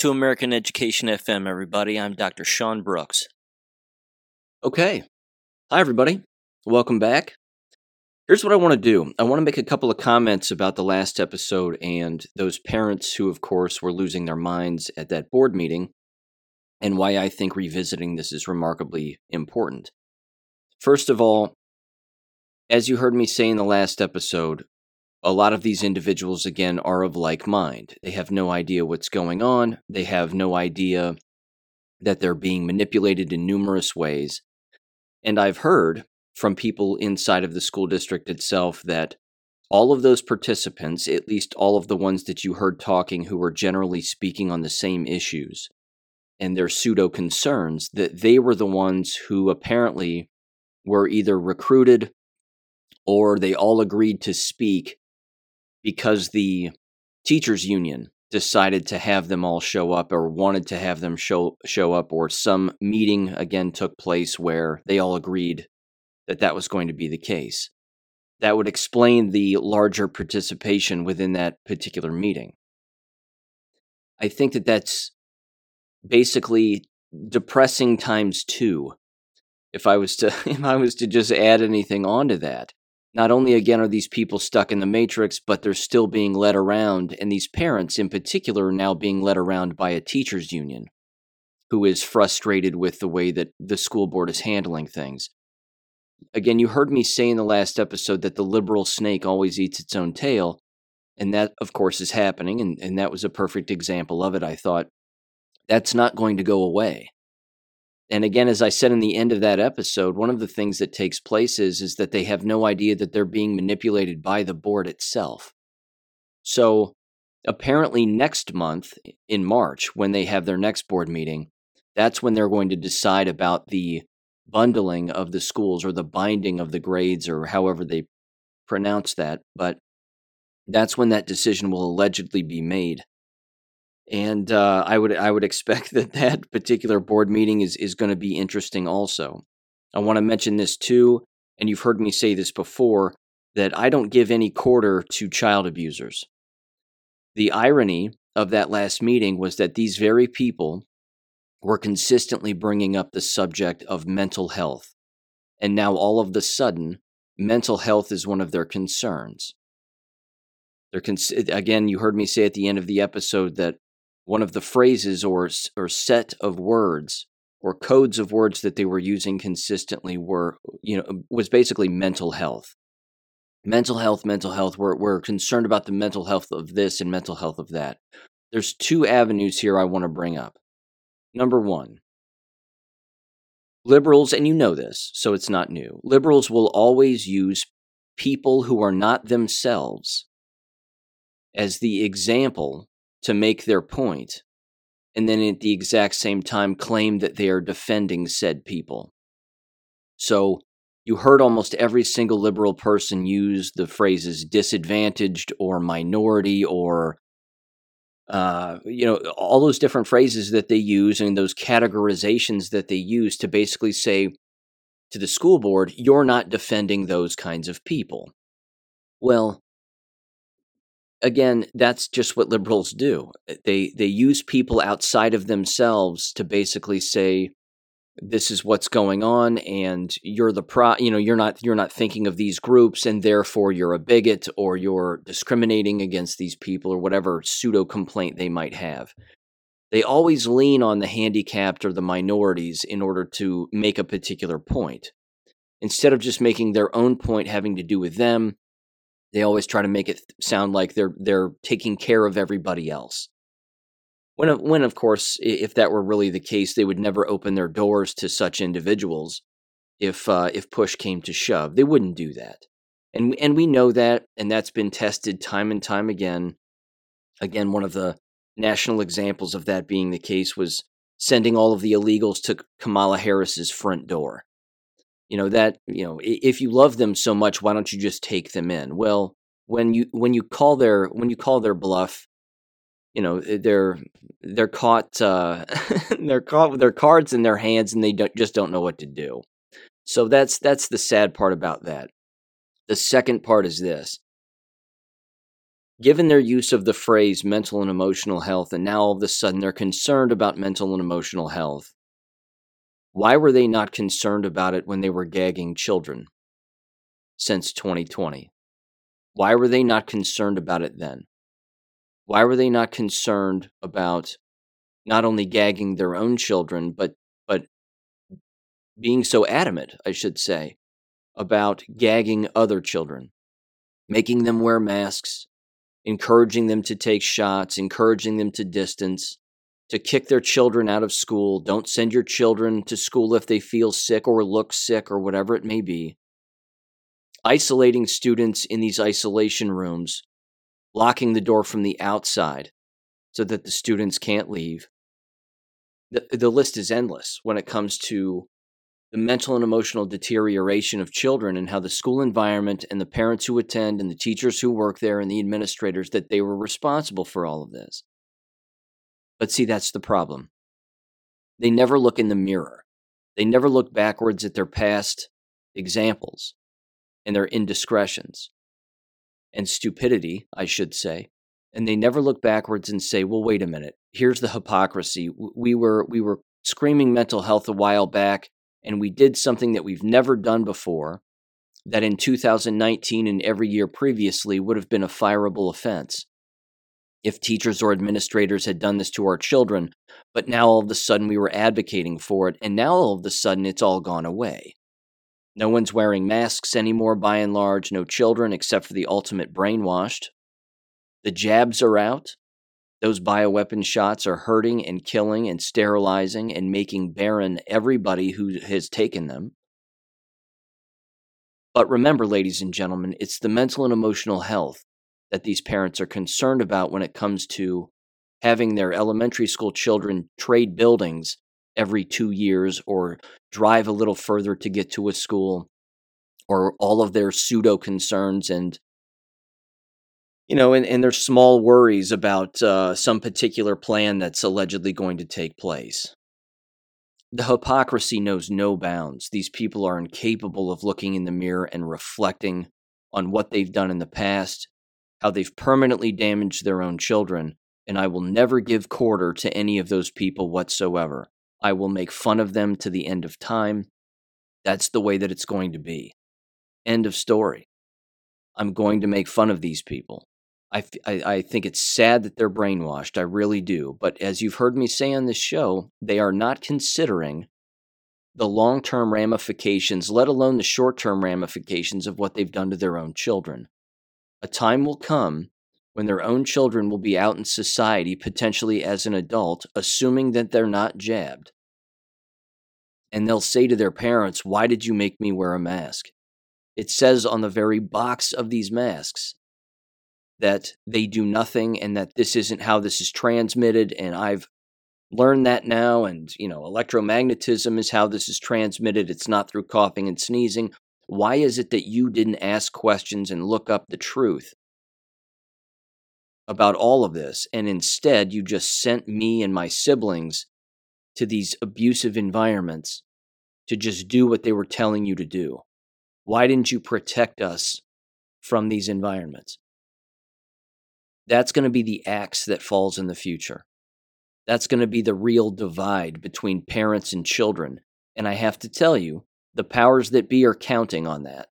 To American Education FM, everybody. I'm Dr. Sean Brooks. Okay. Hi, everybody. Welcome back. Here's what I want to do I want to make a couple of comments about the last episode and those parents who, of course, were losing their minds at that board meeting, and why I think revisiting this is remarkably important. First of all, as you heard me say in the last episode, a lot of these individuals, again, are of like mind. They have no idea what's going on, they have no idea that they're being manipulated in numerous ways. And I've heard from people inside of the school district itself that all of those participants, at least all of the ones that you heard talking who were generally speaking on the same issues and their pseudo concerns, that they were the ones who apparently were either recruited or they all agreed to speak because the teachers union decided to have them all show up or wanted to have them show show up or some meeting again took place where they all agreed that that was going to be the case. That would explain the larger participation within that particular meeting. I think that that's basically depressing times 2 if i was to if i was to just add anything onto that not only again are these people stuck in the matrix, but they're still being led around, and these parents in particular are now being led around by a teachers union who is frustrated with the way that the school board is handling things. Again, you heard me say in the last episode that the liberal snake always eats its own tail, and that, of course, is happening, and, and that was a perfect example of it, I thought. That's not going to go away and again as i said in the end of that episode one of the things that takes place is is that they have no idea that they're being manipulated by the board itself. So apparently next month in march when they have their next board meeting that's when they're going to decide about the bundling of the schools or the binding of the grades or however they pronounce that but that's when that decision will allegedly be made and uh, I would I would expect that that particular board meeting is is going to be interesting. Also, I want to mention this too, and you've heard me say this before that I don't give any quarter to child abusers. The irony of that last meeting was that these very people were consistently bringing up the subject of mental health, and now all of the sudden, mental health is one of their concerns. They're cons- again, you heard me say at the end of the episode that one of the phrases or, or set of words or codes of words that they were using consistently were, you know, was basically mental health. Mental health, mental health. We're, we're concerned about the mental health of this and mental health of that. There's two avenues here I want to bring up. Number one, liberals, and you know this, so it's not new, liberals will always use people who are not themselves as the example to make their point, and then at the exact same time claim that they are defending said people. So you heard almost every single liberal person use the phrases disadvantaged or minority or uh, you know all those different phrases that they use and those categorizations that they use to basically say to the school board you're not defending those kinds of people well again, that's just what liberals do. Uh, they they use people outside of themselves to basically say this is what's going on and you're the pro you know you're not you're not thinking of these groups and therefore you're a bigot or you're discriminating against these people or whatever pseudo complaint they might have they always lean on the handicapped or the minorities in order to make a particular point instead of just making their own point having to do with them they always try to make it sound like they're they're taking care of everybody else. When, when of course, if that were really the case, they would never open their doors to such individuals. If uh, if push came to shove, they wouldn't do that, and and we know that, and that's been tested time and time again. Again, one of the national examples of that being the case was sending all of the illegals to Kamala Harris's front door you know that you know if you love them so much why don't you just take them in? Well when you when you call their when you call their bluff you know eh, they're they're caught uh they're caught with their cards in their hands and they don't, just don't know what to do. So that's that's the sad part about that. The second part is this. Given their use of the phrase mental and emotional health, and now all of a sudden they're concerned about mental and emotional health, why were they not concerned about it when they were gagging children since 2020? Why were they not concerned about it then? Why were they not concerned about not only gagging their own children, but but being so adamant, I should say, about gagging other children, making them wear masks, encouraging them to take shots, encouraging them to distance, to kick their children out of school. Don't send your children to school if they feel sick or look sick or whatever it may be. Isolating students in these isolation rooms, locking the door from the outside so that the students can't leave. The, the list is endless when it comes to the mental and emotional deterioration of children and how the school environment and the parents who attend and the teachers who work there and the administrators that they were responsible for all of this. But see, that's the problem. They never look in the mirror. They never look backwards at their past examples and their indiscretions and stupidity, I should say. And they never look backwards and say, "Well, wait a minute. Here's the hypocrisy. We were we were screaming mental health a while back and we did something that we've never done before that in 2019 and every year previously would have been a fireable offense if teachers or administrators had done this to our children, but now all of a sudden we were advocating for it, and now all of a sudden it's all gone away. No one's wearing masks anymore by and large, no children except for the ultimate brainwashed. The jabs are out. Those bioweapon shots are hurting and killing and sterilizing and making barren everybody who has taken them. But remember, ladies and gentlemen, it's the mental and emotional health that these parents are concerned about when it comes to having their elementary school children trade buildings every two years or drive a little further to get to a school or all of their pseudo concerns and you know, and, and there's small worries about uh, some particular plan that's allegedly going to take place. The hypocrisy knows no bounds. These people are incapable of looking in the mirror and reflecting on what they've done in the past, how they've permanently damaged their own children, and I will never give quarter to any of those people whatsoever. I will make fun of them to the end of time. That's the way that it's going to be. End of story. I'm going to make fun of these people. I, I, I think it's sad that they're brainwashed. I really do. But as you've heard me say on this show, they are not considering the long term ramifications, let alone the short term ramifications of what they've done to their own children. A time will come when their own children will be out in society, potentially as an adult, assuming that they're not jabbed. And they'll say to their parents, Why did you make me wear a mask? It says on the very box of these masks that they do nothing and that this isn't how this is transmitted and I've learned that now and you know electromagnetism is how this is transmitted it's not through coughing and sneezing why is it that you didn't ask questions and look up the truth about all of this and instead you just sent me and my siblings to these abusive environments to just do what they were telling you to do why didn't you protect us from these environments that's going to be the axe that falls in the future. That's going to be the real divide between parents and children. And I have to tell you, the powers that be are counting on that.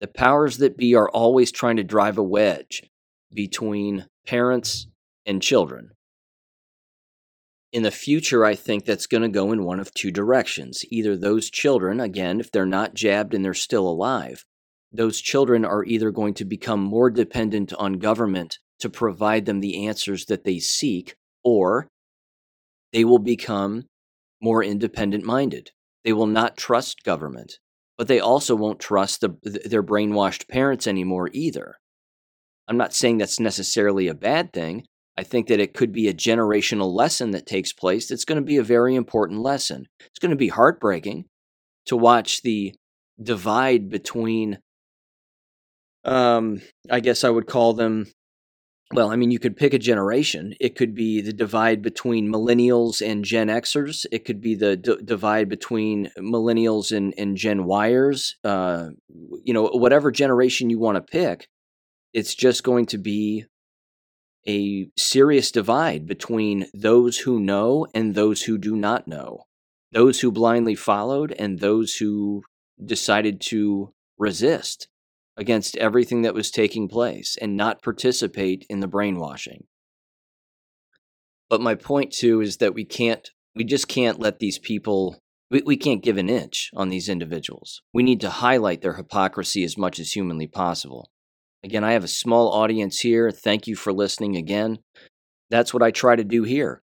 The powers that be are always trying to drive a wedge between parents and children. In the future, I think that's going to go in one of two directions. Either those children, again, if they're not jabbed and they're still alive, those children are either going to become more dependent on government to provide them the answers that they seek, or they will become more independent minded. They will not trust government, but they also won't trust the, their brainwashed parents anymore either. I'm not saying that's necessarily a bad thing. I think that it could be a generational lesson that takes place that's going to be a very important lesson. It's going to be heartbreaking to watch the divide between um, I guess I would call them well, I mean, you could pick a generation. It could be the divide between millennials and Gen Xers. It could be the d- divide between millennials and, and Gen Yers. Uh, you know, whatever generation you want to pick, it's just going to be a serious divide between those who know and those who do not know, those who blindly followed and those who decided to resist against everything that was taking place and not participate in the brainwashing. But my point too is that we can't, we just can't let these people, we, we can't give an inch on these individuals. We need to highlight their hypocrisy as much as humanly possible. Again, I have a small audience here. Thank you for listening again. That's what I try to do here.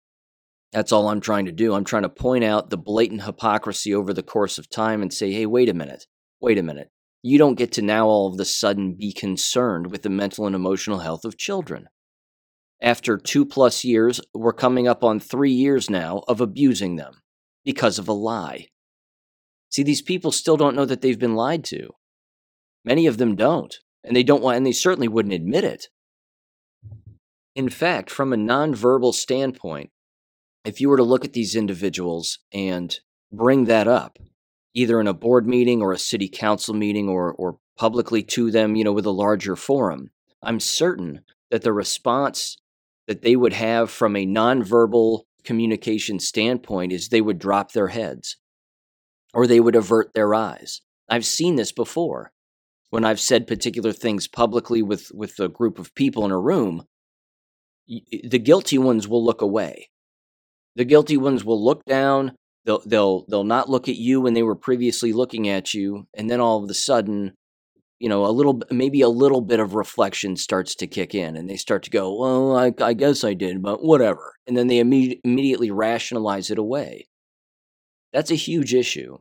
That's all I'm trying to do. I'm trying to point out the blatant hypocrisy over the course of time and say, hey, wait a minute. Wait a minute. You don't get to now all of a sudden be concerned with the mental and emotional health of children. After two plus years, we're coming up on three years now of abusing them because of a lie. See, these people still don't know that they've been lied to. Many of them don't and they don't want, and they certainly wouldn't admit it. In fact, from a nonverbal standpoint, if you were to look at these individuals and bring that up, either in a board meeting or a city council meeting or, or publicly to them, you know, with a larger forum, I'm certain that the response that they would have from a nonverbal communication standpoint is they would drop their heads or they would avert their eyes. I've seen this before when I've said particular things publicly with with a group of people in a room, the guilty ones will look away. The guilty ones will look down. They'll they'll they'll not look at you when they were previously looking at you, and then all of a sudden, you know, a little maybe a little bit of reflection starts to kick in, and they start to go, "Well, I, I guess I did, but whatever," and then they imme- immediately rationalize it away. That's a huge issue,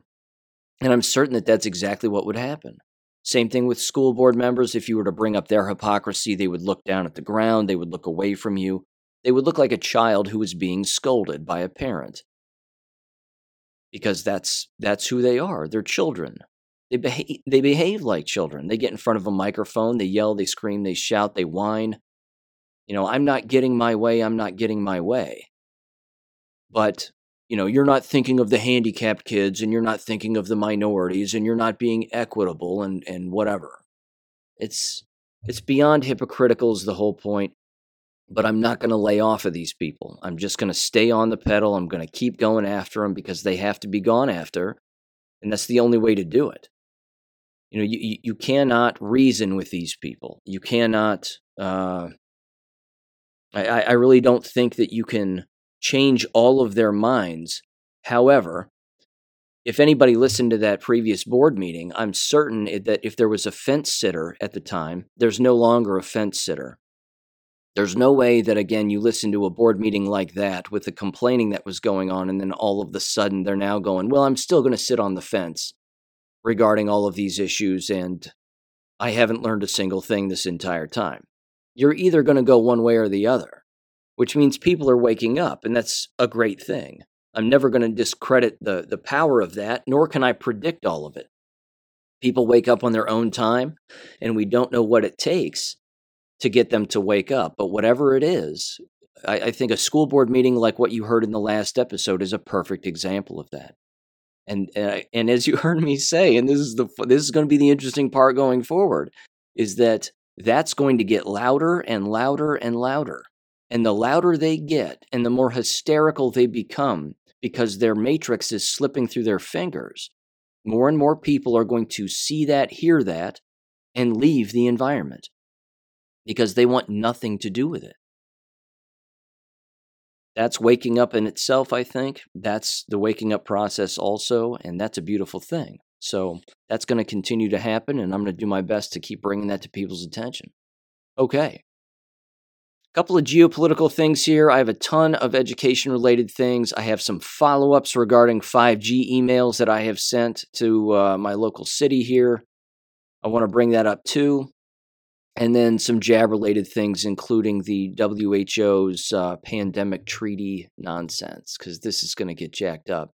and I'm certain that that's exactly what would happen. Same thing with school board members. If you were to bring up their hypocrisy, they would look down at the ground, they would look away from you. They would look like a child who was being scolded by a parent. Because that's that's who they are. They're children. They behave they behave like children. They get in front of a microphone, they yell, they scream, they shout, they whine. You know, I'm not getting my way, I'm not getting my way. But you know you're not thinking of the handicapped kids and you're not thinking of the minorities and you're not being equitable and and whatever it's it's beyond hypocritical is the whole point but i'm not going to lay off of these people i'm just going to stay on the pedal i'm going to keep going after them because they have to be gone after and that's the only way to do it you know you, you cannot reason with these people you cannot uh, I, I really don't think that you can change all of their minds. However, if anybody listened to that previous board meeting, I'm certain that if there was a fence sitter at the time, there's no longer a fence sitter. There's no way that, again, you listen to a board meeting like that with the complaining that was going on, and then all of the sudden they're now going, Well, I'm still going to sit on the fence regarding all of these issues, and I haven't learned a single thing this entire time. You're either going to go one way or the other which means people are waking up, and that's a great thing. I'm never going to discredit the, the power of that, nor can I predict all of it. People wake up on their own time, and we don't know what it takes to get them to wake up. But whatever it is, I, I think a school board meeting like what you heard in the last episode is a perfect example of that. And, and and as you heard me say, and this is the this is going to be the interesting part going forward, is that that's going to get louder and louder and louder. And the louder they get and the more hysterical they become because their matrix is slipping through their fingers, more and more people are going to see that, hear that, and leave the environment because they want nothing to do with it. That's waking up in itself, I think. That's the waking up process, also, and that's a beautiful thing. So that's going to continue to happen, and I'm going to do my best to keep bringing that to people's attention. Okay, A couple of geopolitical things here. I have a ton of education related things. I have some follow ups regarding 5G emails that I have sent to uh, my local city here. I want to bring that up too. And then some jab related things, including the WHO's uh, pandemic treaty nonsense, because this is going to get jacked up.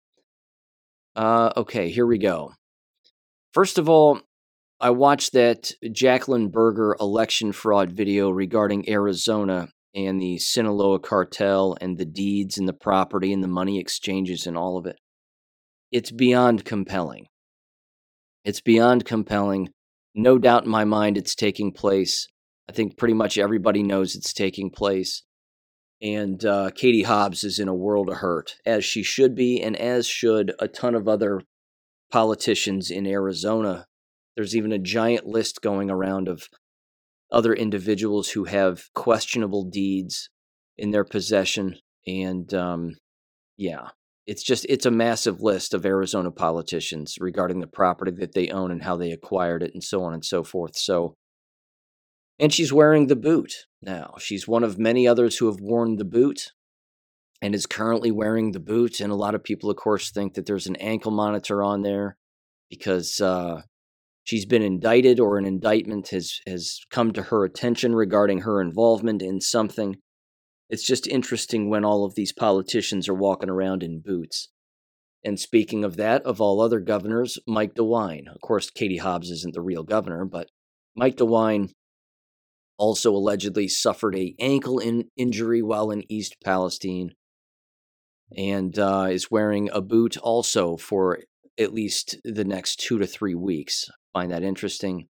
Uh, okay, here we go. First of all, I watched that Jacqueline Breger election fraud video regarding Arizona and the Sinaloa cartel and the deeds and the property and the money exchanges and all of it. It's beyond compelling. It's beyond compelling. No doubt in my mind it's taking place I think pretty much everybody knows it's taking place. And uh, Katie Hobbs is in a world of hurt, as she should be, and as should a ton of other politicians in Arizona. There's even a giant list going around of other individuals who have questionable deeds in their possession. And um, yeah, it's just it's a massive list of Arizona politicians regarding the property that they own and how they acquired it and so on and so forth. So and she's wearing the boot now. She's one of many others who have worn the boot and is currently wearing the boot and a lot of people of course think that there's an ankle monitor on there because uh, she's been indicted or an indictment has has come to her attention regarding her involvement in something it's just interesting when all of these politicians are walking around in boots. And speaking of that, of all other governors, Mike DeWine. Of course, Katie Hobbs isn't the real governor, but Mike DeWine also allegedly suffered a ankle in injury while in East Palestine and uh, is wearing a boot also for at least the next two to three weeks. Find that interesting.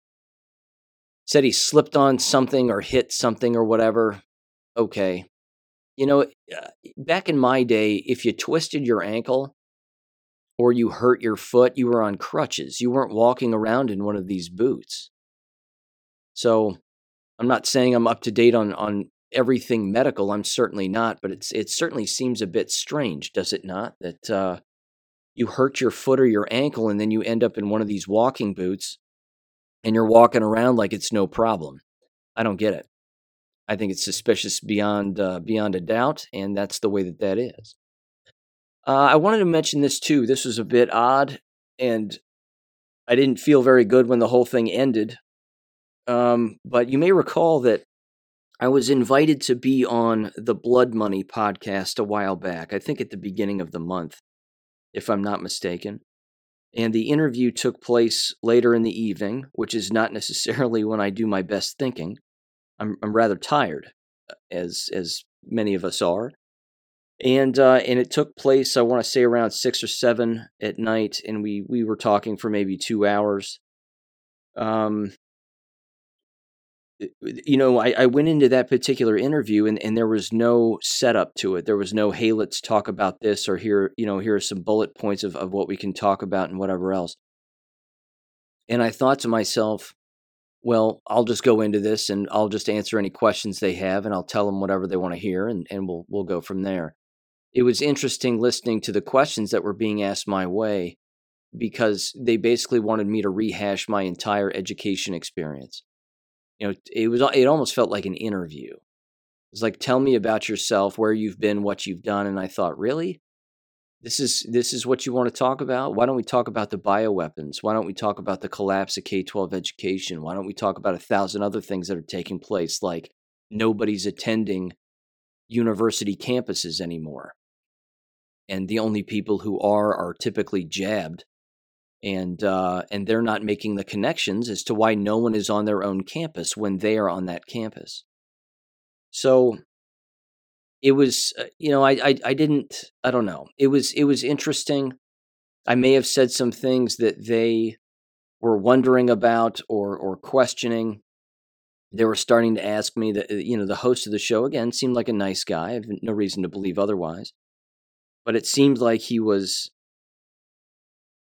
Said he slipped on something or hit something or whatever. Okay, you know, uh, back in my day, if you twisted your ankle or you hurt your foot, you were on crutches. You weren't walking around in one of these boots. So I'm not saying I'm up to date on, on everything medical. I'm certainly not, but it's it certainly seems a bit strange, does it not? That uh, you hurt your foot or your ankle and then you end up in one of these walking boots and you're walking around like it's no problem. I don't get it. I think it's suspicious beyond uh, beyond a doubt, and that's the way that that is. Uh, I wanted to mention this too. This was a bit odd, and I didn't feel very good when the whole thing ended. Um, but you may recall that I was invited to be on the Blood Money podcast a while back. I think at the beginning of the month, if I'm not mistaken. And the interview took place later in the evening, which is not necessarily when I do my best thinking. I'm I'm rather tired, uh, as as many of us are, and uh, and it took place I want to say around six or seven at night, and we we were talking for maybe two hours. Um, you know, I, I went into that particular interview and, and there was no setup to it. There was no, hey, let's talk about this or here, you know, here are some bullet points of, of what we can talk about and whatever else. And I thought to myself, well, I'll just go into this and I'll just answer any questions they have and I'll tell them whatever they want to hear and, and we'll we'll go from there. It was interesting listening to the questions that were being asked my way because they basically wanted me to rehash my entire education experience. You know, it was it almost felt like an interview. It was like, tell me about yourself, where you've been, what you've done. And I thought, really? This is this is what you want to talk about? Why don't we talk about the bioweapons? Why don't we talk about the collapse of k-12 education? Why don't we talk about a thousand other things that are taking place like nobody's attending university campuses anymore? And the only people who are are typically jabbed and uh, and they're not making the connections as to why no one is on their own campus when they are on that campus. So it was uh, you know I, I i didn't i don't know. It was it was interesting. I may have said some things that they were wondering about or or questioning. They were starting to ask me that uh, you know the host of the show again seemed like a nice guy. I have no reason to believe otherwise. But it seemed like he was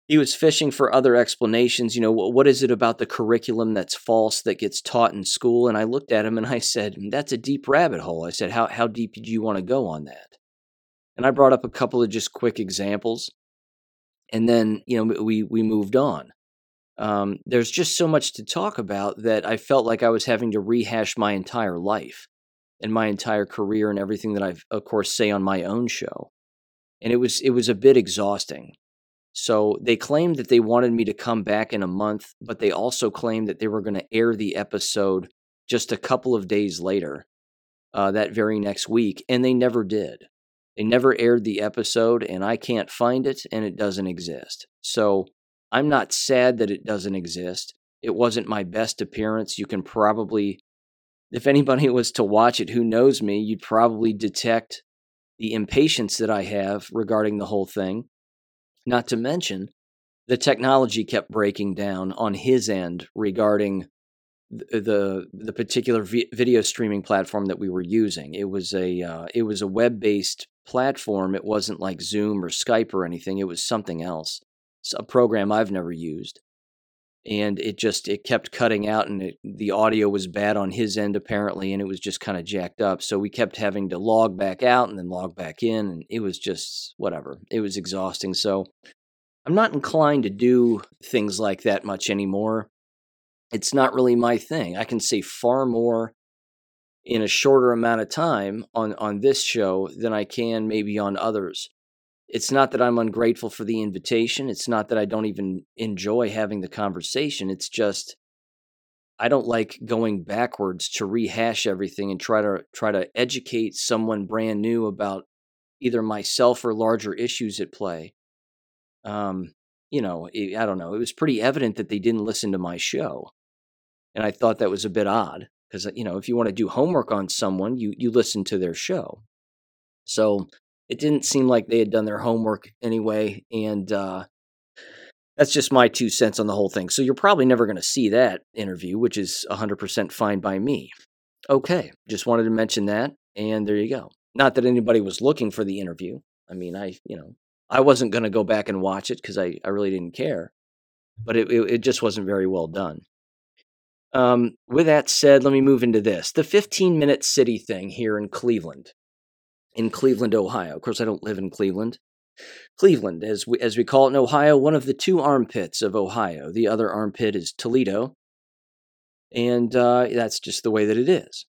he was fishing for other explanations. You know, what is it about the curriculum that's false that gets taught in school? And I looked at him and I said, That's a deep rabbit hole. I said, How, how deep do you want to go on that? And I brought up a couple of just quick examples. And then, you know, we, we moved on. Um, there's just so much to talk about that I felt like I was having to rehash my entire life and my entire career and everything that I, of course, say on my own show. And it was it was a bit exhausting. So they claimed that they wanted me to come back in a month, but they also claimed that they were going to air the episode just a couple of days later, uh, that very next week, and they never did. They never aired the episode, and I can't find it, and it doesn't exist. So I'm not sad that it doesn't exist. It wasn't my best appearance. You can probably, if anybody was to watch it who knows me, you'd probably detect the impatience that I have regarding the whole thing. Not to mention, the technology kept breaking down on his end regarding the the particular vi- video streaming platform that we were using. It was a uh, it was a web based platform. It wasn't like Zoom or Skype or anything. It was something else. It's a program I've never used, and it just it kept cutting out, and it, the audio was bad on his end apparently, and it was just kind of jacked up. So we kept having to log back out and then log back in, and it was just whatever. It was exhausting. So I'm not inclined to do things like that much anymore it's not really my thing. I can say far more in a shorter amount of time on on this show than I can maybe on others. It's not that I'm ungrateful for the invitation. It's not that I don't even enjoy having the conversation. It's just I don't like going backwards to rehash everything and try to try to educate someone brand new about either myself or larger issues at play. Um, you know, I don't know. It was pretty evident that they didn't listen to my show and I thought that was a bit odd because you know if you want to do homework on someone, you you listen to their show. So it didn't seem like they had done their homework anyway, and uh, that's just my two cents on the whole thing. So you're probably never going to see that interview, which is 100% fine by me. Okay, just wanted to mention that, and there you go. Not that anybody was looking for the interview. I mean, I you know I wasn't going to go back and watch it because I I really didn't care, but it, it it just wasn't very well done. Um, with that said, let me move into this the 15 minute city thing here in Cleveland, in Cleveland, Ohio. Of course, I don't live in Cleveland. Cleveland, as we, as we call it in Ohio, one of the two armpits of Ohio. The other armpit is Toledo. And uh, that's just the way that it is.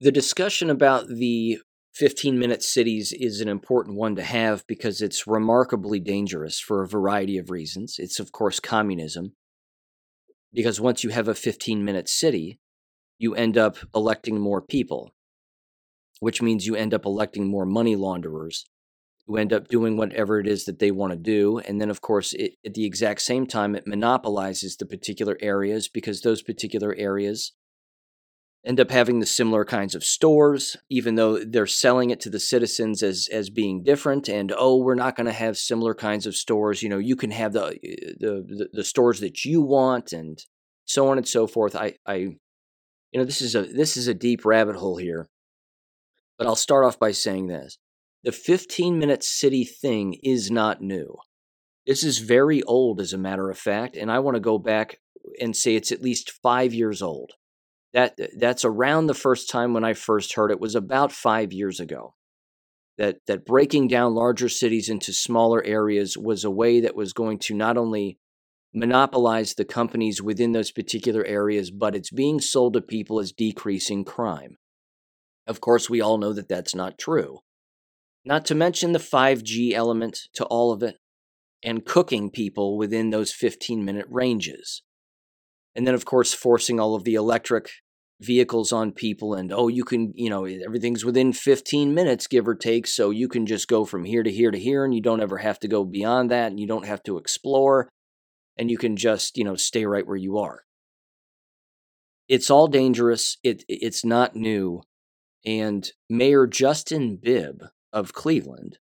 The discussion about the 15 minute cities is an important one to have because it's remarkably dangerous for a variety of reasons. It's, of course, communism because once you have a 15 minute city, you end up electing more people, which means you end up electing more money launderers who end up doing whatever it is that they want to do. And then, of course, it, at the exact same time, it monopolizes the particular areas because those particular areas end up having the similar kinds of stores, even though they're selling it to the citizens as as being different. And oh, we're not going to have similar kinds of stores. You know, you can have the, uh, the the the stores that you want, and so on and so forth. I I, you know, this is a this is a deep rabbit hole here. But I'll start off by saying this: the 15 minute city thing is not new. This is very old, as a matter of fact, and I want to go back and say it's at least five years old. That that's around the first time when I first heard it was about 5 years ago. That that breaking down larger cities into smaller areas was a way that was going to not only monopolize the companies within those particular areas, but it's being sold to people as decreasing crime. Of course, we all know that that's not true. Not to mention the 5G element to all of it, and cooking people within those 15 minute ranges. And then, of course, forcing all of the electric vehicles on people and oh you can you know everything's within 15 minutes give or take so you can just go from here to here to here and you don't ever have to go beyond that and you don't have to explore and you can just you know stay right where you are it's all dangerous it it's not new and mayor justin bibb of cleveland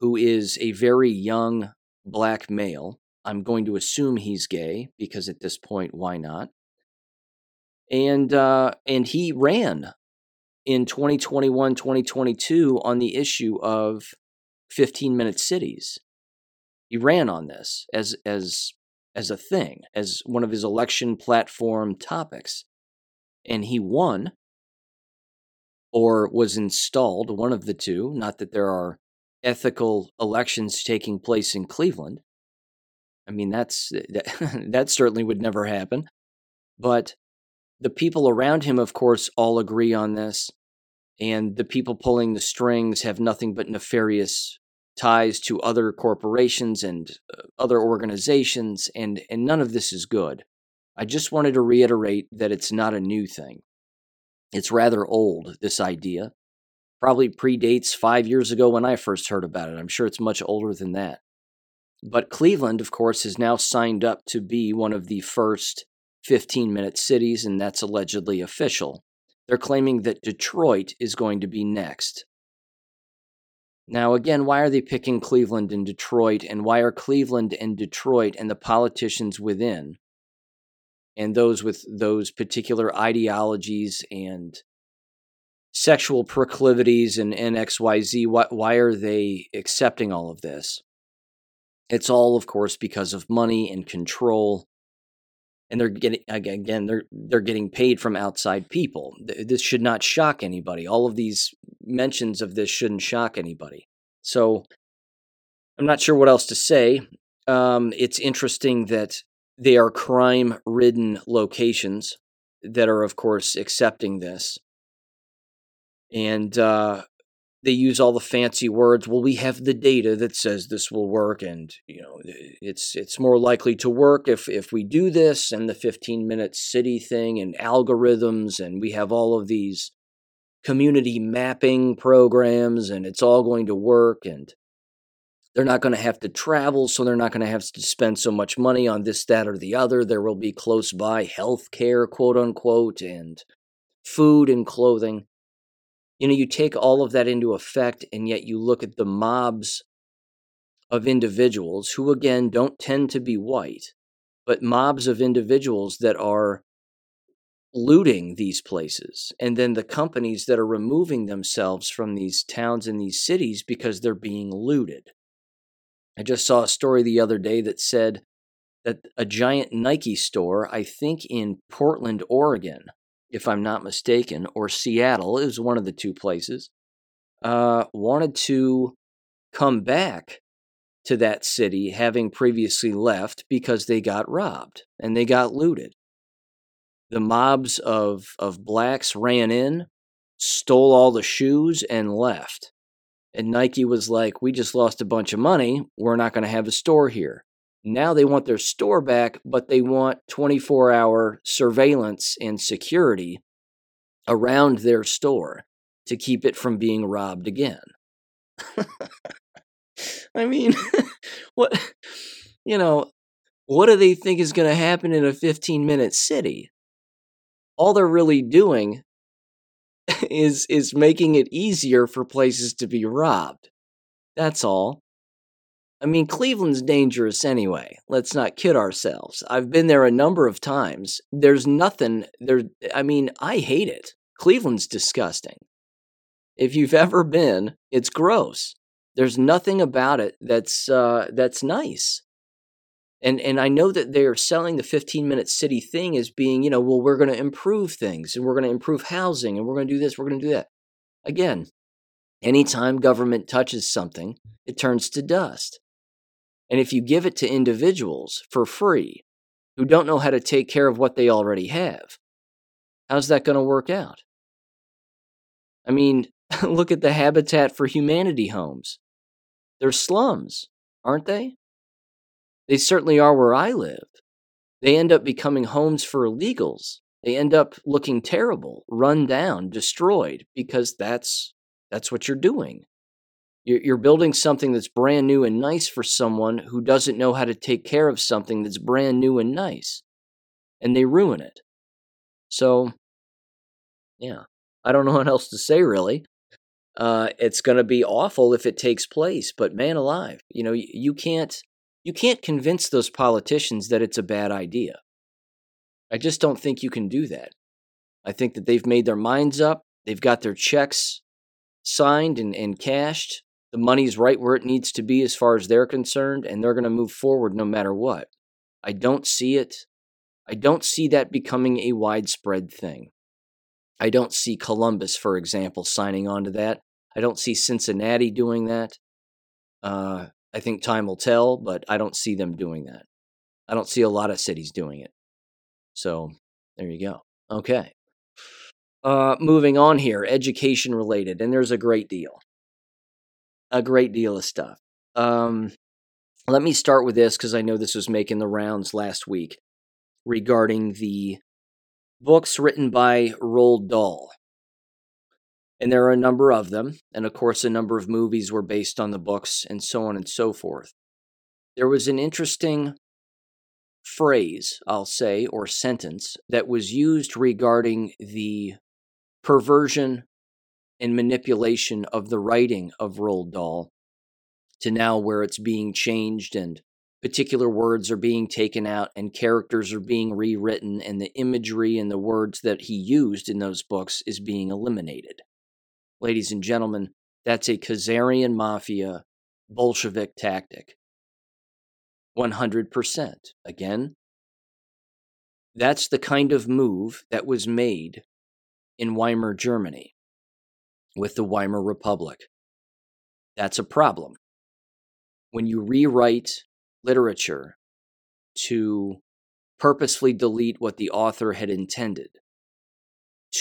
who is a very young black male. I'm going to assume he's gay because at this point why not? And uh, and he ran in 2021 2022 on the issue of 15 minute cities. He ran on this as as as a thing as one of his election platform topics. And he won or was installed one of the two not that there are ethical elections taking place in Cleveland i mean that's that, that certainly would never happen but the people around him, of course, all agree on this. And the people pulling the strings have nothing but nefarious ties to other corporations and uh, other organizations, and, and none of this is good. I just wanted to reiterate that it's not a new thing. It's rather old, this idea. Probably predates five years ago when I first heard about it. I'm sure it's much older than that. But Cleveland, of course, has now signed up to be one of the first 15 minute cities, and that's allegedly official. They're claiming that Detroit is going to be next. Now, again, why are they picking Cleveland and Detroit, and why are Cleveland and Detroit and the politicians within and those with those particular ideologies and sexual proclivities and, and XYZ, why, why are they accepting all of this? It's all, of course, because of money and control. And they're getting again, they're they're getting paid from outside people. This should not shock anybody. All of these mentions of this shouldn't shock anybody. So I'm not sure what else to say. Um, it's interesting that they are crime ridden locations that are, of course, accepting this. And uh, they use all the fancy words. Well, we have the data that says this will work, and you know it's it's more likely to work if if we do this, and the 15 minute city thing, and algorithms, and we have all of these community mapping programs, and it's all going to work, and they're not going to have to travel, so they're not going to have to spend so much money on this, that, or the other. There will be close by health care, quote unquote, and food and clothing. You know, you take all of that into effect, and yet you look at the mobs of individuals who, again, don't tend to be white, but mobs of individuals that are looting these places and then the companies that are removing themselves from these towns and these cities because they're being looted I just saw a story the other day that said that a giant Nike store, I think in Portland, Oregon, if I'm not mistaken, or Seattle, is one of the two places, uh, wanted to come back to that city having previously left because they got robbed and they got looted. The mobs of, of blacks ran in, stole all the shoes, and left. And Nike was like, we just lost a bunch of money. We're not going to have a store here. Now they want their store back, but they want 24 hour surveillance and security around their store to keep it from being robbed again. I mean, what, you know, what do they think is going to happen in a 15 minute city? All they're really doing is is making it easier for places to be robbed. That's all. I mean, Cleveland's dangerous anyway. Let's not kid ourselves. I've been there a number of times. There's nothing there I mean, I hate it. Cleveland's disgusting. If you've ever been, it's gross. There's nothing about it that's uh, that's nice and and I know that they're selling the 15 minute city thing as being, you know, well, we're going to improve things and we're going to improve housing and we're going to do this, we're going to do that. Again, anytime government touches something, it turns to dust. And if you give it to individuals for free who don't know how to take care of what they already have, how's that going to work out? I mean, look at the Habitat for Humanity homes. They're slums, aren't they? They certainly are where I live. They end up becoming homes for illegals. They end up looking terrible, run down, destroyed because that's that's what you're doing. You're, building something that's brand new and nice for someone who doesn't know how to take care of something that's brand new and nice, and they ruin it. So, yeah, I don't know what else to say really. Uh, it's going to be awful if it takes place, but man alive, you know, you, you can't you can't convince those politicians that it's a bad idea. I just don't think you can do that. I think that they've made their minds up, they've got their checks signed and, and cashed. The money's right where it needs to be as far as they're concerned, and they're going to move forward no matter what. I don't see it. I don't see that becoming a widespread thing. I don't see Columbus, for example, signing on to that. I don't see Cincinnati doing that. Uh, I think time will tell, but I don't see them doing that. I don't see a lot of cities doing it. So there you go. Okay. Uh, moving on here, education related, and there's a great deal, a great deal of stuff. Um, let me start with this because I know this was making the rounds last week regarding the books written by Roald Dahl. And there are a number of them. And of course, a number of movies were based on the books and so on and so forth. There was an interesting phrase, I'll say, or sentence that was used regarding the perversion and manipulation of the writing of Roald Dahl to now where it's being changed and particular words are being taken out and characters are being rewritten and the imagery and the words that he used in those books is being eliminated. Ladies and gentlemen, that's a Khazarian mafia Bolshevik tactic. 100%. Again, that's the kind of move that was made in Weimar Germany with the Weimar Republic. That's a problem. When you rewrite literature to purposefully delete what the author had intended,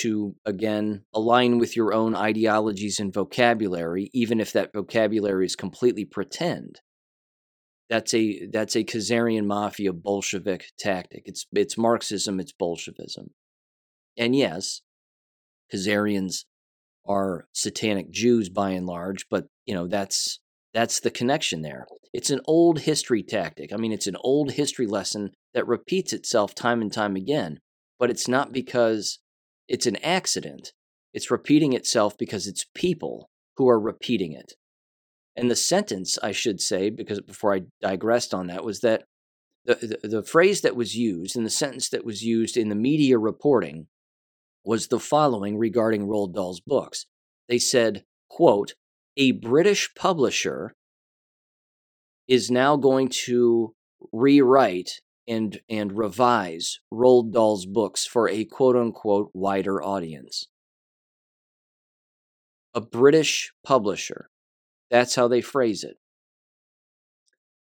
to again align with your own ideologies and vocabulary, even if that vocabulary is completely pretend. That's a that's a Khazarian mafia Bolshevik tactic. It's it's Marxism, it's Bolshevism. And yes, Khazarians are satanic Jews by and large, but you know that's that's the connection there. It's an old history tactic. I mean, it's an old history lesson that repeats itself time and time again, but it's not because it's an accident. It's repeating itself because it's people who are repeating it. And the sentence, I should say, because before I digressed on that, was that the, the, the phrase that was used and the sentence that was used in the media reporting was the following regarding Roald Dahl's books. They said, quote, a British publisher is now going to rewrite and and revise Roald Dahl's books for a quote unquote wider audience. A British publisher. That's how they phrase it.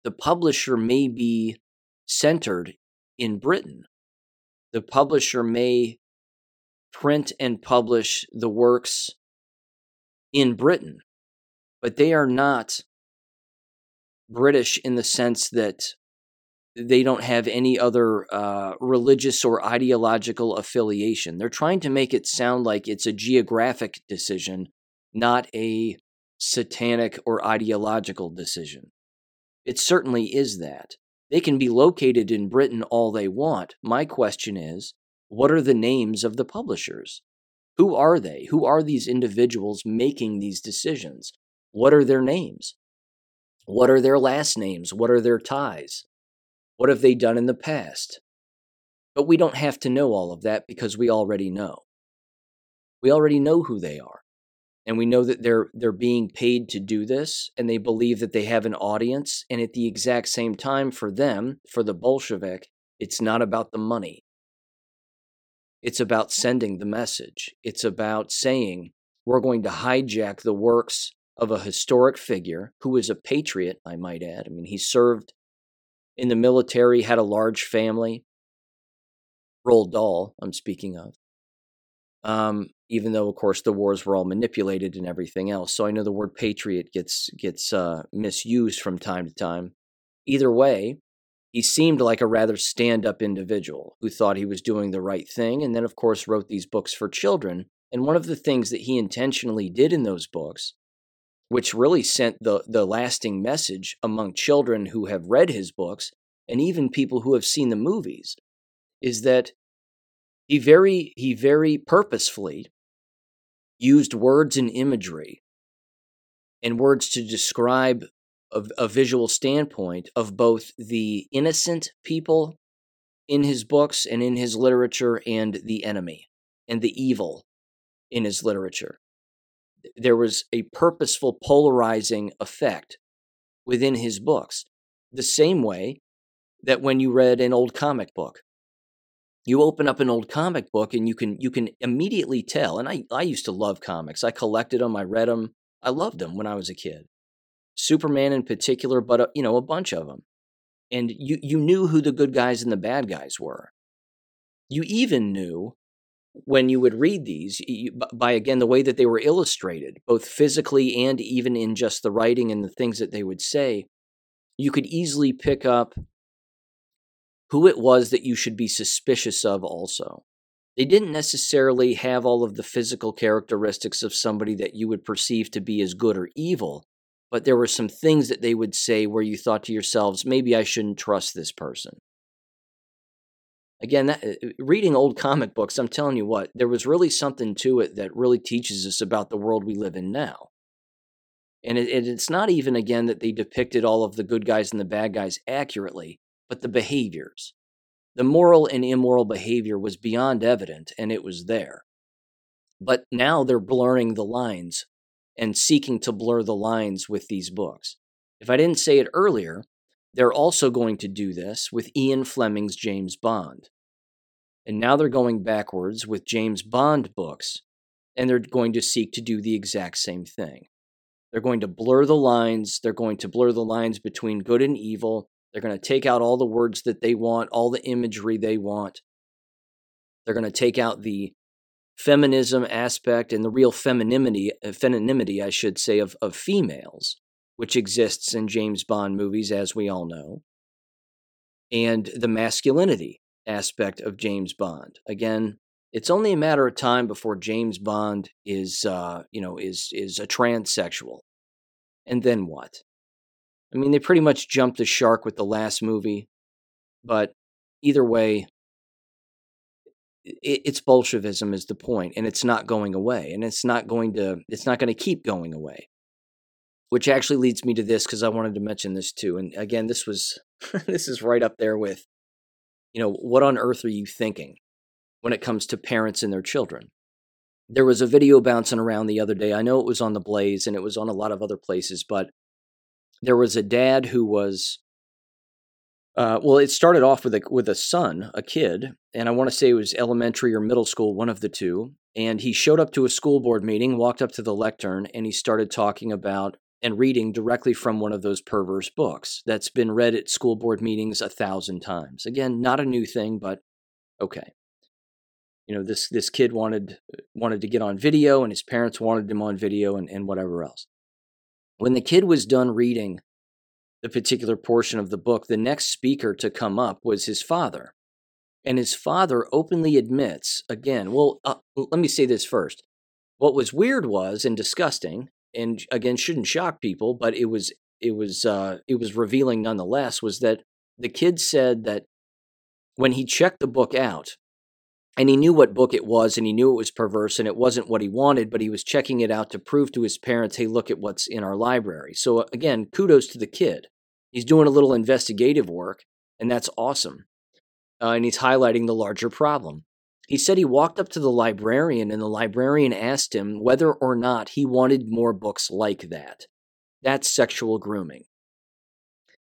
The publisher may be centered in Britain. The publisher may print and publish the works in Britain, but they are not British in the sense that they don't have any other uh, religious or ideological affiliation. They're trying to make it sound like it's a geographic decision, not a satanic or ideological decision. It certainly is that. They can be located in Britain all they want. My question is what are the names of the publishers? Who are they? Who are these individuals making these decisions? What are their names? What are their last names? What are their ties? What have they done in the past? But we don't have to know all of that because we already know. We already know who they are. And we know that they're they're being paid to do this and they believe that they have an audience and at the exact same time for them, for the Bolshevik, it's not about the money. It's about sending the message. It's about saying we're going to hijack the works of a historic figure who is a patriot, I might add. I mean, he served in the military, had a large family. Roald Dahl, I'm speaking of. Um, even though, of course, the wars were all manipulated and everything else. So I know the word patriot gets gets uh, misused from time to time. Either way, he seemed like a rather stand up individual who thought he was doing the right thing, and then, of course, wrote these books for children. And one of the things that he intentionally did in those books which really sent the, the lasting message among children who have read his books and even people who have seen the movies, is that he very he very purposefully used words and imagery and words to describe a, a visual standpoint of both the innocent people in his books and in his literature and the enemy and the evil in his literature there was a purposeful polarizing effect within his books. The same way that when you read an old comic book, you open up an old comic book and you can you can immediately tell. And I I used to love comics. I collected them. I read them. I loved them when I was a kid. Superman in particular, but uh, you know a bunch of them. And you you knew who the good guys and the bad guys were. You even knew when you would read these you, by again the way that they were illustrated both physically and even in just the writing and the things that they would say you could easily pick up who it was that you should be suspicious of also. They didn't necessarily have all of the physical characteristics of somebody that you would perceive to be as good or evil but there were some things that they would say where you thought to yourselves maybe i shouldn't trust this person again, that, uh, reading old comic books, I'm telling you what, there was really something to it that really teaches us about the world we live in now. And it, it's not even, again, that they depicted all of the good guys and the bad guys accurately, but the behaviors. The moral and immoral behavior was beyond evident, and it was there. But now they're blurring the lines and seeking to blur the lines with these books. If I didn't say it earlier, they're also going to do this with Ian Fleming's James Bond. And now they're going backwards with James Bond books, and they're going to seek to do the exact same thing. They're going to blur the lines. They're going to blur the lines between good and evil. They're going to take out all the words that they want, all the imagery they want. They're going to take out the feminism aspect and the real femininity, uh, femininity I should say, of, of females, which exists in James Bond movies, as we all know, and the masculinity aspect of James Bond. Again, it's only a matter of time before James Bond is, uh, you know, is is a transsexual, and then what? I mean, they pretty much jumped the shark with the last movie, but either way, it's Bolshevism is the point, and it's not going away, and it's not going to it's not going to keep going away. Which actually leads me to this because I wanted to mention this too. And again, this was this is right up there with, you know, what on earth are you thinking when it comes to parents and their children? There was a video bouncing around the other day. I know it was on the Blaze and it was on a lot of other places, but there was a dad who was uh, well, it started off with a with a son, a kid, and I want to say it was elementary or middle school, one of the two. And he showed up to a school board meeting, walked up to the lectern, and he started talking about and reading directly from one of those perverse books that's been read at school board meetings a thousand times. Again, not a new thing, but okay. You know, this this kid wanted wanted to get on video, and his parents wanted him on video, and, and whatever else. When the kid was done reading the particular portion of the book, the next speaker to come up was his father. And his father openly admits, again, well, uh, let me say this first. What was weird was and disgusting, and again shouldn't shock people, but it was it was uh, it was revealing nonetheless, was that the kid said that when he checked the book out, and he knew what book it was and he knew it was perverse and it wasn't what he wanted but he was checking it out to prove to his parents hey look at what's in our library. So again kudos to the kid. He's doing a little investigative work and that's awesome uh, and he's highlighting the larger problem he said he walked up to the librarian and the librarian asked him whether or not he wanted more books like that that's sexual grooming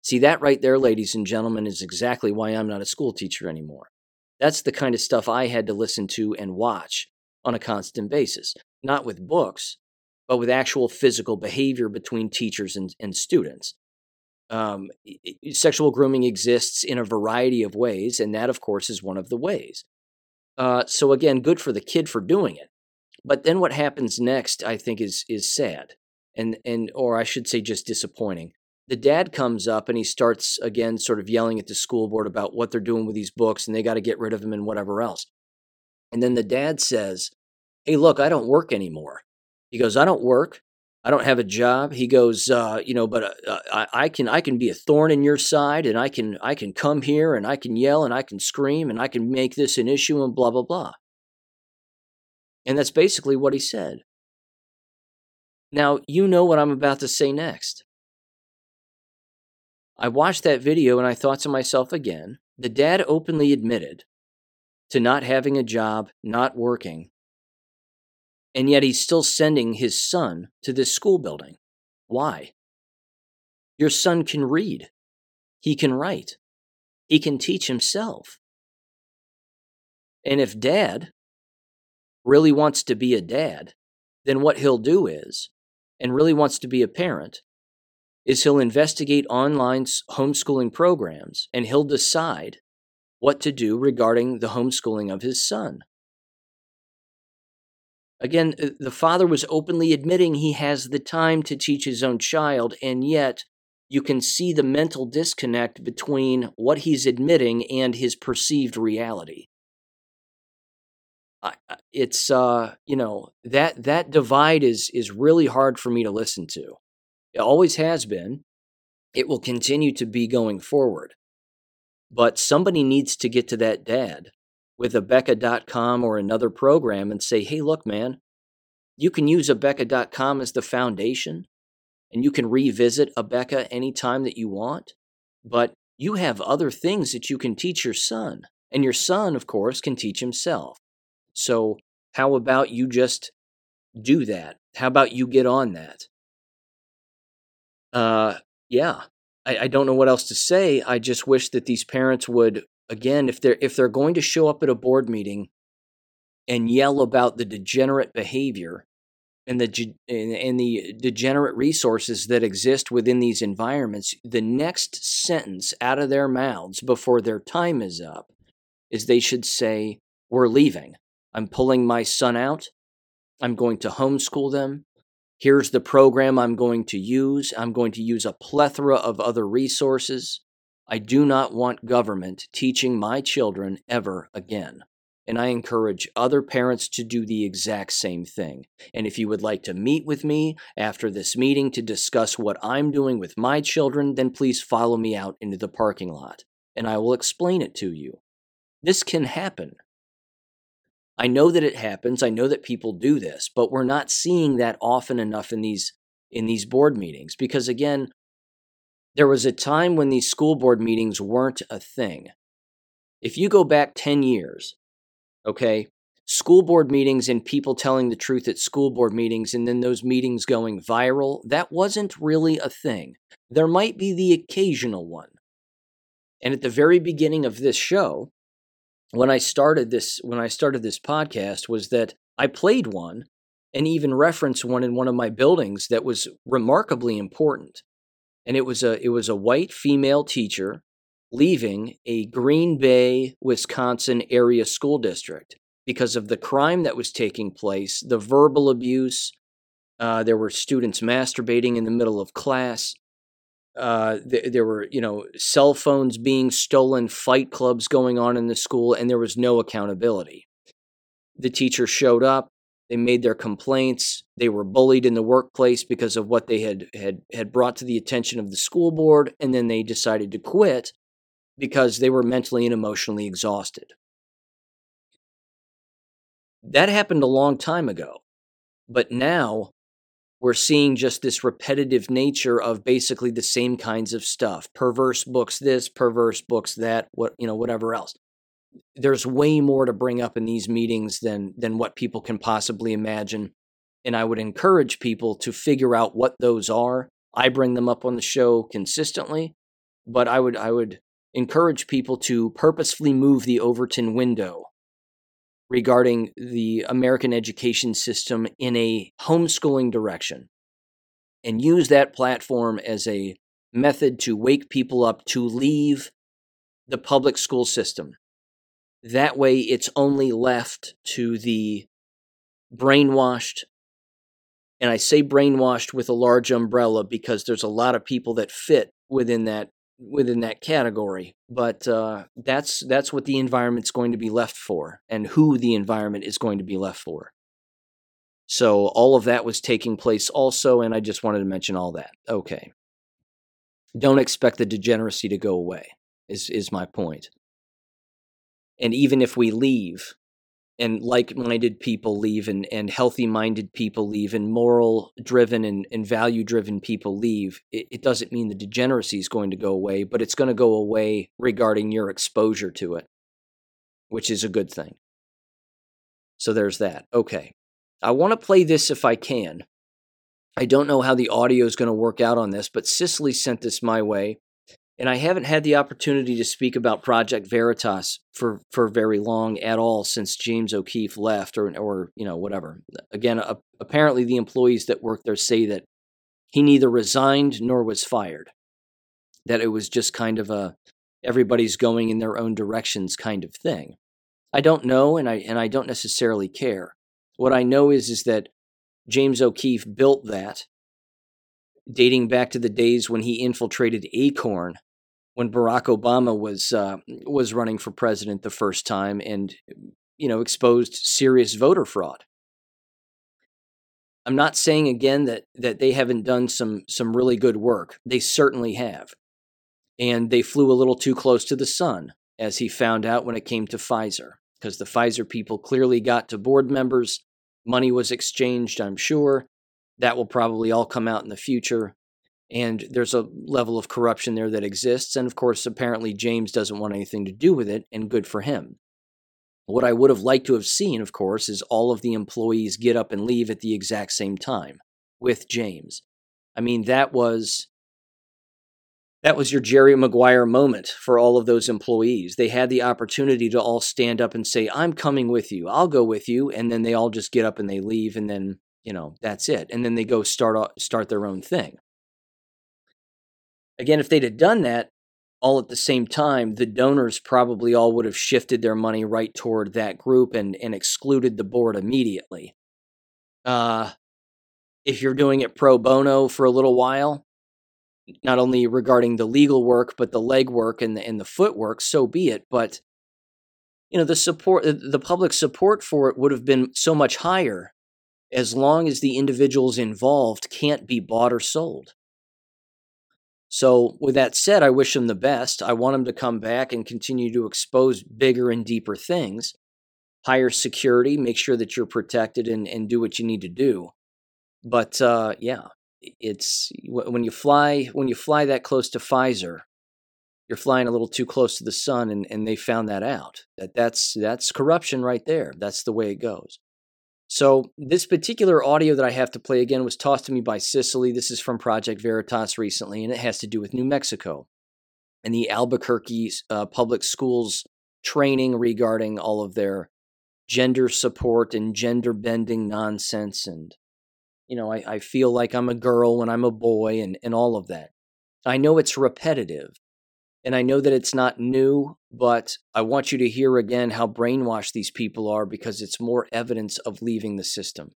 see that right there ladies and gentlemen is exactly why i'm not a school teacher anymore that's the kind of stuff I had to listen to and watch on a constant basis, not with books, but with actual physical behavior between teachers and, and students. Um, sexual grooming exists in a variety of ways, and that, of course, is one of the ways. Uh, so again, good for the kid for doing it. But then what happens next, I think, is is sad, and and or I should say, just disappointing the dad comes up and he starts again sort of yelling at the school board about what they're doing with these books and they got to get rid of them and whatever else. And then the dad says, Hey, look, I don't work anymore. He goes, I don't work. I don't have a job. He goes, uh, you know, but uh, uh, I, I, can I can be a thorn in your side, and I can I can come here and I can yell and I can scream and I can make this an issue and blah blah blah. And that's basically what he said. Now you know what I'm about to say next. I watched that video and I thought to myself again the dad openly admitted to not having a job, not working, and yet he's still sending his son to this school building. Why? Your son can read, he can write, he can teach himself. And if dad really wants to be a dad, then what he'll do is, and really wants to be a parent, is he'll investigate online homeschooling programs and he'll decide what to do regarding the homeschooling of his son. Again, uh, the father was openly admitting he has the time to teach his own child, and yet you can see the mental disconnect between what he's admitting and his perceived reality. It's uh, you know that that divide is is really hard for me to listen to. It always has been. It will continue to be going forward. But somebody needs to get to that dad with Abeka.com or another program and say, hey, look, man, you can use Abeka.com as the foundation and you can revisit Abeka anytime that you want. But you have other things that you can teach your son. And your son, of course, can teach himself. So, how about you just do that? How about you get on that? Uh, yeah, I, I don't know what else to say. I just wish that these parents would, again, if they're if they're going to show up at a board meeting and yell about the degenerate behavior and the and the degenerate resources that exist within these environments, the next sentence out of their mouths before their time is up is they should say, "We're leaving. I'm pulling my son out. I'm going to homeschool them. Here's the program I'm going to use. I'm going to use a plethora of other resources. I do not want government teaching my children ever again." And I encourage other parents to do the exact same thing. And if you would like to meet with me after this meeting to discuss what I'm doing with my children, then please follow me out into the parking lot and I will explain it to you. This can happen. I know that it happens. I know that people do this, but we're not seeing that often enough in these in these board meetings because again, there was a time when these school board meetings weren't a thing. If you go back 10 years, okay? School board meetings and people telling the truth at school board meetings and then those meetings going viral, that wasn't really a thing. There might be the occasional one. And at the very beginning of this show, when I started this when I started this podcast was that I played one and even referenced one in one of my buildings that was remarkably important. And it was a it was a white female teacher leaving a Green Bay, Wisconsin area school district because of the crime that was taking place, the verbal abuse. Uh, there were students masturbating in the middle of class. Uh, th- there were, you know, cell phones being stolen, fight clubs going on in the school, and there was no accountability. The teacher showed up. They made their complaints. They were bullied in the workplace because of what they had had had brought to the attention of the school board, and then they decided to quit because they were mentally and emotionally exhausted. That happened a long time ago. But now we're seeing just this repetitive nature of basically the same kinds of stuff. Perverse books this, perverse books that, what you know, whatever else. There's way more to bring up in these meetings than than what people can possibly imagine. And I would encourage people to figure out what those are. I bring them up on the show consistently, but I would I would encourage people to purposefully move the Overton window regarding the American education system in a homeschooling direction and use that platform as a method to wake people up to leave the public school system. That way, it's only left to the brainwashed. And I say brainwashed with a large umbrella because there's a lot of people that fit within that within that category. But uh, that's that's what the environment's going to be left for and who the environment is going to be left for. So all of that was taking place also and i just wanted to mention all that. Okay. Don't expect the degeneracy to go away is is my point and even if we leave and like-minded people leave and, and healthy-minded people leave and moral-driven and, and value-driven people leave it, it doesn't mean the degeneracy is going to go away but it's going to go away regarding your exposure to it which is a good thing. So there's that. Okay. I want to play this if i can. I don't know how the audio is going to work out on this but cicely sent this my way and I haven't had the opportunity to speak about Project Veritas for, for very long at all since James O'Keefe left, or or you know whatever. Again, uh, apparently the employees that work there say that he neither resigned nor was fired. That it was just kind of a everybody's going in their own directions kind of thing. I don't know, and I and I don't necessarily care. What I know is is that James O'Keefe built that dating back to the days when he infiltrated Acorn when Barack Obama was uh, was running for president the first time, and you know exposed serious voter fraud. I'm not saying again that that they haven't done some some really good work. They certainly have, and they flew a little too close to the sun, as he found out when it came to Pfizer, because the Pfizer people clearly got to board members. Money was exchanged, I'm sure. That will probably all come out in the future. And there's a level of corruption there that exists. And of course, apparently, James doesn't want anything to do with it, and good for him. What I would have liked to have seen, of course, is all of the employees get up and leave at the exact same time with James. I mean, that was that was your Jerry Maguire moment for all of those employees. They had the opportunity to all stand up and say, "I'm coming with you. I'll go with you." And then they all just get up and they leave and then, you know, that's it. And then they go start start their own thing. Again, if they'd have done that all at the same time, the donors probably all would have shifted their money right toward that group and, and excluded the board immediately. Uh, if you're doing it pro bono for a little while, not only regarding the legal work but the leg work and the and the footwork so be it but you know the support the public support for it would have been so much higher as long as the individuals involved can't be bought or sold so with that said i wish them the best i want them to come back and continue to expose bigger and deeper things higher security make sure that you're protected and, and do what you need to do but uh, yeah it's when you fly when you fly that close to Pfizer, you're flying a little too close to the sun, and, and they found that out. That that's that's corruption right there. That's the way it goes. So this particular audio that I have to play again was tossed to me by Cicely. This is from Project Veritas recently, and it has to do with New Mexico and the Albuquerque uh, public schools training regarding all of their gender support and gender bending nonsense and you know, I, I feel like I'm a girl when I'm a boy and, and all of that. I know it's repetitive and I know that it's not new, but I want you to hear again how brainwashed these people are because it's more evidence of leaving the system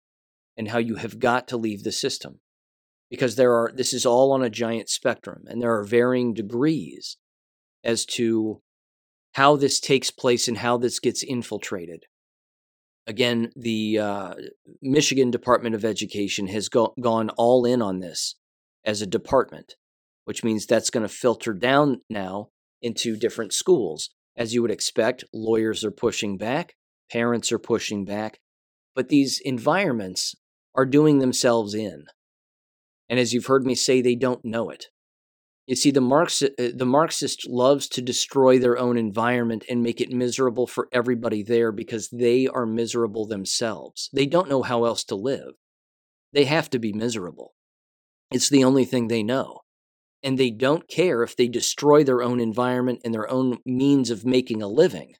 and how you have got to leave the system. Because there are, this is all on a giant spectrum and there are varying degrees as to how this takes place and how this gets infiltrated. Again, the uh, Michigan Department of Education has go- gone all in on this as a department, which means that's going to filter down now into different schools. As you would expect, lawyers are pushing back, parents are pushing back, but these environments are doing themselves in. And as you've heard me say, they don't know it. You see, the, Marxist, uh, the Marxist loves to destroy their own environment and make it miserable for everybody there because they are miserable themselves. They don't know how else to live. They have to be miserable. It's the only thing they know. And they don't care if they destroy their own environment and their own means of making a living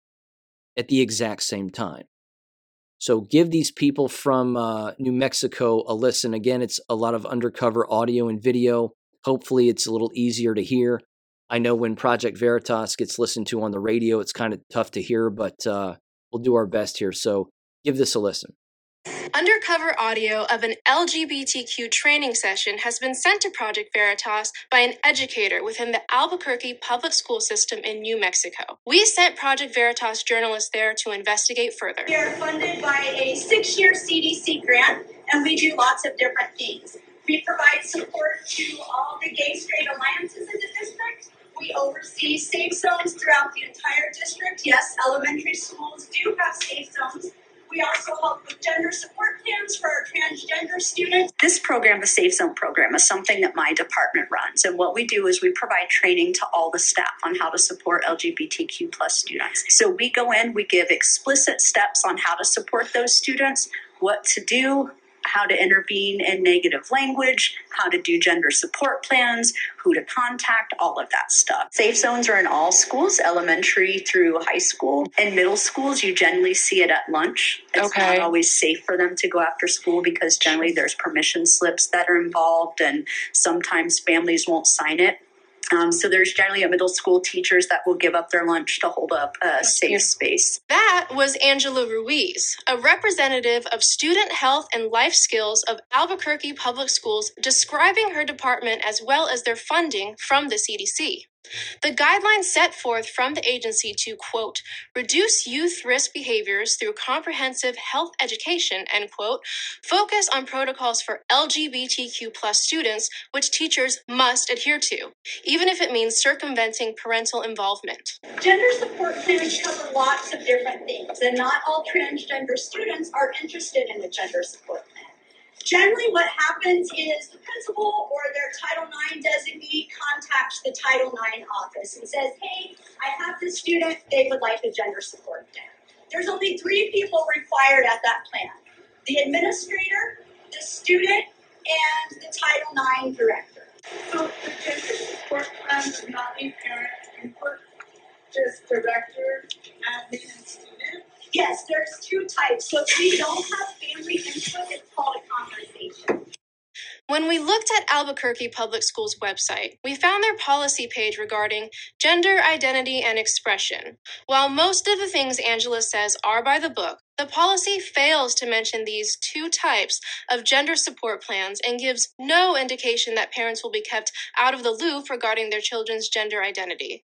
at the exact same time. So give these people from uh, New Mexico a listen. Again, it's a lot of undercover audio and video. Hopefully, it's a little easier to hear. I know when Project Veritas gets listened to on the radio, it's kind of tough to hear, but uh, we'll do our best here. So give this a listen. Undercover audio of an LGBTQ training session has been sent to Project Veritas by an educator within the Albuquerque public school system in New Mexico. We sent Project Veritas journalists there to investigate further. We are funded by a six year CDC grant, and we do lots of different things. We provide support to all the gay straight alliances in the district. We oversee safe zones throughout the entire district. Yes, elementary schools do have safe zones. We also help with gender support plans for our transgender students. This program, the Safe Zone program, is something that my department runs. And what we do is we provide training to all the staff on how to support LGBTQ plus students. So we go in, we give explicit steps on how to support those students, what to do, how to intervene in negative language, how to do gender support plans, who to contact, all of that stuff. Safe zones are in all schools, elementary through high school. In middle schools, you generally see it at lunch. It's okay. not always safe for them to go after school because generally there's permission slips that are involved and sometimes families won't sign it. Um, so there's generally a middle school teachers that will give up their lunch to hold up a safe space. That was Angela Ruiz, a representative of student health and life skills of Albuquerque Public Schools, describing her department as well as their funding from the CDC. The guidelines set forth from the agency to, quote, reduce youth risk behaviors through comprehensive health education, end quote, focus on protocols for LGBTQ plus students, which teachers must adhere to, even if it means circumventing parental involvement. Gender support plans cover lots of different things, and not all transgender students are interested in the gender support plan. Generally, what happens is the principal or their Title IX designee contacts the Title IX office and says, hey, I have this student, they would like a gender support plan. There's only three people required at that plan the administrator, the student, and the Title IX director. So the gender support plan does not need parent input, just director, and student? Yes, there's two types. So if we don't have family input, it's called a conversation. When we looked at Albuquerque Public Schools website, we found their policy page regarding gender identity and expression. While most of the things Angela says are by the book, the policy fails to mention these two types of gender support plans and gives no indication that parents will be kept out of the loop regarding their children's gender identity.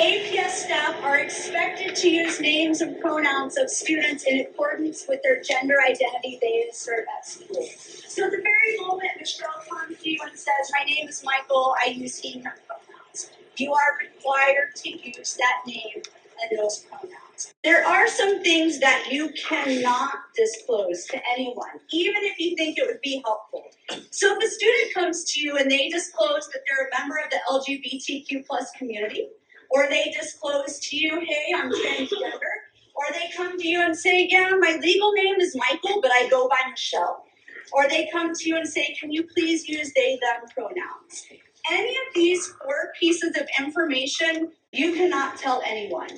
APS staff are expected to use names and pronouns of students in accordance with their gender identity they assert at school. So at the very moment Michelle comes to you and says, My name is Michael, I use he, her pronouns, you are required to use that name and those pronouns. There are some things that you cannot disclose to anyone, even if you think it would be helpful. So if a student comes to you and they disclose that they're a member of the LGBTQ plus community, or they disclose to you, hey, I'm transgender, or they come to you and say, yeah, my legal name is Michael, but I go by Michelle, or they come to you and say, can you please use they, them pronouns? Any of these four pieces of information you cannot tell anyone.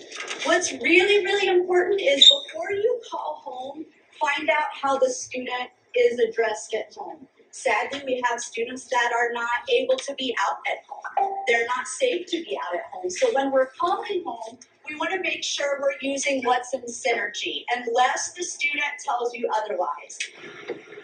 What's really, really important is before you call home, find out how the student is addressed at home. Sadly, we have students that are not able to be out at home. They're not safe to be out at home. So when we're calling home, we want to make sure we're using what's in synergy, unless the student tells you otherwise.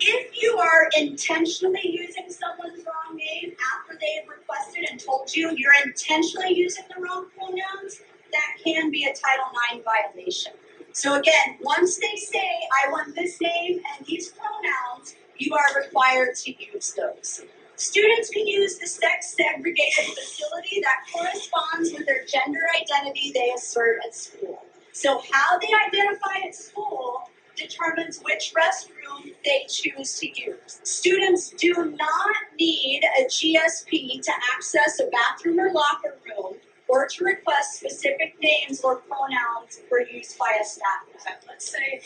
If you are intentionally using someone's wrong name after they have requested and told you you're intentionally using the wrong pronouns, that can be a Title IX violation. So again, once they say, I want this name and these pronouns, you are required to use those. Students can use the sex segregated facility that corresponds with their gender identity they assert at school. So, how they identify at school determines which restroom they choose to use. Students do not need a GSP to access a bathroom or locker room or to request specific names or pronouns for use by a staff member. Let's say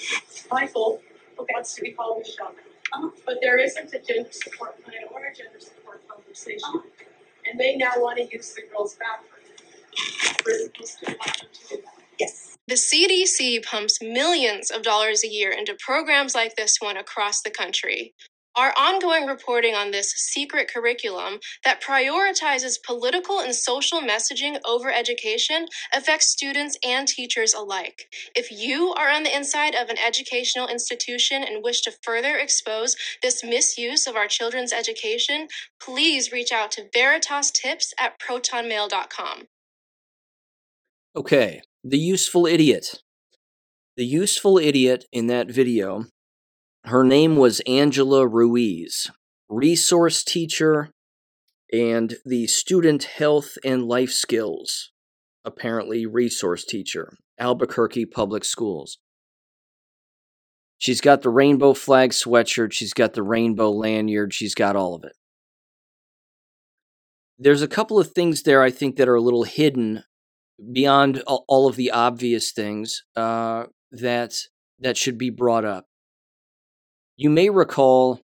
Michael wants to be called Michelle. Uh, but there isn't a gender support plan or a gender support conversation. Uh-huh. And they now want to use the girls' bathroom. We're supposed to want them to do that. Yes. The CDC pumps millions of dollars a year into programs like this one across the country. Our ongoing reporting on this secret curriculum that prioritizes political and social messaging over education affects students and teachers alike. If you are on the inside of an educational institution and wish to further expose this misuse of our children's education, please reach out to Veritas Tips at protonmail.com. Okay, the useful idiot. The useful idiot in that video her name was Angela Ruiz, resource teacher and the student health and life skills, apparently resource teacher, Albuquerque Public Schools. She's got the rainbow flag sweatshirt, she's got the rainbow lanyard, she's got all of it. There's a couple of things there I think that are a little hidden beyond all of the obvious things uh, that that should be brought up. You may recall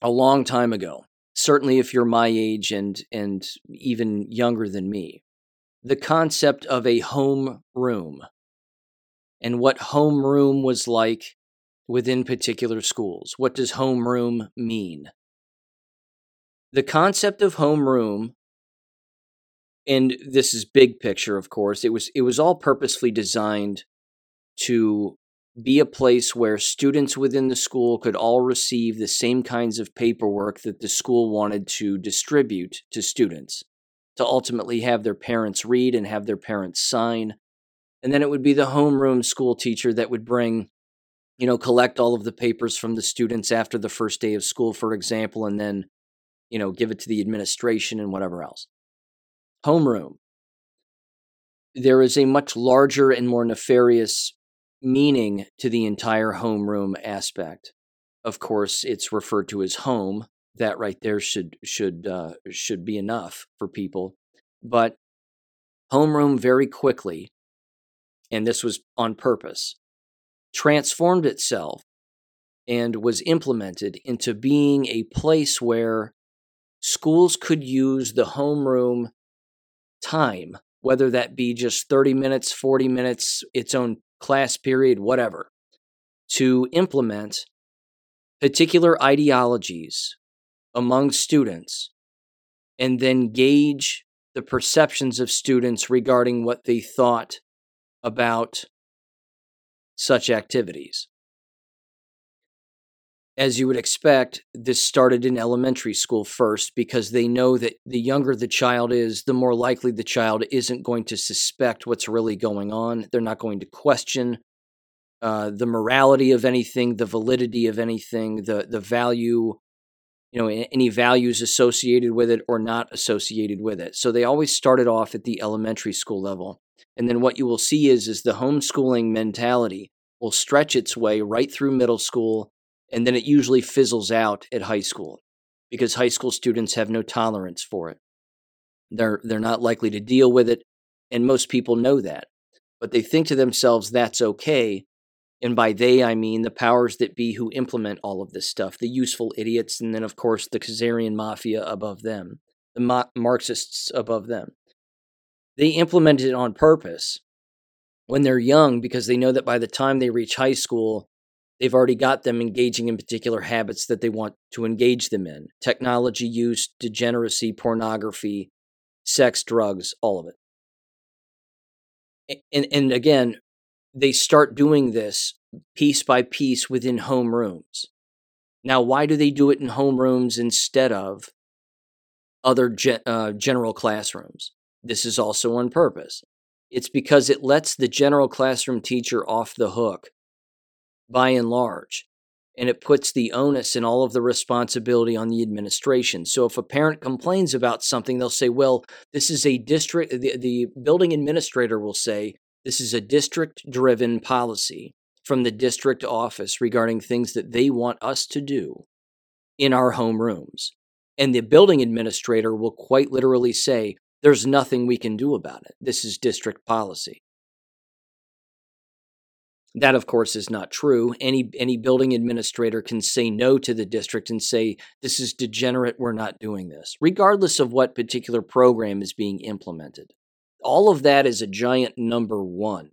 a long time ago, certainly if you're my age and and even younger than me, the concept of a home room and what home room was like within particular schools. What does home room mean? The concept of home room and this is big picture of course it was it was all purposefully designed to be a place where students within the school could all receive the same kinds of paperwork that the school wanted to distribute to students to ultimately have their parents read and have their parents sign. And then it would be the homeroom school teacher that would bring you know collect all of the papers from the students after the first day of school for example and then you know give it to the administration and whatever else. Homeroom. There is a much larger and more nefarious meaning to the entire homeroom aspect of course, it's referred to as home. That right there should should uh, should be enough for people. But homeroom very quickly, and this was on purpose, transformed itself and was implemented into being a place where schools could use the homeroom time, whether that be just 30 minutes, 40 minutes, its own class period, whatever, to implement particular ideologies among students and then gauge the perceptions of students regarding what they thought about such activities. As you would expect, this started in elementary school first because they know that the younger the child is, the more likely the child isn't going to suspect what's really going on. They're not going to question uh, the morality of anything, the validity of anything, the the value, you know, any values associated with it or not associated with it. So they always started off at the elementary school level, and then what you will see is is the homeschooling mentality will stretch its way right through middle school, and then it usually fizzles out at high school because high school students have no tolerance for it. They're they're not likely to deal with it, and most people know that. But they think to themselves that's okay and by they, I mean the powers that be who implement all of this stuff, the useful idiots, and then, of course, the Khazarian mafia above them, the Ma- Marxists above them. They implement it on purpose when they're young because they know that by the time they reach high school, they've already got them engaging in particular habits that they want to engage them in technology use, degeneracy, pornography, sex, drugs, all of it. And, and again, they start doing this piece by piece within homerooms. Now, why do they do it in homerooms instead of other ge- uh, general classrooms? This is also on purpose. It's because it lets the general classroom teacher off the hook by and large, and it puts the onus and all of the responsibility on the administration. So if a parent complains about something, they'll say, well, this is a district, the, the building administrator will say, this is a district driven policy from the district office regarding things that they want us to do in our home rooms. And the building administrator will quite literally say, There's nothing we can do about it. This is district policy. That, of course, is not true. Any, any building administrator can say no to the district and say, This is degenerate, we're not doing this, regardless of what particular program is being implemented all of that is a giant number one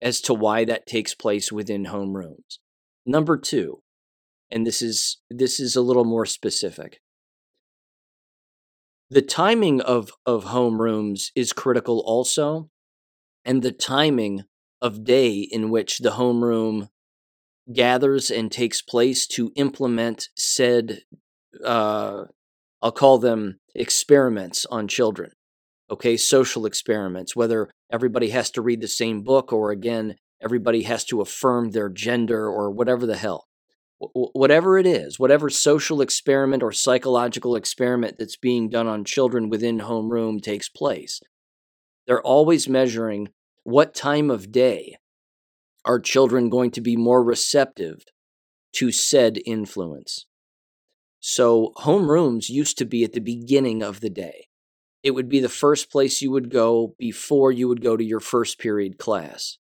as to why that takes place within homerooms. Number two, and this is this is a little more specific. The timing of, of homerooms is critical also, and the timing of day in which the homeroom gathers and takes place to implement said uh, I'll call them experiments on children okay, social experiments, whether everybody has to read the same book or again, everybody has to affirm their gender or whatever the hell. Whatever it is, whatever social experiment or psychological experiment that's being done on children within homeroom takes place, they're always measuring what time of day are children going to be more receptive to said influence. So, homerooms used to be at the beginning of the day it would be the first place you would go before you would go to your first period class.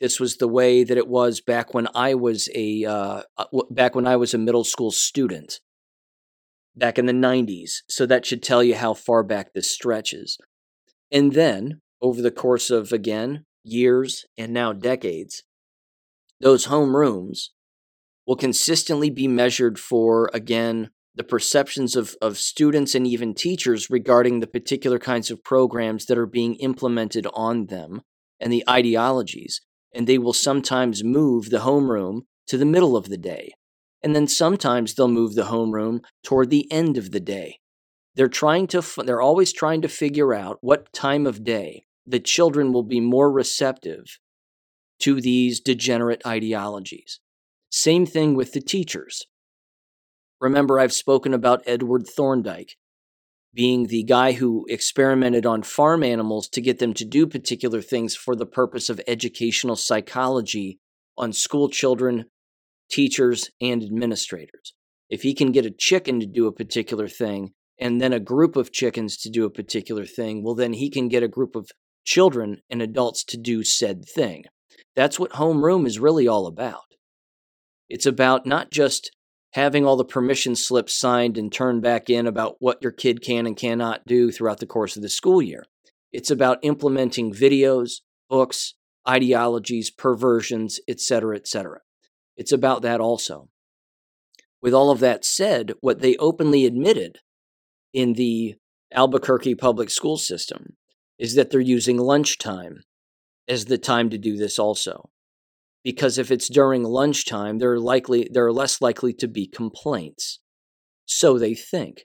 This was the way that it was back when I was a uh, back when I was a middle school student, back in the '90s. So that should tell you how far back this stretches. And then, over the course of again years and now decades, those home rooms will consistently be measured for again the perceptions of, of students and even teachers regarding the particular kinds of programs that are being implemented on them and the ideologies. And they will sometimes move the homeroom to the middle of the day. And then sometimes they'll move the homeroom toward the end of the day. They're trying to they're always trying to figure out what time of day the children will be more receptive to these degenerate ideologies. Same thing with the teachers. Remember, I've spoken about Edward Thorndike being the guy who experimented on farm animals to get them to do particular things for the purpose of educational psychology on school children teachers, and administrators. If he can get a chicken to do a particular thing and then a group of chickens to do a particular thing, well, then he can get a group of children and adults to do said thing. That's what homeroom is really all about. It's about not just having all the permission slips signed and turned back in about what your kid can and cannot do throughout the course of the school year. It's about implementing videos, books, ideologies, perversions, etc., etc. It's about that also. With all of that said, what they openly admitted in the Albuquerque public school system is that they're using lunchtime as the time to do this also because if it's during lunchtime, there are likely there are less likely to be complaints. So they think.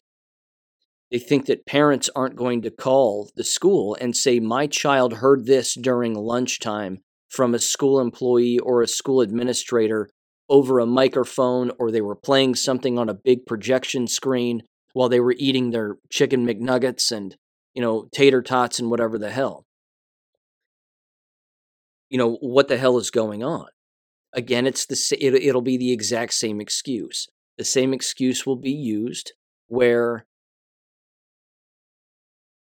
They think that parents aren't going to call the school and say, My child heard this during lunchtime from a school employee or a school administrator over a microphone, or they were playing something on a big projection screen while they were eating their chicken McNuggets and, you know, tater tots and whatever the hell you know, what the hell is going on? Again, it's the it, it'll be the exact same excuse. The same excuse will be used where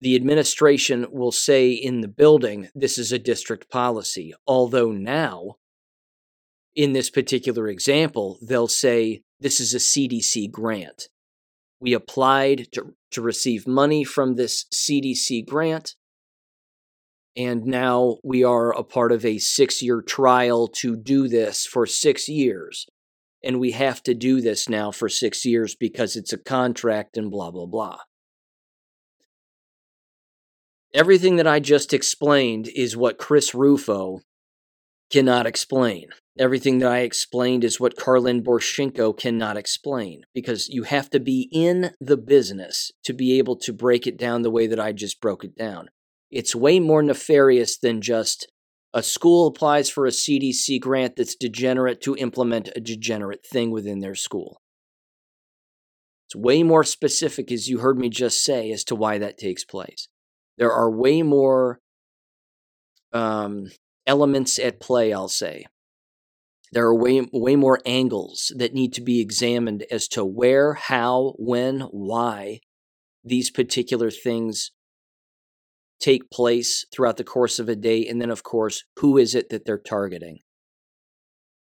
the administration will say in the building, this is a district policy. Although now, in this particular example, they'll say, this is a CDC grant. We applied to, to receive money from this CDC grant and now we are a part of a six year trial to do this for six years. And we have to do this now for six years because it's a contract and blah, blah, blah. Everything that I just explained is what Chris Rufo cannot explain. Everything that I explained is what Karlyn Borysenko cannot explain because you have to be in the business to be able to break it down the way that I just broke it down. It's way more nefarious than just a school applies for a CDC grant that's degenerate to implement a degenerate thing within their school. It's way more specific, as you heard me just say, as to why that takes place. There are way more um, elements at play, I'll say. There are way, way more angles that need to be examined as to where, how, when, why these particular things take place throughout the course of a day. And then, of course, who is it that they're targeting?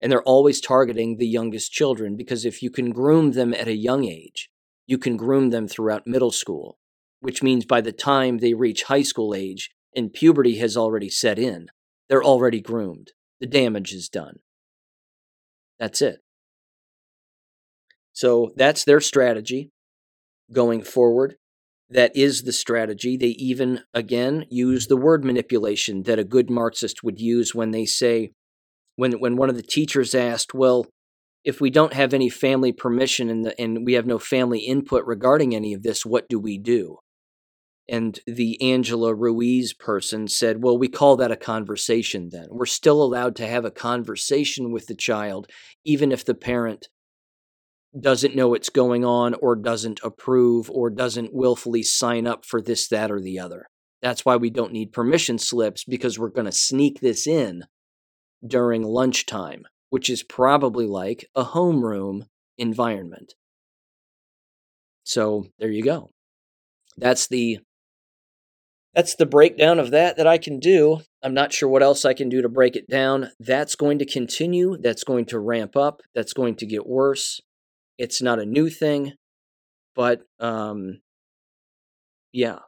And they're always targeting the youngest children because if you can groom them at a young age, you can groom them throughout middle school, which means by the time they reach high school age and puberty has already set in, they're already groomed. The damage is done. That's it. So that's their strategy going forward that is the strategy. They even, again, use the word manipulation that a good Marxist would use when they say, when, when one of the teachers asked, well, if we don't have any family permission and, the, and we have no family input regarding any of this, what do we do? And the Angela Ruiz person said, Well, we call that a conversation then. We're still allowed to have a conversation with the child, even if the parent doesn't know what's going on or doesn't approve or doesn't willfully sign up for this, that, or the other. That's why we don't need permission slips because we're going to sneak this in during lunchtime, which is probably like a homeroom environment. So there you go. That's the that's the breakdown of that that I can do. I'm not sure what else I can do to break it down. That's going to continue. That's going to ramp up. That's going to get worse. It's not a new thing, but um, yeah.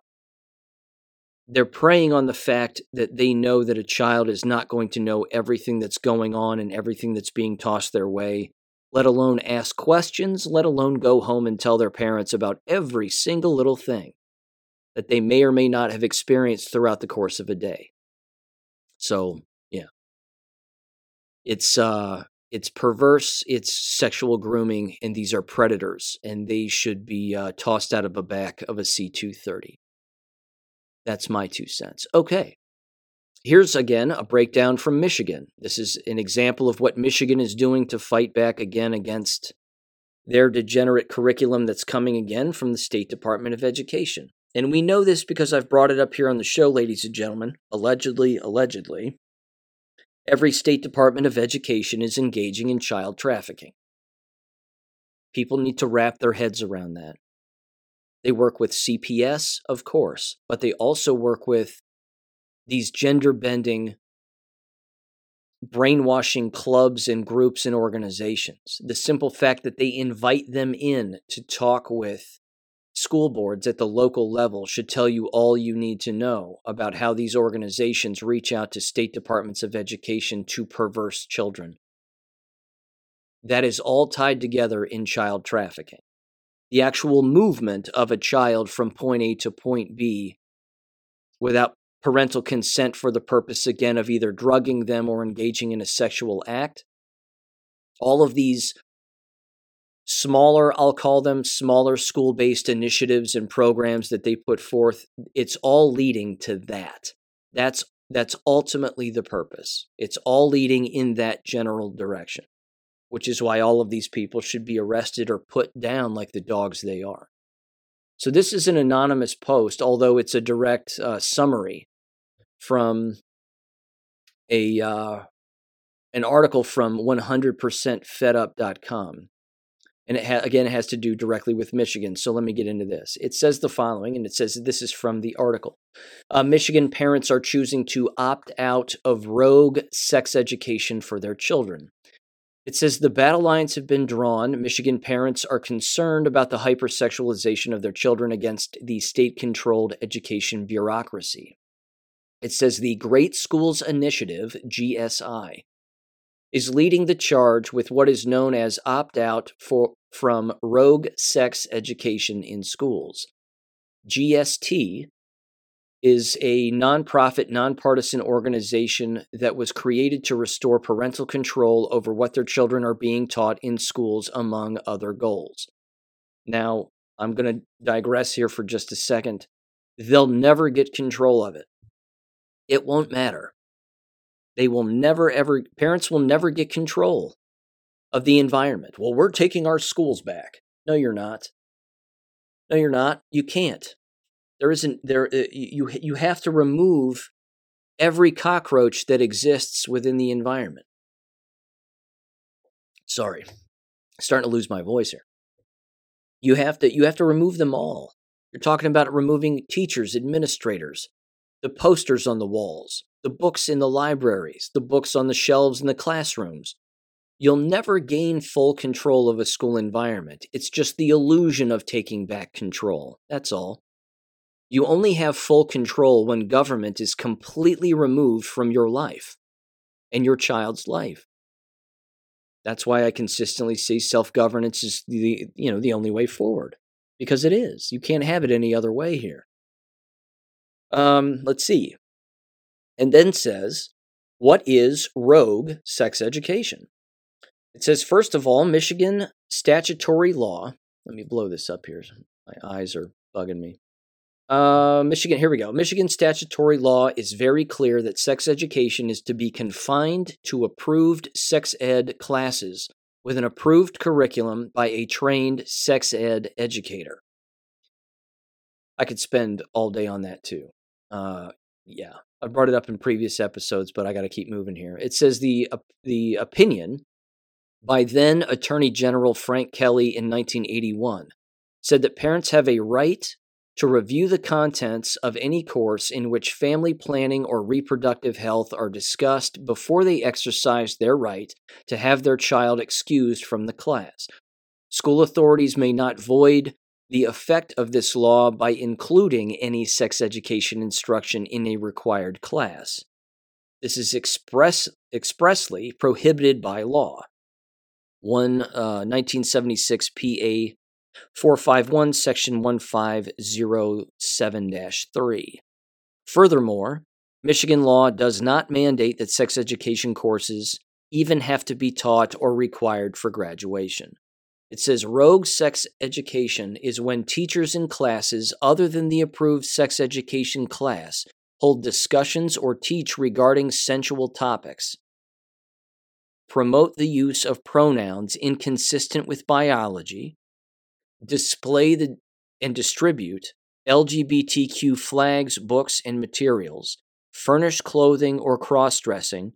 They're preying on the fact that they know that a child is not going to know everything that's going on and everything that's being tossed their way, let alone ask questions, let alone go home and tell their parents about every single little thing that they may or may not have experienced throughout the course of a day. So, yeah. It's uh it's perverse, it's sexual grooming, and these are predators, and they should be uh, tossed out of the back of a C 230. That's my two cents. Okay. Here's again a breakdown from Michigan. This is an example of what Michigan is doing to fight back again against their degenerate curriculum that's coming again from the State Department of Education. And we know this because I've brought it up here on the show, ladies and gentlemen. Allegedly, allegedly. every state department of education is engaging in child trafficking. People need to wrap their heads around that. They work with CPS, of course, but they also work with these gender bending, brainwashing clubs and groups and organizations. The simple fact that they invite them in to talk with school boards at the local level should tell you all you need to know about how these organizations reach out to state departments of education to perverse children. That is all tied together in child trafficking. The actual movement of a child from point A to point B without parental consent for the purpose, again, of either drugging them or engaging in a sexual act. All of these smaller, I'll call them smaller school based initiatives and programs that they put forth, it's all leading to that. That's that's ultimately the purpose. It's all leading in that general direction, which is why all of these people should be arrested or put down like the dogs they are. So, this is an anonymous post, although it's a direct uh, summary from a uh, an article from 100%fedup.com. And it ha- again, it has to do directly with Michigan. So let me get into this. It says the following, and it says this is from the article. Uh, Michigan parents are choosing to opt out of rogue sex education for their children. It says the battle lines have been drawn. Michigan parents are concerned about the hypersexualization of their children against the state controlled education bureaucracy. It says the Great Schools Initiative, GSI, is leading the charge with what is known as opt out for from rogue sex education in schools. GST is a nonprofit, nonpartisan organization that was created to restore parental control over what their children are being taught in schools, among other goals. Now, I'm going to digress here for just a second. They'll never get control of it. It won't matter. They will never, ever, parents will never get control of the environment. Well, we're taking our schools back. No, you're not. No, you're not. You can't. There isn't, there, uh, you, you have to remove every cockroach that exists within the environment. Sorry, starting to lose my voice here. You have to, you have to remove them all. You're talking about removing teachers, administrators, the posters on the walls, the books in the libraries, the books on the shelves in the classrooms. You'll never gain full control of a school environment. It's just the illusion of taking back control. That's all. You only have full control when government is completely removed from your life and your child's life. That's why I consistently say self-governance is the you know the only way forward because it is. You can't have it any other way here. Um, let's see. And then says, what is rogue sex education? It says, first of all, Michigan statutory law. Let me blow this up here. My eyes are bugging me. Uh, Michigan, here we go. Michigan statutory law is very clear that sex education is to be confined to approved sex ed classes with an approved curriculum by a trained sex ed educator. I could spend all day on that too. Uh, yeah, I brought it up in previous episodes, but I got to keep moving here. It says the uh, the opinion by then Attorney General Frank Kelley in 1981 said that parents have a right to review the contents of any course in which family planning or reproductive health are discussed before they exercise their right to have their child excused from the class. School authorities may not void the effect of this law by including any sex education instruction in a required class. This is express, expressly prohibited by law. 1 uh, 1976 PA 451, Section 1507 3. Furthermore, Michigan law does not mandate that sex education courses even have to be taught or required for graduation. It says rogue sex education is when teachers in classes other than the approved sex education class hold discussions or teach regarding sensual topics, promote the use of pronouns inconsistent with biology, display the, and distribute LGBTQ flags, books, and materials, furnish clothing or cross dressing,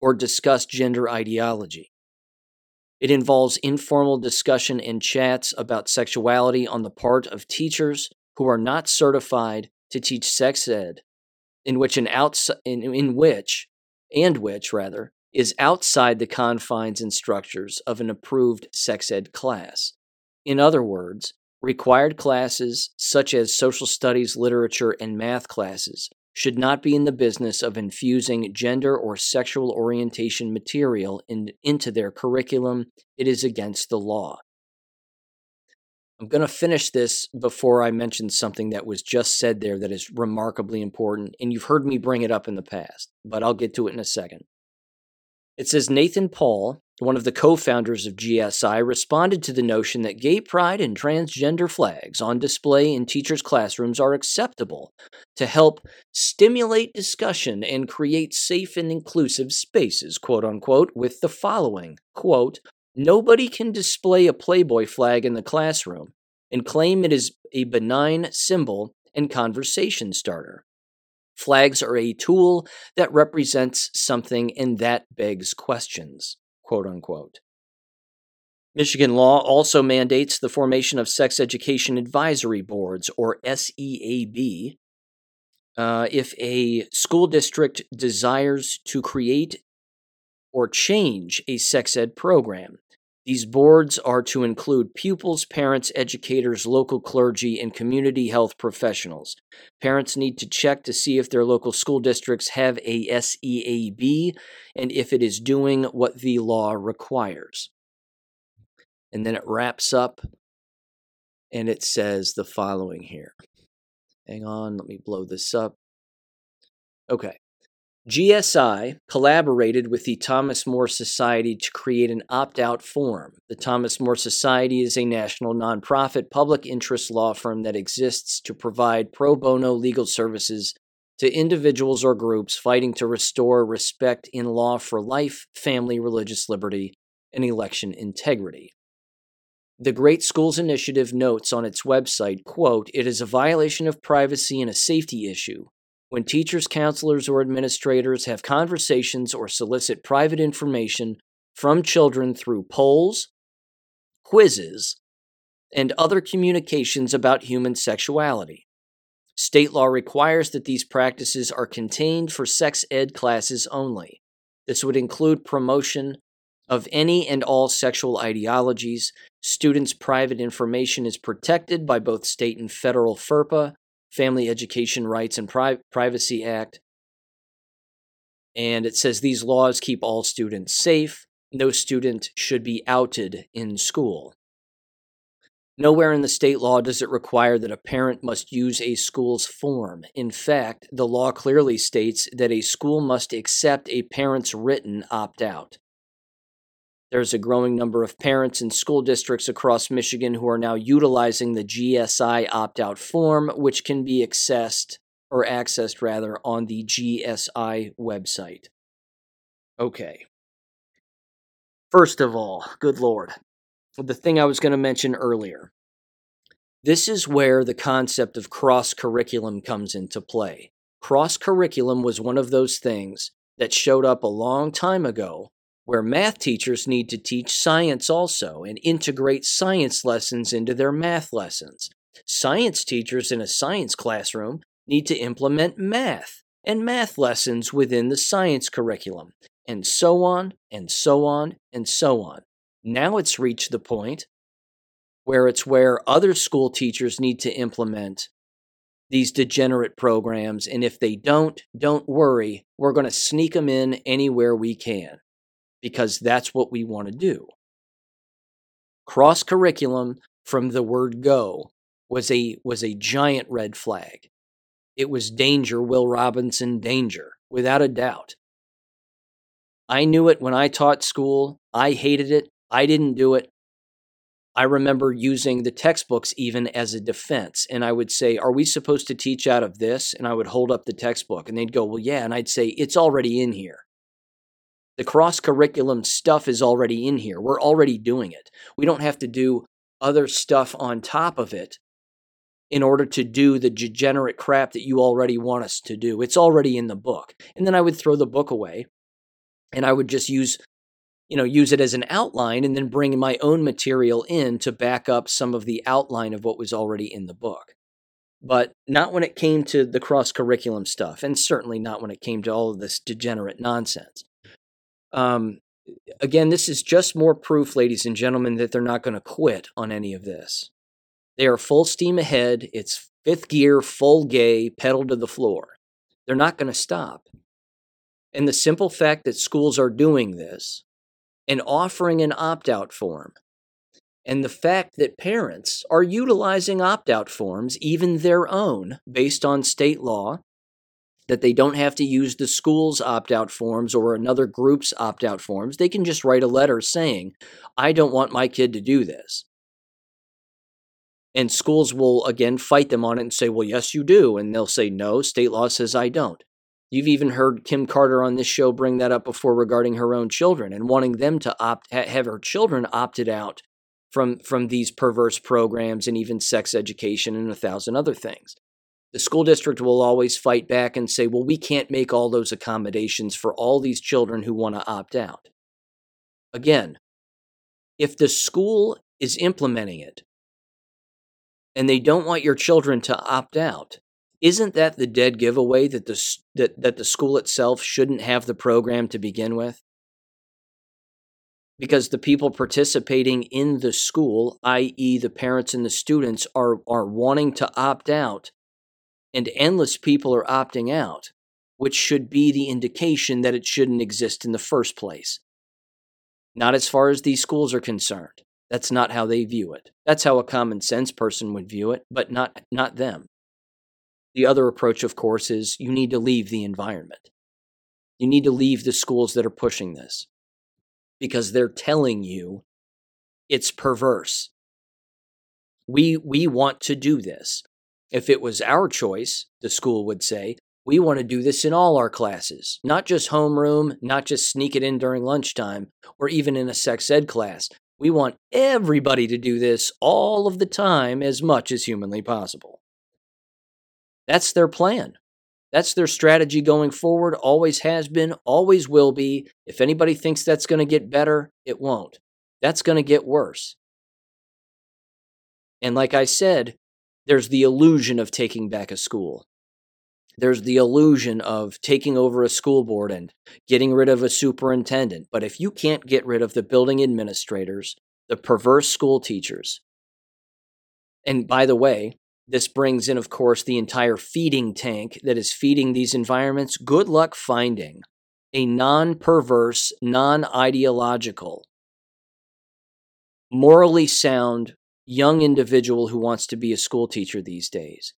or discuss gender ideology. It involves informal discussion and chats about sexuality on the part of teachers who are not certified to teach sex ed, in which an in, in which and which rather is outside the confines and structures of an approved sex ed class. In other words, required classes such as social studies, literature, and math classes should not be in the business of infusing gender or sexual orientation material in, into their curriculum. It is against the law. I'm going to finish this before I mention something that was just said there that is remarkably important, and you've heard me bring it up in the past, but I'll get to it in a second. It says Nathan Paul, one of the co founders of GSI, responded to the notion that gay pride and transgender flags on display in teachers' classrooms are acceptable to help stimulate discussion and create safe and inclusive spaces, quote unquote, with the following quote, Nobody can display a Playboy flag in the classroom and claim it is a benign symbol and conversation starter. Flags are a tool that represents something and that begs questions quote unquote. Michigan law also mandates the formation of sex education advisory boards, or SEAB, uh, if a school district desires to create or change a sex ed program. These boards are to include pupils, parents, educators, local clergy, and community health professionals. Parents need to check to see if their local school districts have a SEAB and if it is doing what the law requires. And then it wraps up and it says the following here. Hang on, let me blow this up. Okay. GSI collaborated with the Thomas More Society to create an opt out form. The Thomas More Society is a national nonprofit public interest law firm that exists to provide pro bono legal services to individuals or groups fighting to restore respect in law for life, family, religious liberty, and election integrity. The Great Schools Initiative notes on its website, quote, "It is a violation of privacy and a safety issue when teachers, counselors, or administrators have conversations or solicit private information from children through polls, quizzes, and other communications about human sexuality. State law requires that these practices are contained for sex ed classes only. This would include promotion of any and all sexual ideologies. Students' private information is protected by both state and federal FERPA Family Education Rights and Pri- Privacy Act. And it says these laws keep all students safe. No student should be outed in school. Nowhere in the state law does it require that a parent must use a school's form. In fact, the law clearly states that a school must accept a parent's written opt out. There's a growing number of parents in school districts across Michigan who are now utilizing the GSI opt out form, which can be accessed or accessed rather on the GSI website. Okay. First of all, good Lord, the thing I was going to mention earlier. This is where the concept of cross curriculum comes into play. Cross curriculum was one of those things that showed up a long time ago where math teachers need to teach science also and integrate science lessons into their math lessons. Science teachers in a science classroom need to implement math and math lessons within the science curriculum, and so on, and so on, and so on. Now it's reached the point where it's where other school teachers need to implement these degenerate programs, and if they don't, don't worry, we're going to sneak them in anywhere we can because that's what we want to do. Cross curriculum from the word go was a was a giant red flag. It was danger, Will Robinson danger, without a doubt. I knew it when I taught school. I hated it. I didn't do it. I remember using the textbooks even as a defense. And I would say, Are we supposed to teach out of this? And I would hold up the textbook and they'd go, Well, yeah. And I'd say, It's already in here. The cross curriculum stuff is already in here. We're already doing it. We don't have to do other stuff on top of it in order to do the degenerate crap that you already want us to do. It's already in the book. And then I would throw the book away and I would just use you know use it as an outline and then bring my own material in to back up some of the outline of what was already in the book but not when it came to the cross curriculum stuff and certainly not when it came to all of this degenerate nonsense um, again this is just more proof ladies and gentlemen that they're not going to quit on any of this. They are full steam ahead. It's fifth gear full gay pedal to the floor. They're not going to stop. And the simple fact that schools are doing this and offering an opt out form, and the fact that parents are utilizing opt out forms, even their own, based on state law, that they don't have to use the school's opt out forms or another group's opt out forms. They can just write a letter saying, I don't want my kid to do this. And schools will again fight them on it and say, Well, yes, you do. And they'll say, No, state law says I don't. You've even heard Kim Carter on this show bring that up before regarding her own children and wanting them to opt have her children opted out from from these perverse programs and even sex education and a thousand other things. The school district will always fight back and say, "Well, we can't make all those accommodations for all these children who want to opt out." Again, if the school is implementing it and they don't want your children to opt out, isn't that the dead giveaway that the that that the school itself shouldn't have the program to begin with? Because the people participating in the school, i.e., the parents and the students, are are wanting to opt out, and endless people are opting out, which should be the indication that it shouldn't exist in the first place. Not as far as these schools are concerned. That's not how they view it. That's how a common sense person would view it, but not not them. The other approach, of course, is you need to leave the environment. You need to leave the schools that are pushing this because they're telling you it's perverse. We, we want to do this. If it was our choice, the school would say, we want to do this in all our classes, not just homeroom, not just sneak it in during lunchtime, or even in a sex ed class. We want everybody to do this all of the time as much as humanly possible. That's their plan. That's their strategy going forward, always has been, always will be. If anybody thinks that's going to get better, it won't. That's going to get worse. And like I said, there's the illusion of taking back a school. There's the illusion of taking over a school board and getting rid of a superintendent. But if you can't get rid of the building administrators, the perverse school teachers, and by the way, this brings in, of course, the entire feeding tank that is feeding these environments. Good luck finding a non perverse, non ideological, morally sound young individual who wants to be a school teacher these days.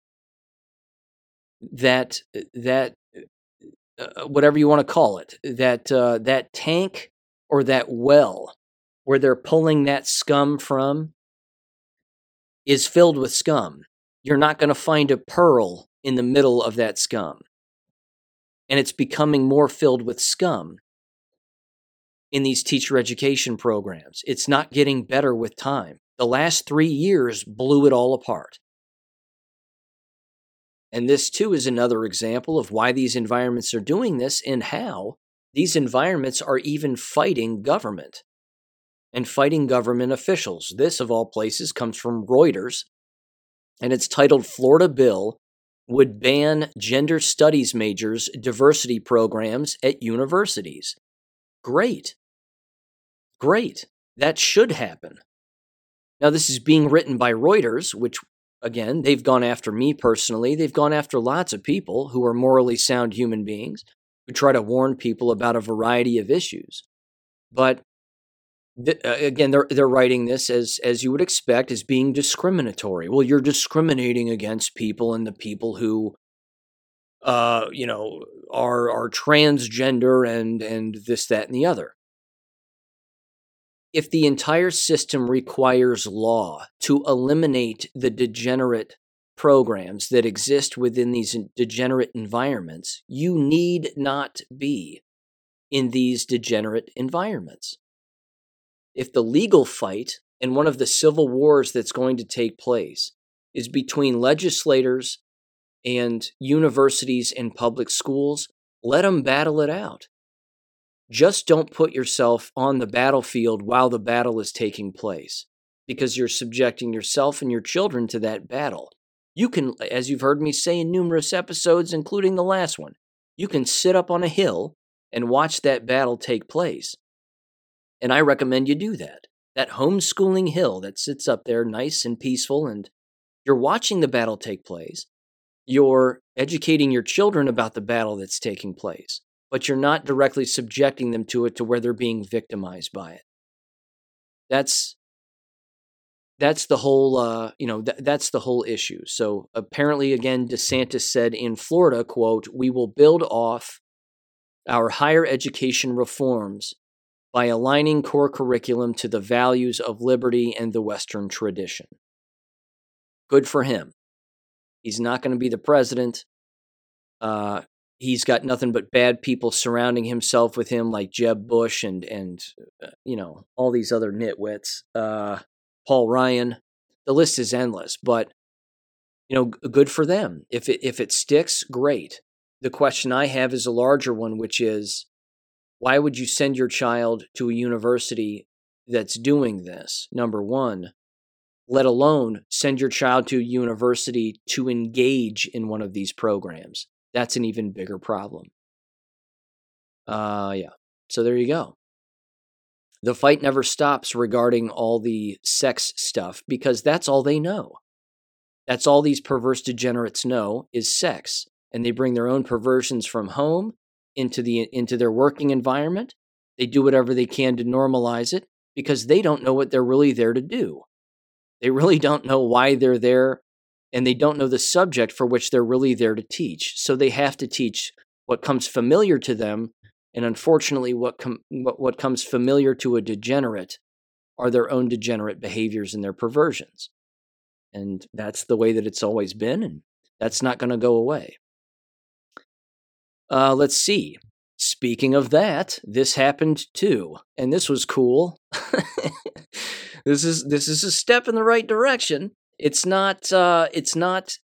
That, that, uh, whatever you want to call it, that, uh, that tank or that well where they're pulling that scum from is filled with scum you're not going to find a pearl in the middle of that scum. And it's becoming more filled with scum in these teacher education programs. It's not getting better with time. The last three years blew it all apart. And this, too, is another example of why these environments are doing this and how these environments are even fighting government and fighting government officials. This, of all places, comes from Reuters and it's titled Florida Bill would ban gender studies majors diversity programs at universities. Great. Great. That should happen. Now, this is being written by Reuters, which, again, they've gone after me personally. They've gone after lots of people who are morally sound human beings who try to warn people about a variety of issues. But uh, again they're they're writing this as as you would expect as being discriminatory well you're discriminating against people and the people who uh you know are are transgender and and this that and the other if the entire system requires law to eliminate the degenerate programs that exist within these degenerate environments you need not be in these degenerate environments if the legal fight and one of the civil wars that's going to take place is between legislators and universities and public schools, let them battle it out. Just don't put yourself on the battlefield while the battle is taking place because you're subjecting yourself and your children to that battle. You can, as you've heard me say in numerous episodes, including the last one, you can sit up on a hill and watch that battle take place. And I recommend you do that. That homeschooling hill that sits up there nice and peaceful, and you're watching the battle take place. You're educating your children about the battle that's taking place but you're not directly subjecting them to it to where they're being victimized by it. That's that's the whole uh, you know th- that's the whole issue. So apparently, again, DeSantis said in Florida, "quote We will build off our higher education reforms by aligning core curriculum to the values of liberty and the Western tradition." Good for him. He's not going to be the president. Uh, he's got nothing but bad people surrounding himself with him, like Jeb Bush and and uh, you know all these other nitwits. Uh, Paul Ryan. The list is endless, but you know, good for them. If it if it sticks, great. The question I have is a larger one, which is, why would you send your child to a university that's doing this? Number one. Let alone send your child to a university to engage in one of these programs that's an even bigger problem. Uh, yeah. So there you go. The fight never stops regarding all the sex stuff because that's all they know. That's all these perverse degenerates know is sex, and they bring their own perversions from home into the into their working environment. They do whatever they can to normalize it because they don't know what they're really there to do. They really don't know why they're there and they don't know the subject for which they're really there to teach. So they have to teach what comes familiar to them, and unfortunately, what com- what, what comes familiar to a degenerate are their own degenerate behaviors and their perversions, and that's the way that it's always been, and that's not going to go away. Uh, let's see. Speaking of that, this happened too, and this was cool. this is this is a step in the right direction. It's not uh, it's not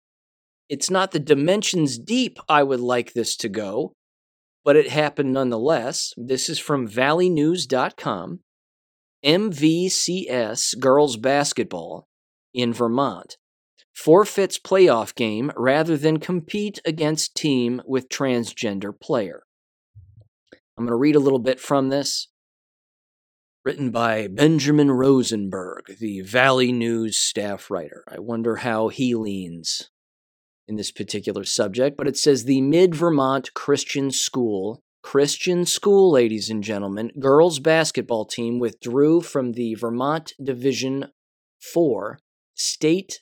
it's not the dimensions deep I would like this to go, but it happened nonetheless. This is from valleynews.com. MVCS girls basketball in Vermont forfeits playoff game rather than compete against team with transgender player. I'm going to read a little bit from this written by Benjamin Rosenberg, the Valley News staff writer. I wonder how he leans in this particular subject, but it says the Mid Vermont Christian School, Christian School, ladies and gentlemen, girls basketball team withdrew from the Vermont Division 4 state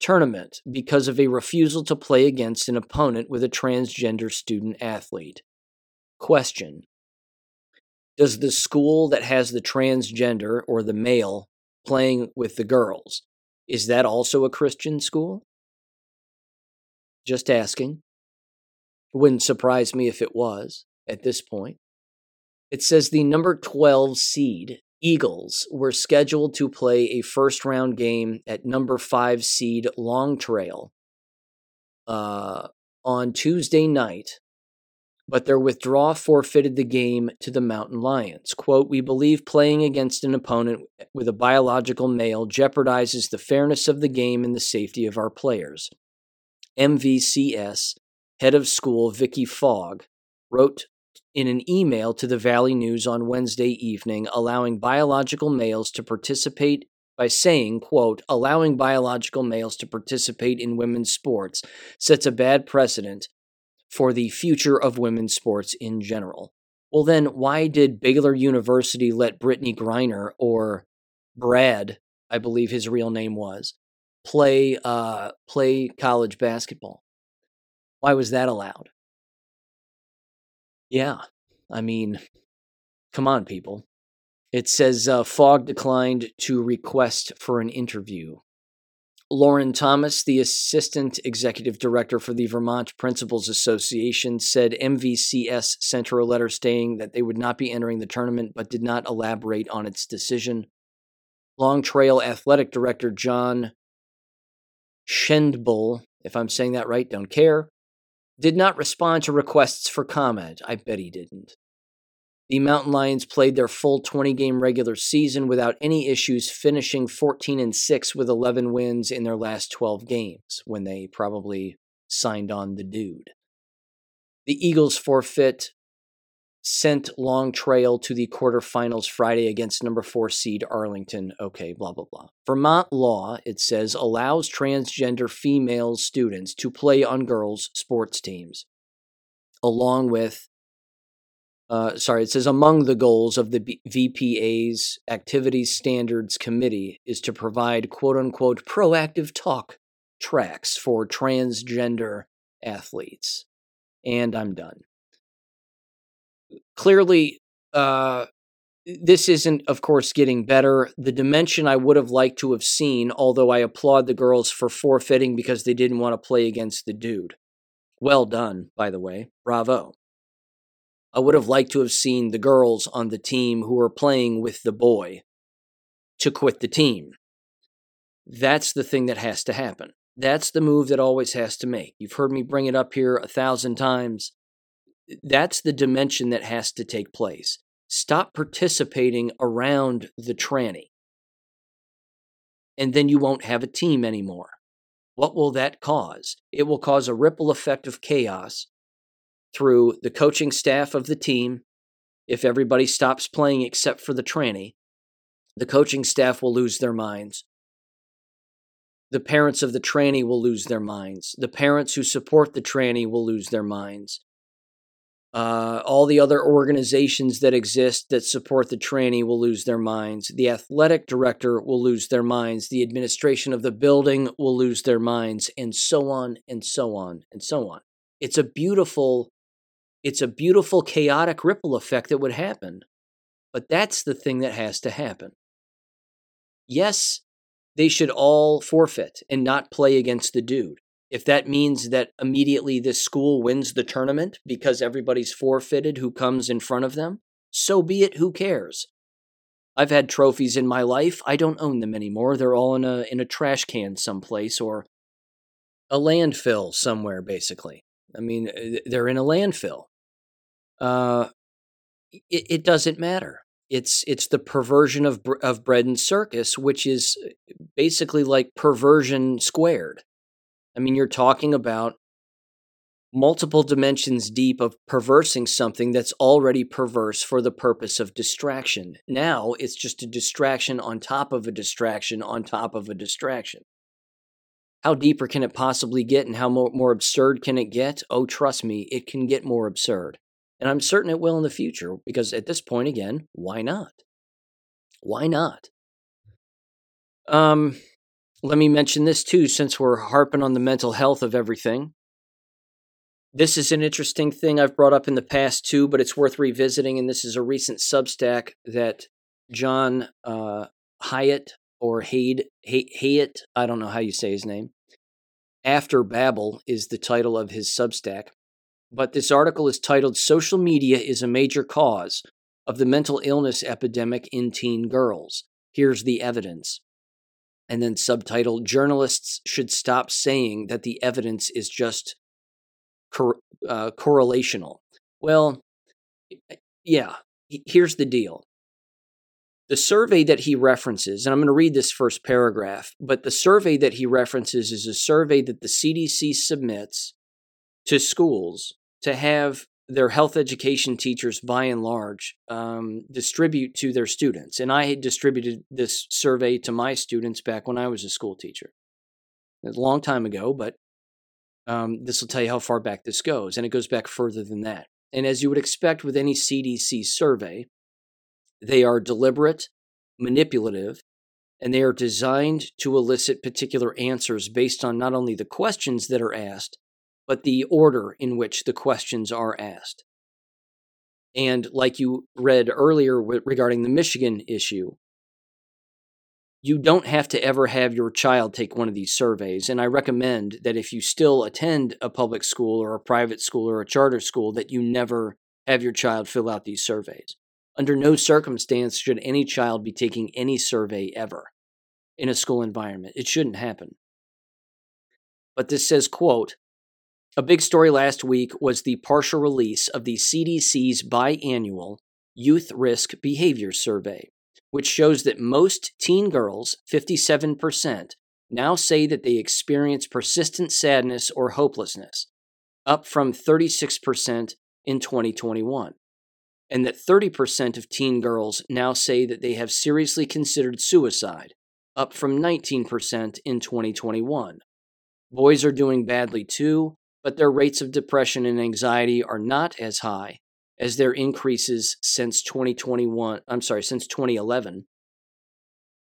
tournament because of a refusal to play against an opponent with a transgender student athlete. Question does the school that has the transgender or the male playing with the girls is that also a christian school? Just asking. Wouldn't surprise me if it was at this point. It says the number 12 seed eagles were scheduled to play a first round game at number 5 seed long trail uh, on tuesday night but their withdrawal forfeited the game to the Mountain Lions. Quote, We believe playing against an opponent with a biological male jeopardizes the fairness of the game and the safety of our players. MVCS head of school Vicky Fogg wrote in an email to the Valley News on Wednesday evening allowing biological males to participate by saying, quote, allowing biological males to participate in women's sports sets a bad precedent for the future of women's sports in general. Well, then, why did Baylor University let Brittney Griner or Brad, I believe his real name was, play uh, play college basketball? Why was that allowed? Yeah, I mean, come on, people. It says uh, Fogg declined to request for an interview. Lauren Thomas, the assistant executive director for the Vermont Principals Association, said MVCS sent her a letter stating that they would not be entering the tournament but did not elaborate on its decision. Long Trail athletic director John Shendbull, if I'm saying that right, don't care, did not respond to requests for comment. I bet he didn't. The Mountain Lions played their full 20 game regular season without any issues, finishing 14 and 6 with 11 wins in their last 12 games when they probably signed on the dude. The Eagles forfeit sent Long Trail to the quarterfinals Friday against number four seed Arlington. Okay, blah, blah, blah. Vermont law, it says, allows transgender female students to play on girls' sports teams, along with uh, sorry, it says among the goals of the B- VPA's Activities Standards Committee is to provide quote unquote proactive talk tracks for transgender athletes. And I'm done. Clearly, uh, this isn't, of course, getting better. The dimension I would have liked to have seen, although I applaud the girls for forfeiting because they didn't want to play against the dude. Well done, by the way. Bravo. I would have liked to have seen the girls on the team who were playing with the boy to quit the team. That's the thing that has to happen. That's the move that always has to make. You've heard me bring it up here a thousand times. That's the dimension that has to take place. Stop participating around the tranny. And then you won't have a team anymore. What will that cause? It will cause a ripple effect of chaos through the coaching staff of the team. If everybody stops playing except for the tranny, the coaching staff will lose their minds. The parents of the tranny will lose their minds. The parents who support the tranny will lose their minds. Uh, all the other organizations that exist that support the tranny will lose their minds. The athletic director will lose their minds. The administration of the building will lose their minds, and so on and so on and so on. It's a beautiful it's a beautiful, chaotic ripple effect that would happen. But that's the thing that has to happen. Yes, they should all forfeit and not play against the dude. If that means that immediately this school wins the tournament because everybody's forfeited who comes in front of them, so be it, who cares? I've had trophies in my life. I don't own them anymore. They're all in a in a trash can someplace or a landfill somewhere basically. I mean, uh, they're in a landfill. Uh, it, it doesn't matter. It's it's the perversion of of bread and circus, which is uh, basically like perversion squared. I mean, you're talking about multiple dimensions deep of perversing something that's already perverse for the purpose of distraction. Now it's just a distraction on top of a distraction on top of a distraction. How deeper can it possibly get and how more, more absurd can it get? Oh, trust me, it can get more absurd. And I'm certain it will in the future because at this point, again, why not? Why not? Um, let me mention this too, since we're harping on the mental health of everything. This is an interesting thing I've brought up in the past too, but it's worth revisiting. And this is a recent Substack that John uh, Hyatt or Haid Hyatt, I don't know how you say his name. After Babel is the title of his Substack, but this article is titled "Social Media is a Major Cause of the Mental Illness Epidemic in Teen Girls." Here's the evidence. And then subtitled Journalists should stop saying that the evidence is just cor- uh, correlational. Well, yeah, here's the deal the survey that he references, and I'm going to read this first paragraph, but the survey that he references is a survey that the CDC submits to schools to have their health education teachers, by and large, um, distribute to their students. And I had distributed this survey to my students back when I was a school teacher. It a long time ago, but um, this will tell you how far back this goes. And it goes back further than that. And as you would expect with any CDC survey, they are deliberate, manipulative, and they are designed to elicit particular answers based on not only the questions that are asked, but the order in which the questions are asked. And like you read earlier regarding the Michigan issue, you don't have to ever have your child take one of these surveys. And I recommend that if you still attend a public school or a private school or a charter school, that you never have your child fill out these surveys. Under no circumstance should any child be taking any survey ever in a school environment. It shouldn't happen. But this says, quote, a big story last week was the partial release of the CDC's biannual Youth Risk Behavior Survey, which shows that most teen girls, 57%, now say that they experience persistent sadness or hopelessness, up from 36% in 2021. And that 30% of teen girls now say that they have seriously considered suicide, up from 19% in 2021. Boys are doing badly too, but their rates of depression and anxiety are not as high as their increases since 2021, I'm sorry, since 2011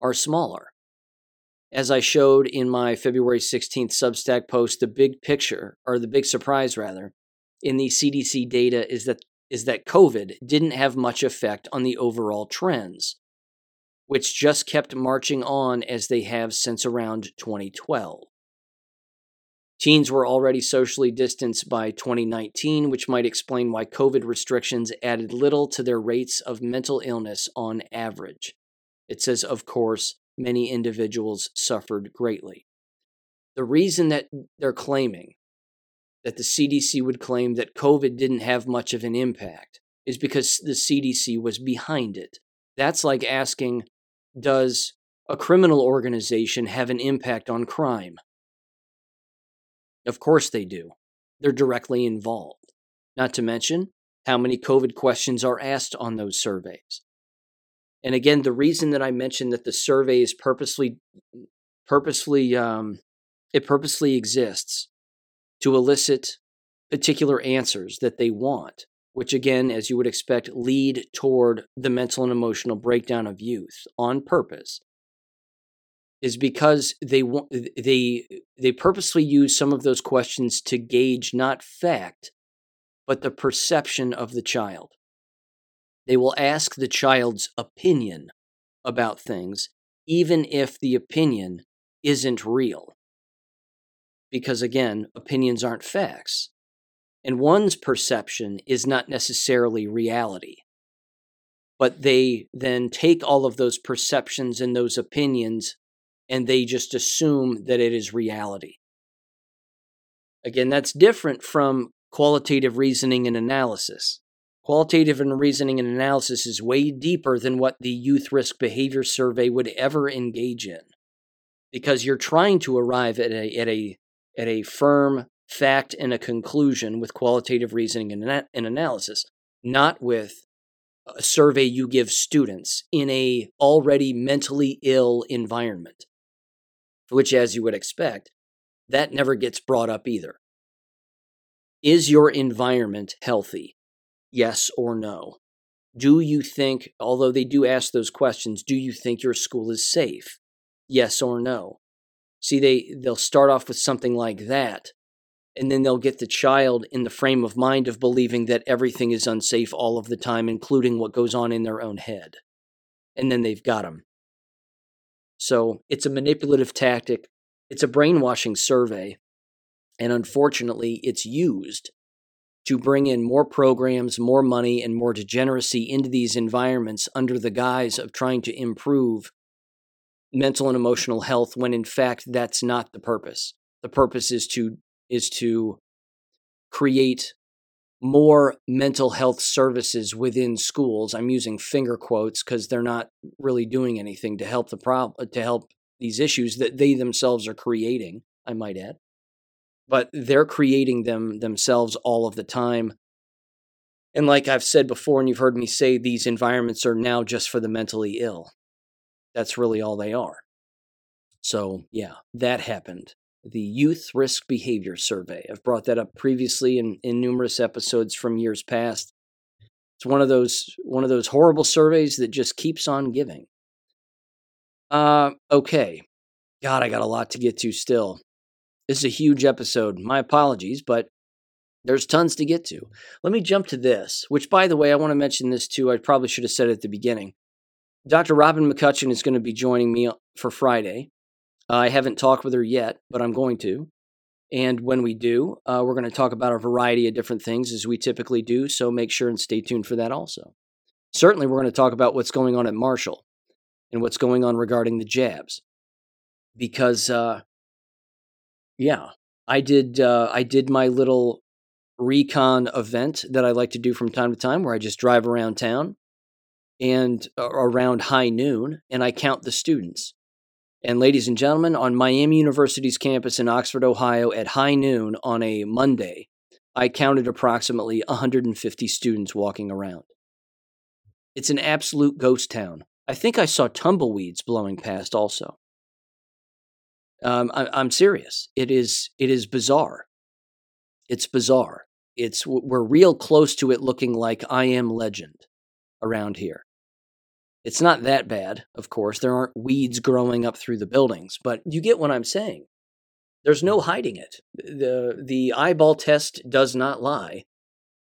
are smaller. As I showed in my February 16th Substack post, the big picture, or the big surprise rather, in the CDC data is that is that COVID didn't have much effect on the overall trends, which just kept marching on as they have since around 2012. Teens were already socially distanced by 2019, which might explain why COVID restrictions added little to their rates of mental illness on average. It says, of course, many individuals suffered greatly. The reason that they're claiming that the CDC would claim that COVID didn't have much of an impact is because the CDC was behind it. That's like asking, does a criminal organization have an impact on crime? Of course they do. They're directly involved. Not to mention how many COVID questions are asked on those surveys. And again, the reason that I mentioned that the survey is purposely, purposely, um, it purposely exists to elicit particular answers that they want, which again, as you would expect, lead toward the mental and emotional breakdown of youth on purpose is because they they they purposely use some of those questions to gauge not fact but the perception of the child. They will ask the child's opinion about things even if the opinion isn't real. Because again opinions aren't facts and one's perception is not necessarily reality. But they then take all of those perceptions and those opinions and they just assume that it is reality. Again, that's different from qualitative reasoning and analysis. Qualitative and reasoning and analysis is way deeper than what the Youth Risk Behavior Survey would ever engage in because you're trying to arrive at a, at a, at a firm fact and a conclusion with qualitative reasoning and, and analysis, not with a survey you give students in a already mentally ill environment which, as you would expect, that never gets brought up either. Is your environment healthy? Yes or no? Do you think, although they do ask those questions, do you think your school is safe? Yes or no? See, they, they'll start off with something like that, and then they'll get the child in the frame of mind of believing that everything is unsafe all of the time, including what goes on in their own head. And then they've got them. So it's a manipulative tactic, it's a brainwashing survey, and unfortunately, it's used to bring in more programs, more money, and more degeneracy into these environments under the guise of trying to improve mental and emotional health when in fact that's not the purpose. The purpose is to is to create more mental health services within schools. I'm using finger quotes because they're not really doing anything to help the problem uh, to help these issues that they themselves are creating, I might add. But they're creating them themselves all of the time. And like I've said before, and you've heard me say, these environments are now just for the mentally ill. That's really all they are. So, yeah, that happened the Youth Risk Behavior Survey. I've brought that up previously in, in numerous episodes from years past. It's one of those one of those horrible surveys that just keeps on giving. Uh, okay. God, I got a lot to get to still. This is a huge episode. My apologies, but there's tons to get to. Let me jump to this, which, by the way, I want to mention this too. I probably should have said it at the beginning. Dr. Robin McCutcheon is going to be joining me for Friday. I haven't talked with her yet, but I'm going to. And when we do, uh, we're going to talk about a variety of different things as we typically do. So make sure and stay tuned for that also. Certainly, we're going to talk about what's going on at Marshall and what's going on regarding the jabs. Because, uh, yeah, I did. Uh, I did my little recon event that I like to do from time to time, where I just drive around town and uh, around high noon, and I count the students. And ladies and gentlemen, on Miami University's campus in Oxford, Ohio, at high noon on a Monday, I counted approximately 150 students walking around. It's an absolute ghost town. I think I saw tumbleweeds blowing past also. Um, I, am serious. It is it is bizarre. It's bizarre. It's we're real close to it looking like I am legend around here. It's not that bad, of course. There aren't weeds growing up through the buildings, but you get what I'm saying. There's no hiding it. The the eyeball test does not lie.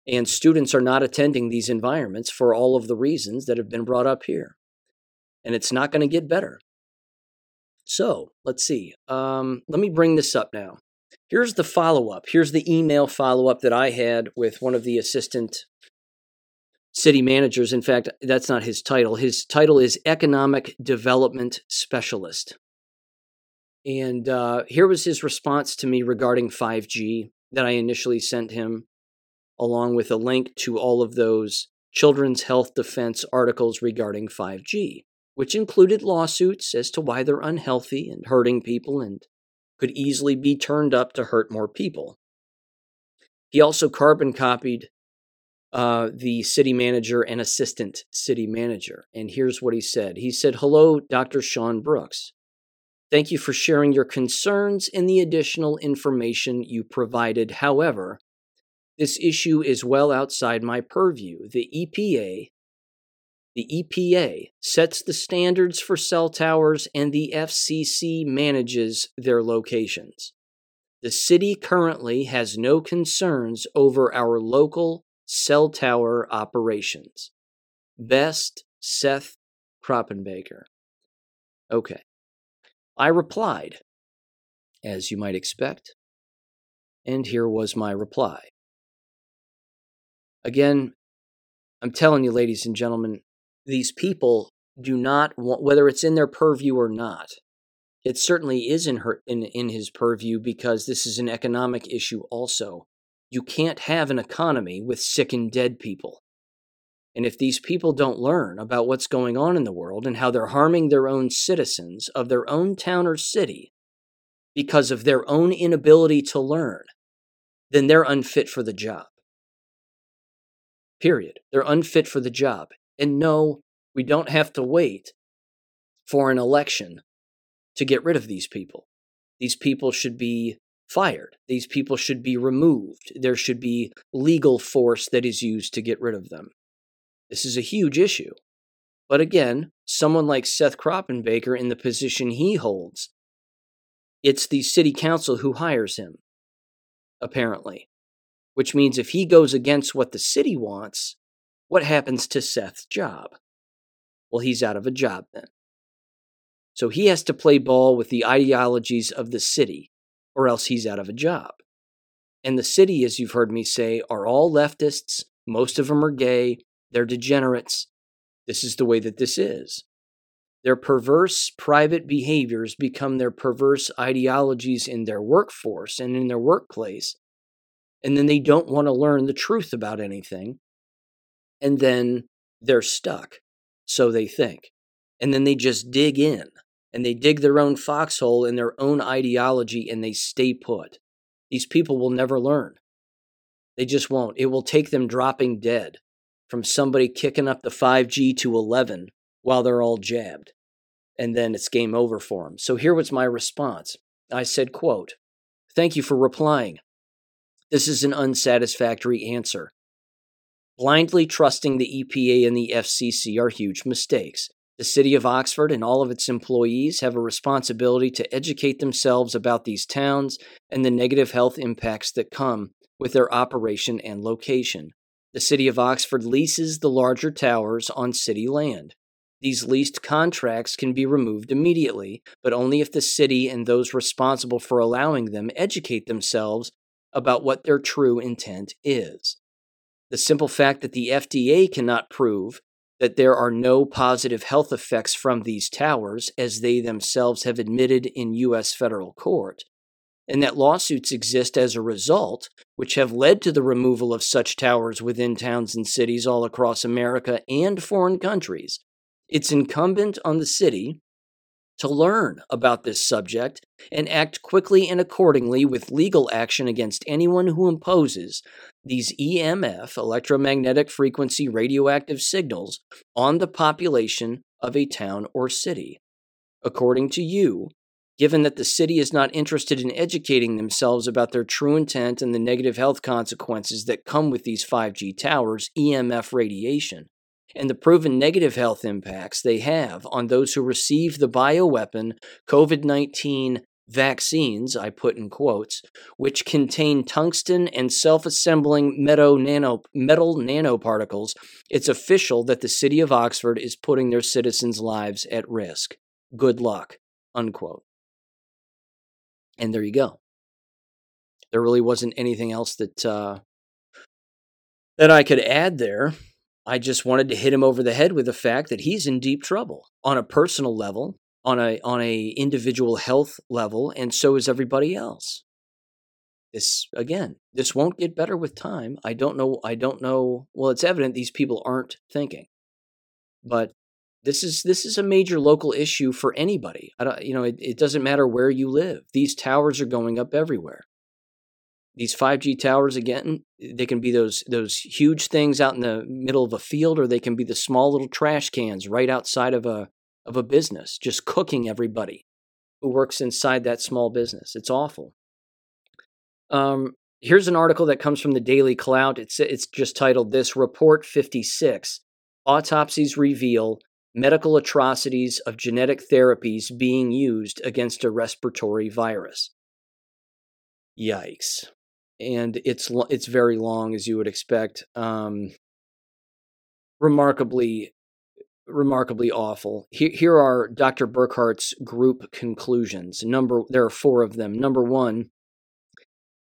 And students are not attending these environments for all of the reasons that have been brought up here. And it's not going to get better. So let's see. Um, let me bring this up now. Here's the follow up. Here's the email follow up that I had with one of the assistant city managers. In fact, that's not his title. His title is Economic Development Specialist. And uh, here was his response to me regarding 5G that I initially sent him, along with a link to all of those children's health defense articles regarding 5G, which included lawsuits as to why they're unhealthy and hurting people and could easily be turned up to hurt more people. He also carbon copied uh, the city manager and assistant city manager. And here's what he said He said, Hello, Dr. Sean Brooks. Thank you for sharing your concerns and the additional information you provided. However, this issue is well outside my purview. The EPA the EPA sets the standards for cell towers and the FCC manages their locations. The city currently has no concerns over our local cell tower operations. Best Seth Kroppenbaker. Okay. I replied, as you might expect, and here was my reply. Again, I'm telling you, ladies and gentlemen, these people do not want, whether it's in their purview or not. It certainly is in, her, in, in his purview because this is an economic issue also. You can't have an economy with sick and dead people. And if these people don't learn about what's going on in the world and how they're harming their own citizens of their own town or city because of their own inability to learn, then they're unfit for the job. Period. They're unfit for the job. And no, we don't have to wait for an election to get rid of these people. These people should be fired. These people should be removed. There should be legal force that is used to get rid of them. This is a huge issue. But again, someone like Seth Kroppenbaker in the position he holds, it's the city council who hires him, apparently. Which means if he goes against what the city wants, what happens to Seth's job? Well, he's out of a job then. So he has to play ball with the ideologies of the city, or else he's out of a job. And the city, as you've heard me say, are all leftists. Most of them are gay. They're degenerates. This is the way that this is. Their perverse private behaviors become their perverse ideologies in their workforce and in their workplace. And then they don't want to learn the truth about anything. And then they're stuck. So they think. And then they just dig in and they dig their own foxhole in their own ideology and they stay put. These people will never learn. They just won't. It will take them dropping dead from somebody kicking up the 5G to 11 while they're all jabbed. And then it's game over for them. So here was my response. I said, quote, Thank you for replying. This is an unsatisfactory answer. Blindly trusting the EPA and the FCC are huge mistakes. The City of Oxford and all of its employees have a responsibility to educate themselves about these towns and the negative health impacts that come with their operation and location. The City of Oxford leases the larger towers on city land. These leased contracts can be removed immediately, but only if the city and those responsible for allowing them educate themselves about what their true intent is. The simple fact that the FDA cannot prove that there are no positive health effects from these towers, as they themselves have admitted in U.S. federal court, and that lawsuits exist as a result, which have led to the removal of such towers within towns and cities all across America and foreign countries. It's incumbent on the city to learn about this subject and act quickly and accordingly with legal action against anyone who imposes these EMF, electromagnetic frequency radioactive signals, on the population of a town or city. According to you, given that the city is not interested in educating themselves about their true intent and the negative health consequences that come with these 5G towers, EMF radiation, and the proven negative health impacts they have on those who receive the bioweapon COVID 19 vaccines, I put in quotes, which contain tungsten and self assembling metal, nano, metal nanoparticles, it's official that the city of Oxford is putting their citizens' lives at risk. Good luck. Unquote. And there you go. There really wasn't anything else that uh, that I could add there. I just wanted to hit him over the head with the fact that he's in deep trouble on a personal level, on a on a individual health level, and so is everybody else. This again, this won't get better with time. I don't know. I don't know. Well, it's evident these people aren't thinking, but this is this is a major local issue for anybody. I don't, you know, it, it doesn't matter where you live. These towers are going up everywhere these 5G towers again, they can be those those huge things out in the middle of a field or they can be the small little trash cans right outside of a of a business just cooking everybody who works inside that small business. It's awful. Um, here's an article that comes from the Daily Clout. It's it's just titled this report 56 autopsies reveal medical atrocities of genetic therapies being used against a respiratory virus. Yikes and it's it's very long as you would expect. Um, remarkably, remarkably awful. Here, here are Dr. Burkhardt's group conclusions. Number, there are four of them. Number one.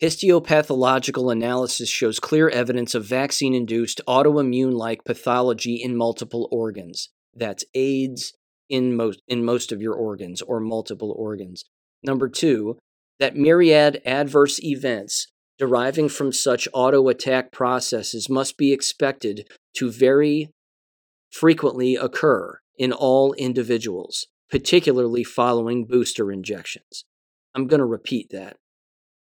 Histopathological analysis shows clear evidence of vaccine induced autoimmune like pathology in multiple organs. That's AIDS in most, in most of your organs or multiple organs. Number two, that myriad adverse events deriving from such auto attack processes must be expected to very frequently occur in all individuals, particularly following booster injections. I'm going to repeat that.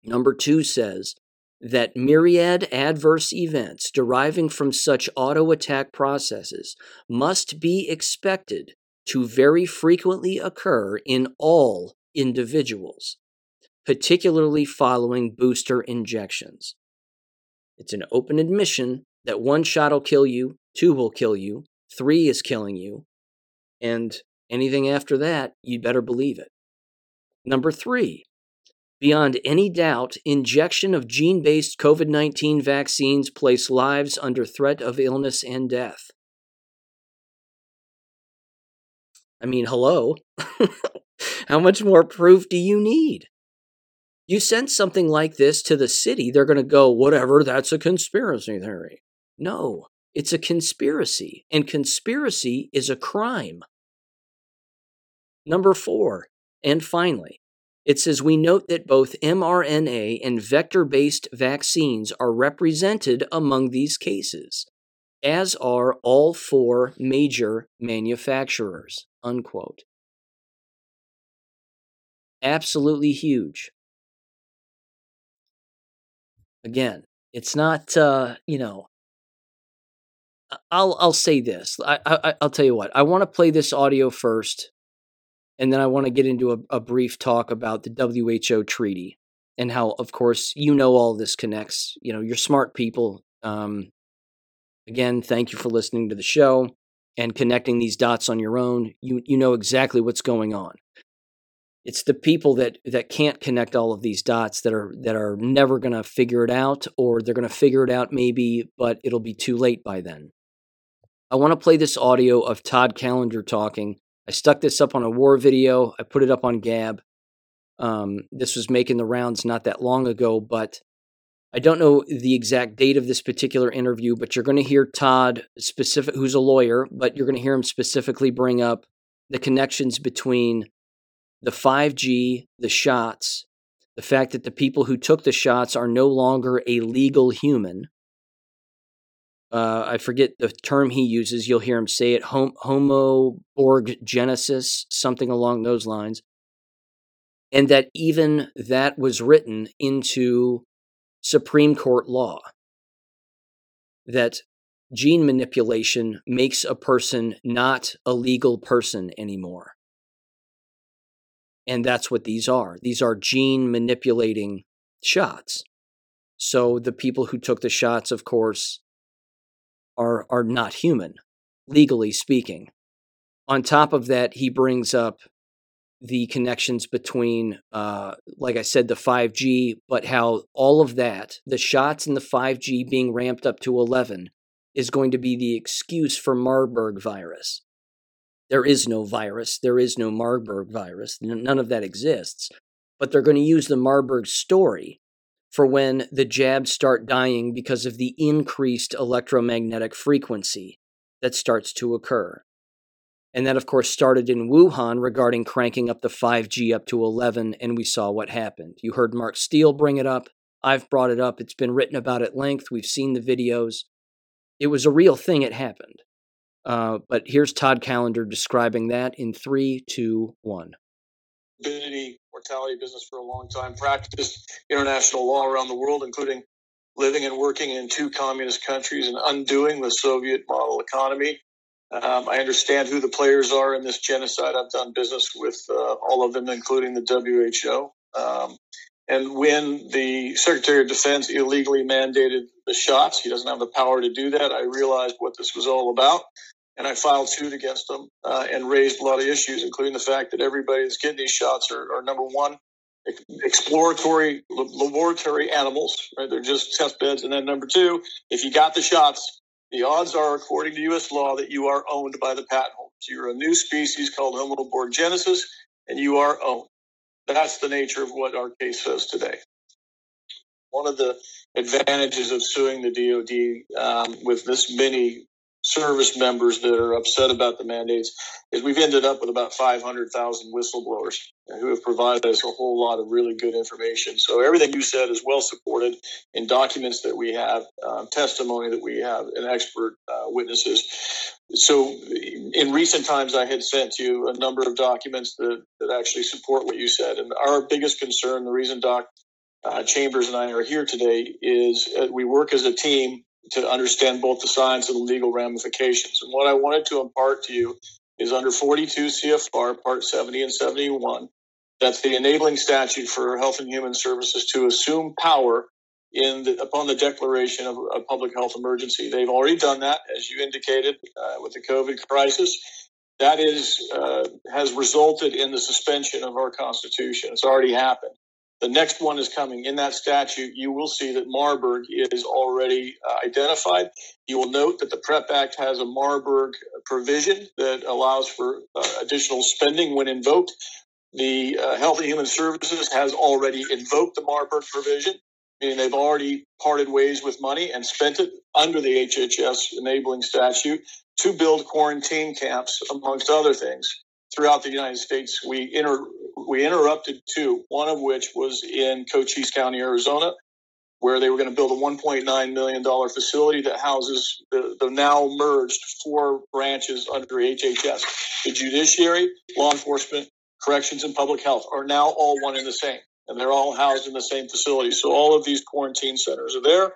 Number two says that myriad adverse events deriving from such auto attack processes must be expected to very frequently occur in all individuals, particularly following booster injections. It's an open admission that one shot will kill you, two will kill you, three is killing you, and anything after that, you'd better believe it. Number three, beyond any doubt, injection of gene based COVID 19 vaccines place lives under threat of illness and death. I mean, hello. How much more proof do you need? You send something like this to the city, they're going to go, whatever, that's a conspiracy theory. No, it's a conspiracy, and conspiracy is a crime. Number four, and finally, it says we note that both mRNA and vector based vaccines are represented among these cases, as are all four major manufacturers. Unquote. Absolutely huge again, it's not uh, you know. I'll I'll say this. I, I I'll tell you what. I want to play this audio first, and then I want to get into a, a brief talk about the WHO treaty and how, of course, you know all this connects. You know, you're smart people. Um, again, thank you for listening to the show and connecting these dots on your own. You you know exactly what's going on it's the people that that can't connect all of these dots that are that are never going to figure it out or they're going to figure it out maybe but it'll be too late by then i want to play this audio of todd callender talking. I stuck this up on a war video. I put it up on gab. Um, this was making the rounds not that long ago but i don't know the exact date of this particular interview but you're going to hear todd specific who's a lawyer but you're going to hear him specifically bring up the connections between the 5G, the shots, The fact that the people who took the shots are no longer a legal human. Uh, I forget the term he uses. You'll hear him say it hom- homoborgenesis, something along those lines. And that even that was written into Supreme Court law. That gene manipulation makes a person not a legal person anymore. And that's what these are. These are gene manipulating shots. So the people who took the shots, of course, are are not human, legally speaking. On top of that, he brings up the connections between, uh, like I said, the 5G, but how all of that, the shots in the 5G being ramped up to 11, is going to be the excuse for Marburg virus. There is no virus. There is no Marburg virus. None of that exists. But they're going to use the Marburg story for when the jabs start dying because of the increased electromagnetic frequency that starts to occur. And that, of course, started in Wuhan regarding cranking up the 5G up to 11, and we saw what happened. You heard Mark Steele bring it up. I've brought it up. It's been written about at length. We've seen the videos. It was a real thing, it happened. Uh, but here's Todd Callender describing that in three, two, one. Morbidity, mortality business for a long time, practiced international law around the world, including living and working in two communist countries and undoing the Soviet model economy. Um, I understand who the players are in this genocide. I've done business with uh, all of them, including the WHO. Um, and when the Secretary of Defense illegally mandated the shots, he doesn't have the power to do that. I realized what this was all about. And I filed suit against them uh, and raised a lot of issues, including the fact that everybody that's getting these shots are, are number one, exploratory laboratory animals, right? They're just test beds. And then number two, if you got the shots, the odds are, according to U.S. law, that you are owned by the patent holders. You're a new species called Homo borgenesis, and you are owned. That's the nature of what our case says today. One of the advantages of suing the DoD um, with this many service members that are upset about the mandates is we've ended up with about 500,000 whistleblowers who have provided us a whole lot of really good information. So everything you said is well supported in documents that we have, um, testimony that we have, and expert uh, witnesses. So in recent times, I had sent you a number of documents that, that actually support what you said. And our biggest concern, the reason Doc uh, Chambers and I are here today, is uh, we work as a team to understand both the science and the legal ramifications. And what I wanted to impart to you is under 42 CFR Part 70 and 71. That's the enabling statute for Health and Human Services to assume power in the, upon the declaration of a public health emergency. They've already done that, as you indicated, uh, with the COVID crisis. That is uh, has resulted in the suspension of our Constitution. It's already happened. The next one is coming. In that statute, you will see that Marburg is already uh, identified. You will note that the PREP Act has a Marburg provision that allows for uh, additional spending when invoked. The uh, Health and Human Services has already invoked the Marburg provision, meaning they've already parted ways with money and spent it under the HHS enabling statute to build quarantine camps, amongst other things, throughout the United States. We inter- we interrupted two, one of which was in Cochise County, Arizona, where they were going to build a $1.9 million facility that houses the, the now merged four branches under HHS. The judiciary, law enforcement, corrections, and public health are now all one and the same, and they're all housed in the same facility. So all of these quarantine centers are there.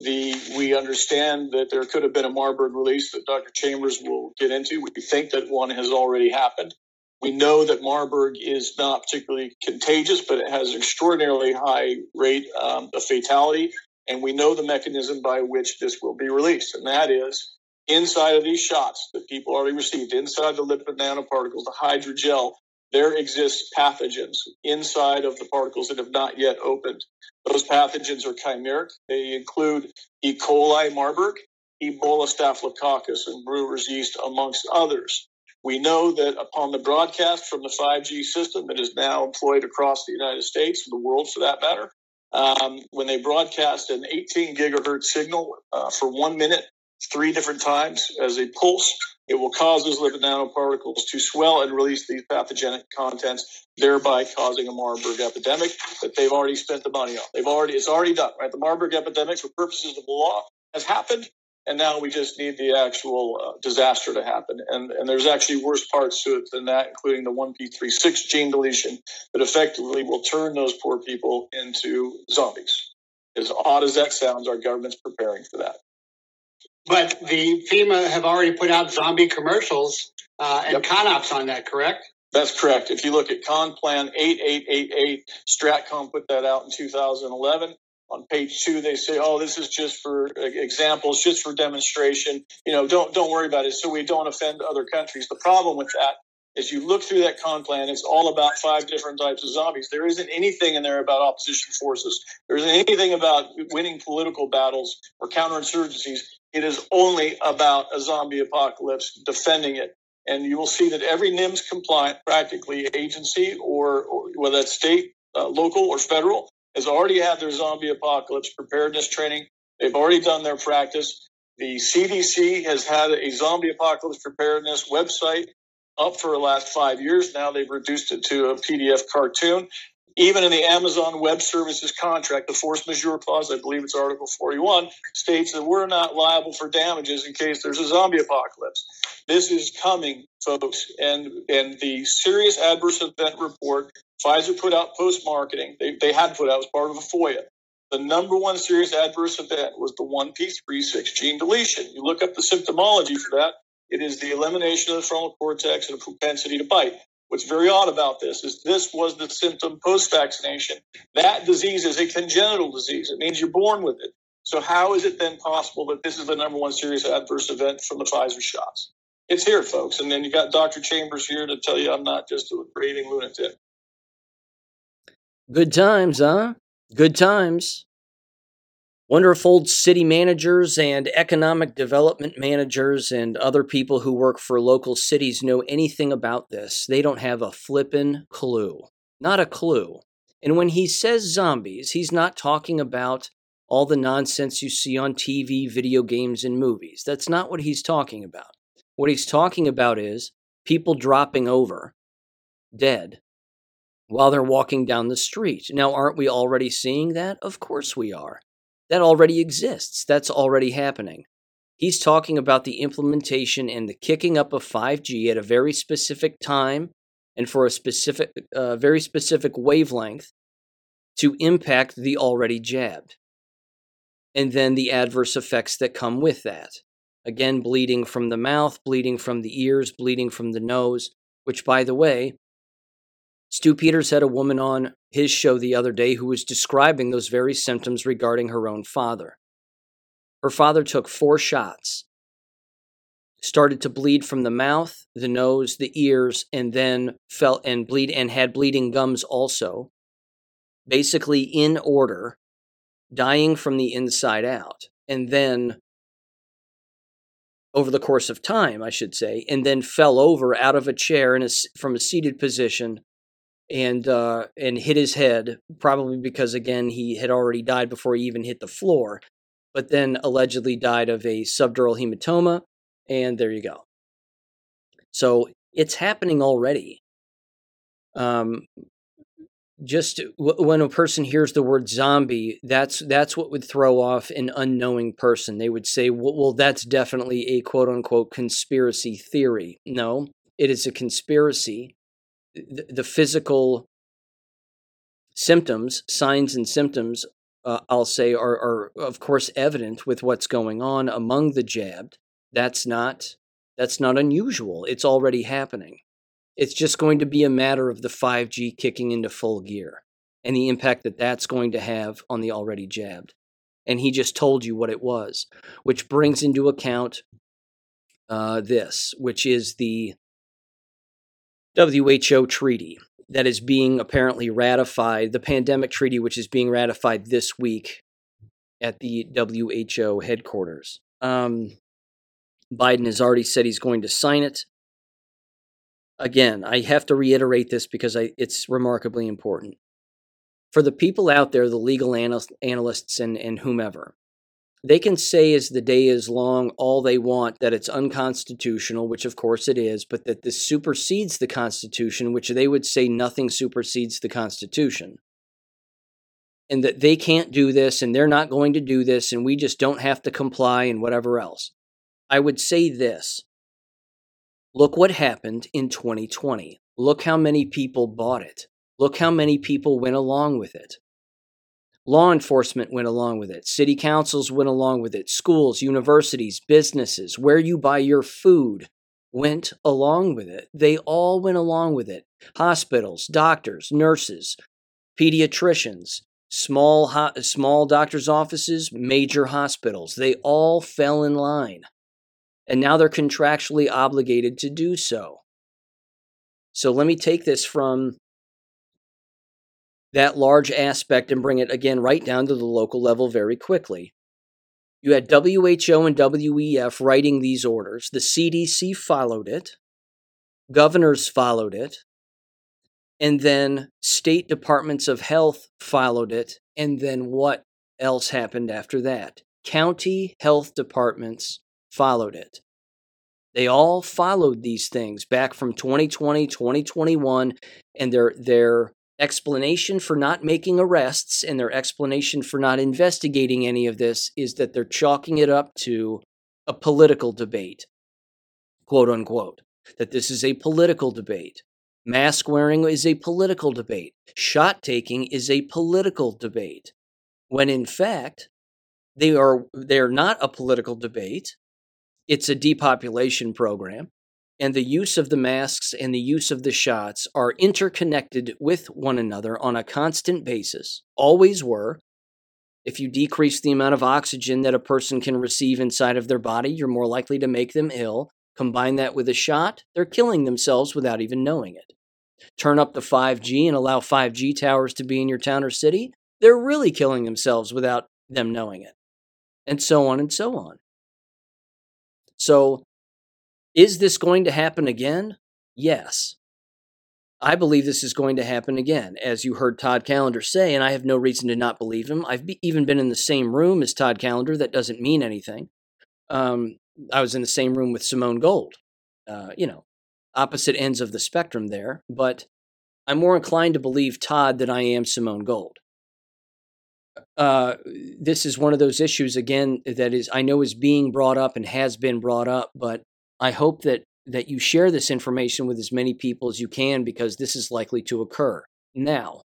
The we understand that there could have been a Marburg release that Dr. Chambers will get into. We think that one has already happened. We know that Marburg is not particularly contagious, but it has an extraordinarily high rate um, of fatality. And we know the mechanism by which this will be released, and that is inside of these shots that people already received, inside the lipid nanoparticles, the hydrogel, there exists pathogens inside of the particles that have not yet opened. Those pathogens are chimeric. They include E. coli, Marburg, Ebola staphylococcus, and brewer's yeast, amongst others. We know that upon the broadcast from the 5G system that is now employed across the United States, and the world for that matter, um, when they broadcast an 18 gigahertz signal uh, for one minute, three different times as a pulse. It will cause those lipid nanoparticles to swell and release these pathogenic contents, thereby causing a Marburg epidemic that they've already spent the money on. They've already it's already done, right? The Marburg epidemic, for purposes of the law, has happened, and now we just need the actual uh, disaster to happen. And and there's actually worse parts to it than that, including the 1p36 gene deletion that effectively will turn those poor people into zombies. As odd as that sounds, our government's preparing for that. But the FEMA have already put out zombie commercials uh, and Yep. ConOps on that, correct? That's correct. If you look at Con Plan 8888, Stratcom put that out in 2011. On page two, they say, "Oh, this is just for examples, just for demonstration. You know, don't don't worry about it, so we don't offend other countries." The problem with that is, you look through that con plan; it's all about five different types of zombies. There isn't anything in there about opposition forces. There isn't anything about winning political battles or counterinsurgencies. It is only about a zombie apocalypse, defending it and you will see that every NIMS compliant practically agency or, or whether that's state, uh, local, or federal has already had their zombie apocalypse preparedness training. They've already done their practice. The CDC has had a zombie apocalypse preparedness website up for the last five years. Now they've reduced it to a PDF cartoon. Even in the Amazon Web Services contract, the force majeure clause, I believe it's Article 41, states that we're not liable for damages in case there's a zombie apocalypse. This is coming, folks, and and the serious adverse event report Pfizer put out post marketing. They, they had put out as part of a FOIA. The number one serious adverse event was the 1p36 gene deletion. You look up the symptomology for that. It is the elimination of the frontal cortex and a propensity to bite. What's very odd about this is this was the symptom post vaccination. That disease is a congenital disease. It means you're born with it. So how is it then possible that this is the number one serious adverse event from the Pfizer shots? It's here, folks. And then you got Dr. Chambers here to tell you I'm not just a raving lunatic. Good times, huh? Good times. Wonder if old city managers and economic development managers and other people who work for local cities know anything about this. They don't have a flippin' clue. Not a clue. And when he says zombies, he's not talking about all the nonsense you see on TV, video games, and movies. That's not what he's talking about. What he's talking about is people dropping over dead while they're walking down the street. Now, aren't we already seeing that? Of course we are. That already exists. That's already happening. He's talking about the implementation and the kicking up of 5G at a very specific time and for a specific, uh, very specific wavelength to impact the already jabbed. And then the adverse effects that come with that. Again, bleeding from the mouth, bleeding from the ears, bleeding from the nose, which, by the way, Stu Peters had a woman on his show the other day who was describing those very symptoms regarding her own father. Her father took four shots, started to bleed from the mouth, the nose, the ears, and then felt and bleed and had bleeding gums also. Basically, in order, dying from the inside out. And then, over the course of time, I should say, and then fell over out of a chair in a, from a seated position and uh, and hit his head, probably because again he had already died before he even hit the floor, but then allegedly died of a subdural hematoma, and there you go. So it's happening already. Um, just w- when a person hears the word zombie, that's that's what would throw off an unknowing person. They would say, "Well, well that's definitely a quote unquote conspiracy theory." No, it is a conspiracy the, physical symptoms, signs and symptoms, uh, I'll say, are, are of course evident with what's going on among the jabbed. That's not that's not unusual. It's already happening. It's just going to be a matter of the 5G kicking into full gear and the impact that that's going to have on the already jabbed. And he just told you what it was, which brings into account uh, this, which is the WHO treaty that is being apparently ratified, the pandemic treaty, which is being ratified this week at the WHO headquarters. Um, Biden has already said he's going to sign it. Again, I have to reiterate this because I, it's remarkably important. For the people out there, the legal analysts, and, and whomever, they can say as the day is long all they want that it's unconstitutional, which of course it is, but that this supersedes the Constitution, which they would say nothing supersedes the Constitution. And that they can't do this and they're not going to do this and we just don't have to comply and whatever else. I would say this look what happened in 2020. Look how many people bought it. Look how many people went along with it. Law enforcement went along with it. City councils went along with it. Schools, universities, businesses, where you buy your food went along with it. They all went along with it. Hospitals, doctors, nurses, pediatricians, small ho- small doctors' offices, major hospitals. They all fell in line. And now they're contractually obligated to do so. So let me take this from that large aspect and bring it again right down to the local level very quickly. You had WHO and WEF writing these orders. The CDC followed it. Governors followed it. And then state departments of health followed it. And then what else happened after that? County health departments followed it. They all followed these things back from 2020, 2021, and their their explanation for not making arrests and their explanation for not investigating any of this is that they're chalking it up to a political debate, quote unquote. That this is a political debate. Mask wearing is a political debate. Shot taking is a political debate. When in fact, they are they're not a political debate. It's a depopulation program and the use of the masks and the use of the shots are interconnected with one another on a constant basis, always were. If you decrease the amount of oxygen that a person can receive inside of their body, you're more likely to make them ill. Combine that with a shot, they're killing themselves without even knowing it. Turn up the 5G and allow 5G towers to be in your town or city, they're really killing themselves without them knowing it. And so on and so on. So, is this going to happen again? Yes. I believe this is going to happen again, as you heard Todd Callender say, and I have no reason to not believe him. I've be, even been in the same room as Todd Callender. That doesn't mean anything. Um, I was in the same room with Simone Gold. Uh, you know, opposite ends of the spectrum there, but I'm more inclined to believe Todd than I am Simone Gold. Uh, this is one of those issues again that is I know is being brought up and has been brought up, but I hope that that you share this information with as many people as you can because this is likely to occur. Now,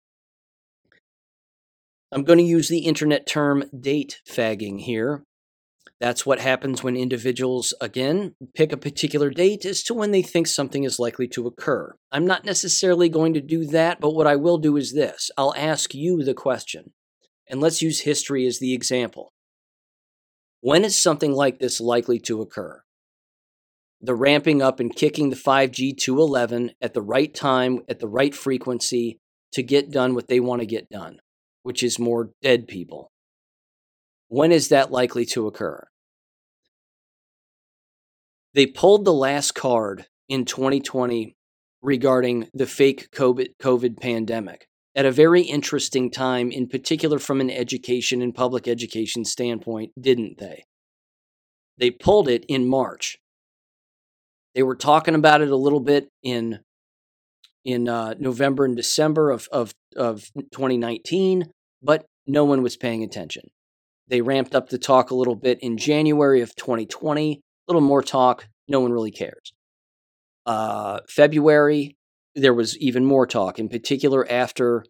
I'm going to use the internet term date fagging here. That's what happens when individuals, again, pick a particular date as to when they think something is likely to occur. I'm not necessarily going to do that, but what I will do is this I'll ask you the question, and let's use history as the example. When is something like this likely to occur? The ramping up and kicking the 5G to 11 at the right time, at the right frequency to get done what they want to get done, which is more dead people. When is that likely to occur? They pulled the last card in 2020 regarding the fake COVID, COVID pandemic at a very interesting time, in particular from an education and public education standpoint, didn't they? They pulled it in March. They were talking about it a little bit in in uh, November and December of, of of 2019, but no one was paying attention. They ramped up the talk a little bit in January of 2020. A little more talk. No one really cares. Uh, February, there was even more talk, in particular after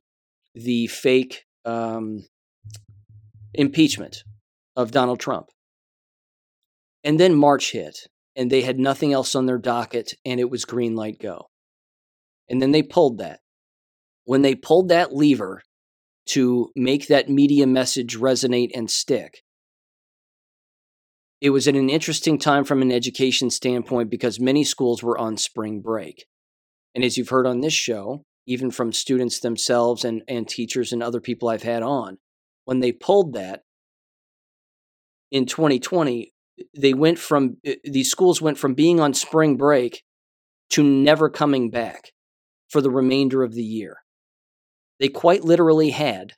the fake um, impeachment of Donald Trump. And then March hit, and they had nothing else on their docket and it was green light go. And then they pulled that. When they pulled that lever to make that media message resonate and stick, it was at an interesting time from an education standpoint because many schools were on spring break. And as you've heard on this show, even from students themselves and, and teachers and other people I've had on, when they pulled that in 2020, they went from uh, these schools went from being on spring break to never coming back for the remainder of the year. They quite literally had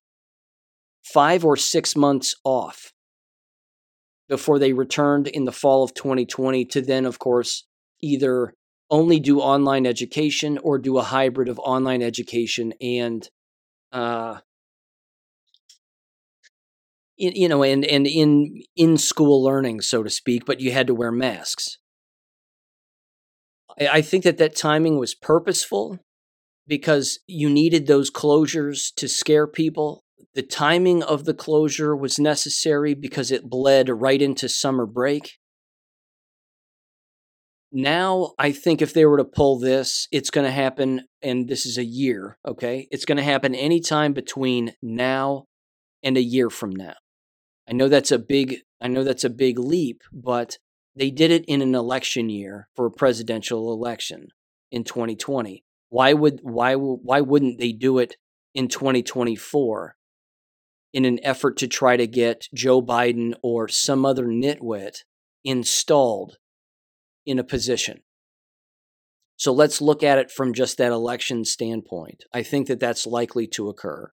five or six months off before they returned in the fall of 2020 to then, of course, either only do online education or do a hybrid of online education and uh, you know and and in in school learning so to speak but you had to wear masks I, I think that that timing was purposeful because you needed those closures to scare people the timing of the closure was necessary because it bled right into summer break now I think if they were to pull this, it's going to happen, and this is a year, okay? It's going to happen anytime between now and a year from now. I know that's a big I know that's a big leap, but they did it in an election year for a presidential election in 2020. Why would why why wouldn't they do it in 2024 in an effort to try to get Joe Biden or some other nitwit installed in a position. So let's look at it from just that election standpoint. I think that that's likely to occur.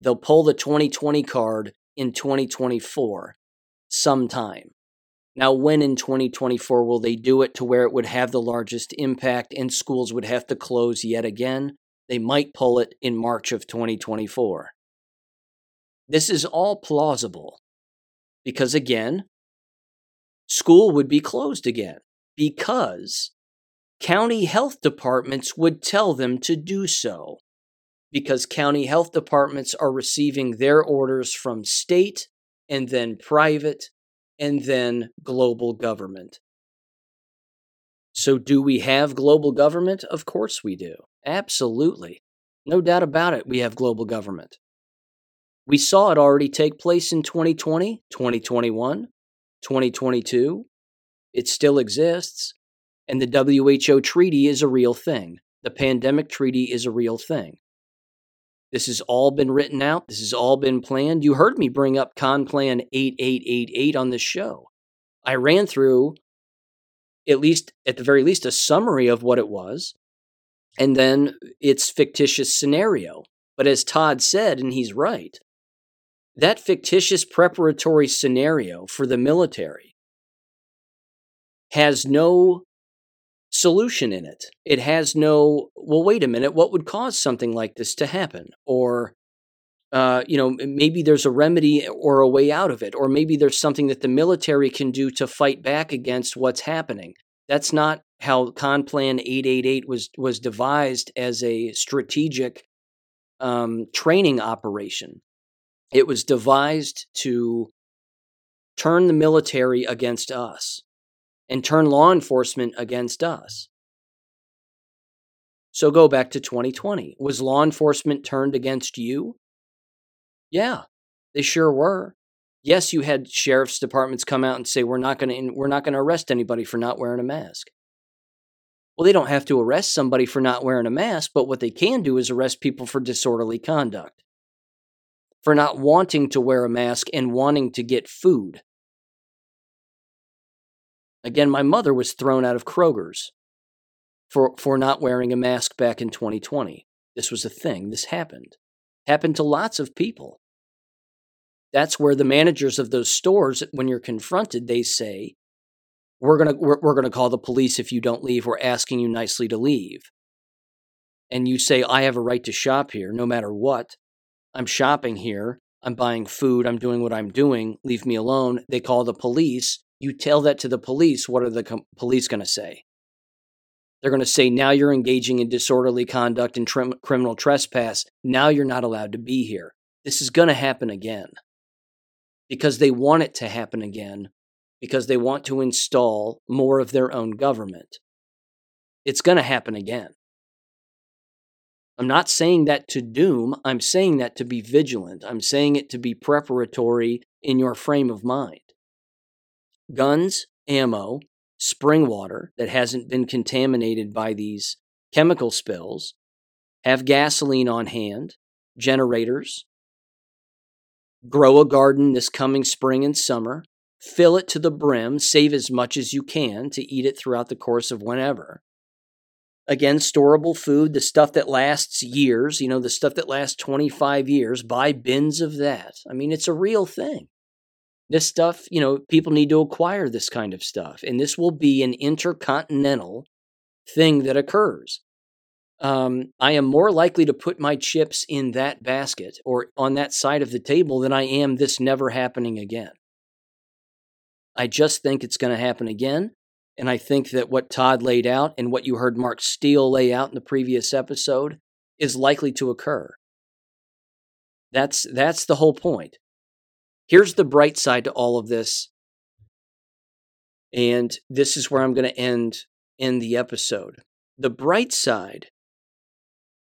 They'll pull the 2020 card in 2024 sometime. Now, when in 2024 will they do it to where it would have the largest impact and schools would have to close yet again? They might pull it in March of 2024. This is all plausible because, again, school would be closed again because county health departments would tell them to do so. Because county health departments are receiving their orders from state and then private and then global government. So, do we have global government? Of course we do. Absolutely. No doubt about it, we have global government. We saw it already take place in 2020, 2021, 2022, it still exists. And the WHO treaty is a real thing. The pandemic treaty is a real thing. This has all been written out. This has all been planned. You heard me bring up Con Plan 8888 on this show. I ran through, at least, at the very least, a summary of what it was, and then its fictitious scenario. But as Todd said, and he's right, that fictitious preparatory scenario for the military has no solution in it. It has no, well, wait a minute, what would cause something like this to happen? Or, uh, you know, maybe there's a remedy or a way out of it, or maybe there's something that the military can do to fight back against what's happening. That's not how Con Plan 888 was was devised as a strategic um, training operation. It was devised to turn the military against us and turn law enforcement against us. So go back to 2020. Was law enforcement turned against you? Yeah, they sure were. Yes, you had sheriff's departments come out and say we're not going to we're not going to arrest anybody for not wearing a mask. Well, they don't have to arrest somebody for not wearing a mask, but what they can do is arrest people for disorderly conduct. For not wanting to wear a mask and wanting to get food. Again, my mother was thrown out of Kroger's for, for not wearing a mask back in 2020. This was a thing. This happened. Happened to lots of people. That's where the managers of those stores, when you're confronted, they say, we're going to we're, we're going to call the police if you don't leave. We're asking you nicely to leave. And you say, I have a right to shop here no matter what. I'm shopping here. I'm buying food. I'm doing what I'm doing. Leave me alone. They call the police you tell that to the police, what are the com- police going to say? They're going to say, now you're engaging in disorderly conduct and criminal trespass. Now you're not allowed to be here. This is going to happen again because they want it to happen again because they want to install more of their own government. It's going to happen again. I'm not saying that to doom. I'm saying that to be vigilant. I'm saying it to be preparatory in your frame of mind guns, ammo, spring water that hasn't been contaminated by these chemical spills, have gasoline on hand, generators, grow a garden this coming spring and summer, fill it to the brim, save as much as you can to eat it throughout the course of whenever. Again, storable food, the stuff that lasts years, you know, the stuff that lasts 25 years, buy bins of that. I mean, it's a real thing. This stuff, you know, people need to acquire this kind of stuff, and this will be an intercontinental thing that occurs. Um, I am more likely to put my chips in that basket or on that side of the table than I am this never happening again. I just think it's going to happen again. And I think that what Todd laid out and what you heard Mark Steele lay out in the previous episode is likely to occur. That's that's the whole point. Here's the bright side to all of this. And this is where I'm going to end in the episode. The bright side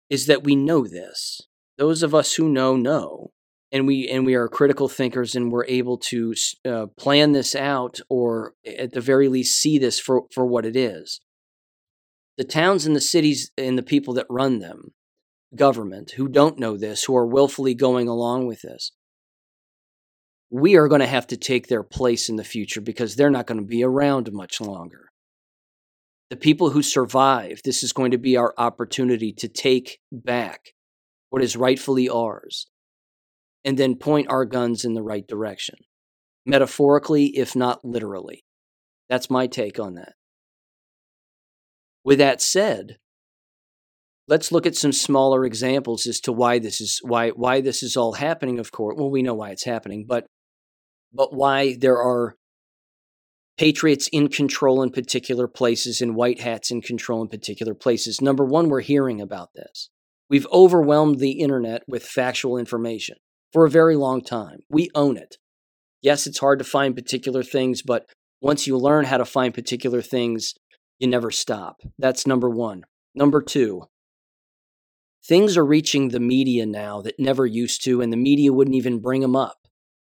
is that we know this. Those of us who know know and we and we are critical thinkers and we're able to uh, plan this out or at the very least see this for for what it is the towns and the cities and the people that run them government who don't know this who are willfully going along with this we are going to have to take their place in the future because they're not going to be around much longer the people who survive this is going to be our opportunity to take back what is rightfully ours and then point our guns in the right direction, metaphorically, if not literally. That's my take on that. With that said, let's look at some smaller examples as to why this is why why this is all happening of course well we know why it's happening but but why there are patriots in control in particular places and white hats in control in particular places number 1 we're hearing about this we've overwhelmed the internet with factual information for a very long time. We own it. Yes, it's hard to find particular things, but once you learn how to find particular things, you never stop. That's number one. Number two, things are reaching the media now that never used to, and the media wouldn't even bring them up.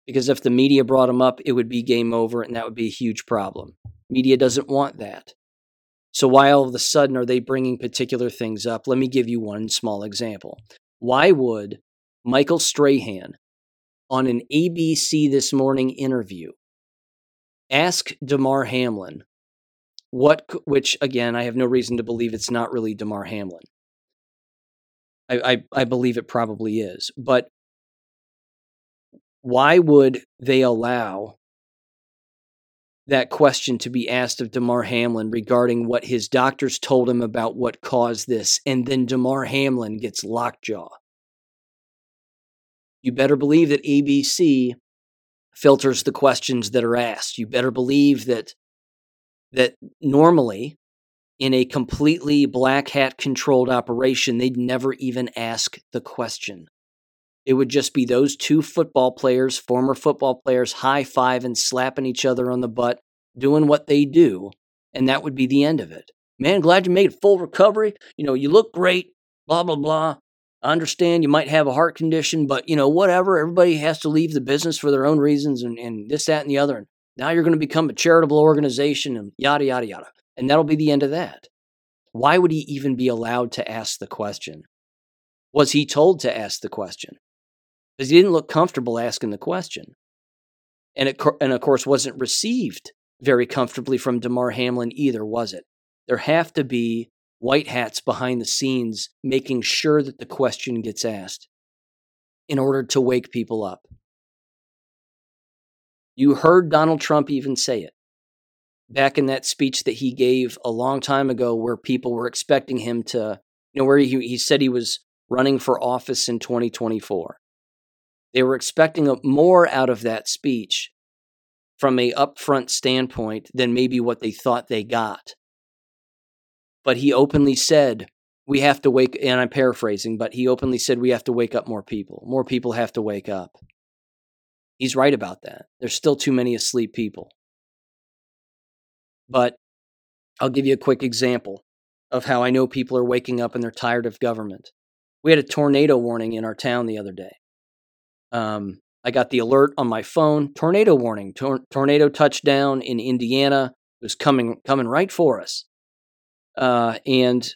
Because if the media brought them up, it would be game over, and that would be a huge problem. Media doesn't want that. So, why all of a sudden are they bringing particular things up? Let me give you one small example. Why would Michael Strahan on an ABC This Morning interview ask Damar Hamlin what, which again, I have no reason to believe it's not really Damar Hamlin. I, I, I believe it probably is. But why would they allow that question to be asked of Damar Hamlin regarding what his doctors told him about what caused this, and then Damar Hamlin gets lockjaw? you better believe that ABC filters the questions that are asked. You better believe that that normally in a completely black hat controlled operation, they'd never even ask the question. It would just be those two football players, former football players, high five and slapping each other on the butt, doing what they do, and that would be the end of it. Man, glad you made full recovery. You know, you look great, blah, blah, blah. I understand you might have a heart condition, but you know, whatever. Everybody has to leave the business for their own reasons and, and this, that, and the other. And now you're going to become a charitable organization and yada, yada, yada. And that'll be the end of that. Why would he even be allowed to ask the question? Was he told to ask the question? Because he didn't look comfortable asking the question. And, it, and of course, wasn't received very comfortably from Damar Hamlin either, was it? There have to be white hats behind the scenes making sure that the question gets asked in order to wake people up. You heard Donald Trump even say it back in that speech that he gave a long time ago, where people were expecting him to, you know, where he, he said he was running for office in 2024. They were expecting more out of that speech from a upfront standpoint than maybe what they thought they got. But he openly said we have to wake and i'm paraphrasing but he openly said we have to wake up more people. More people have to wake up. He's right about that. There's still too many asleep people. But i'll give you a quick example of how i know people are waking up and they're tired of government. We had a tornado warning in our town the other day um, i got the alert on my phone tornado warning tor- tornado touchdown in indiana it was coming coming right for us uh, and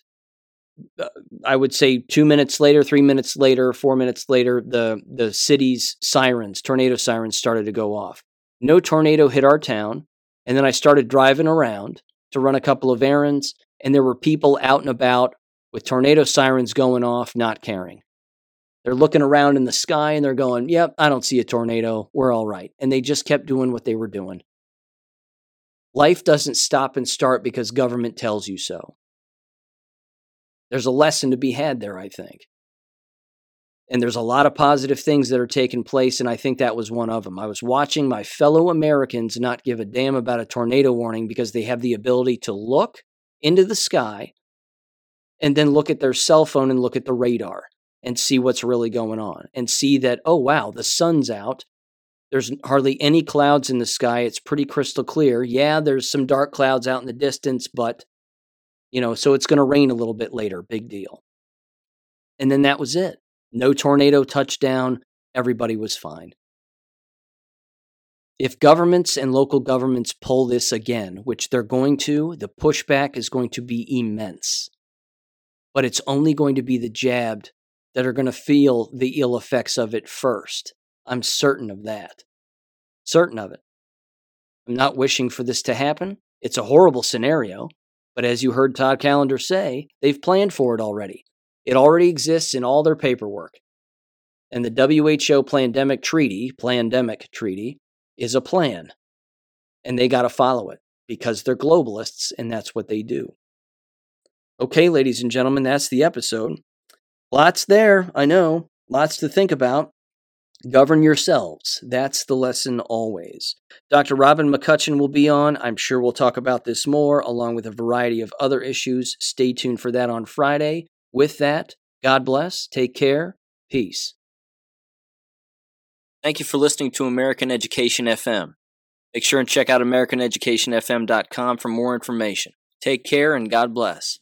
uh, I would say two minutes later, three minutes later, four minutes later, the the city's sirens, tornado sirens, started to go off. No tornado hit our town, and then I started driving around to run a couple of errands, and there were people out and about with tornado sirens going off, not caring. They're looking around in the sky and they're going, Yep, I don't see a tornado. We're all right. And they just kept doing what they were doing. Life doesn't stop and start because government tells you so. There's a lesson to be had there, I think. And there's a lot of positive things that are taking place, and I think that was one of them. I was watching my fellow Americans not give a damn about a tornado warning because they have the ability to look into the sky and then look at their cell phone and look at the radar and see what's really going on and see that, oh, wow, the sun's out. There's hardly any clouds in the sky. It's pretty crystal clear. Yeah, there's some dark clouds out in the distance, but, you know, so it's going to rain a little bit later. Big deal. And then that was it. No tornado touchdown. Everybody was fine. If governments and local governments pull this again, which they're going to, the pushback is going to be immense. But it's only going to be the jabbed that are going to feel the ill effects of it first. I'm certain of that. Certain of it. I'm not wishing for this to happen. It's a horrible scenario, but as you heard Todd Callender say, they've planned for it already. It already exists in all their paperwork. And the WHO Pandemic Treaty, Pandemic Treaty, is a plan. And they got to follow it because they're globalists and that's what they do. Okay, ladies and gentlemen, that's the episode. Lots there, I know. Lots to think about. Govern yourselves. That's the lesson always. Dr. Robin McCutcheon will be on. I'm sure we'll talk about this more, along with a variety of other issues. Stay tuned for that on Friday. With that, God bless, take care, peace. Thank you for listening to American Education FM. Make sure and check out AmericanEducationFM.com for more information. Take care and God bless.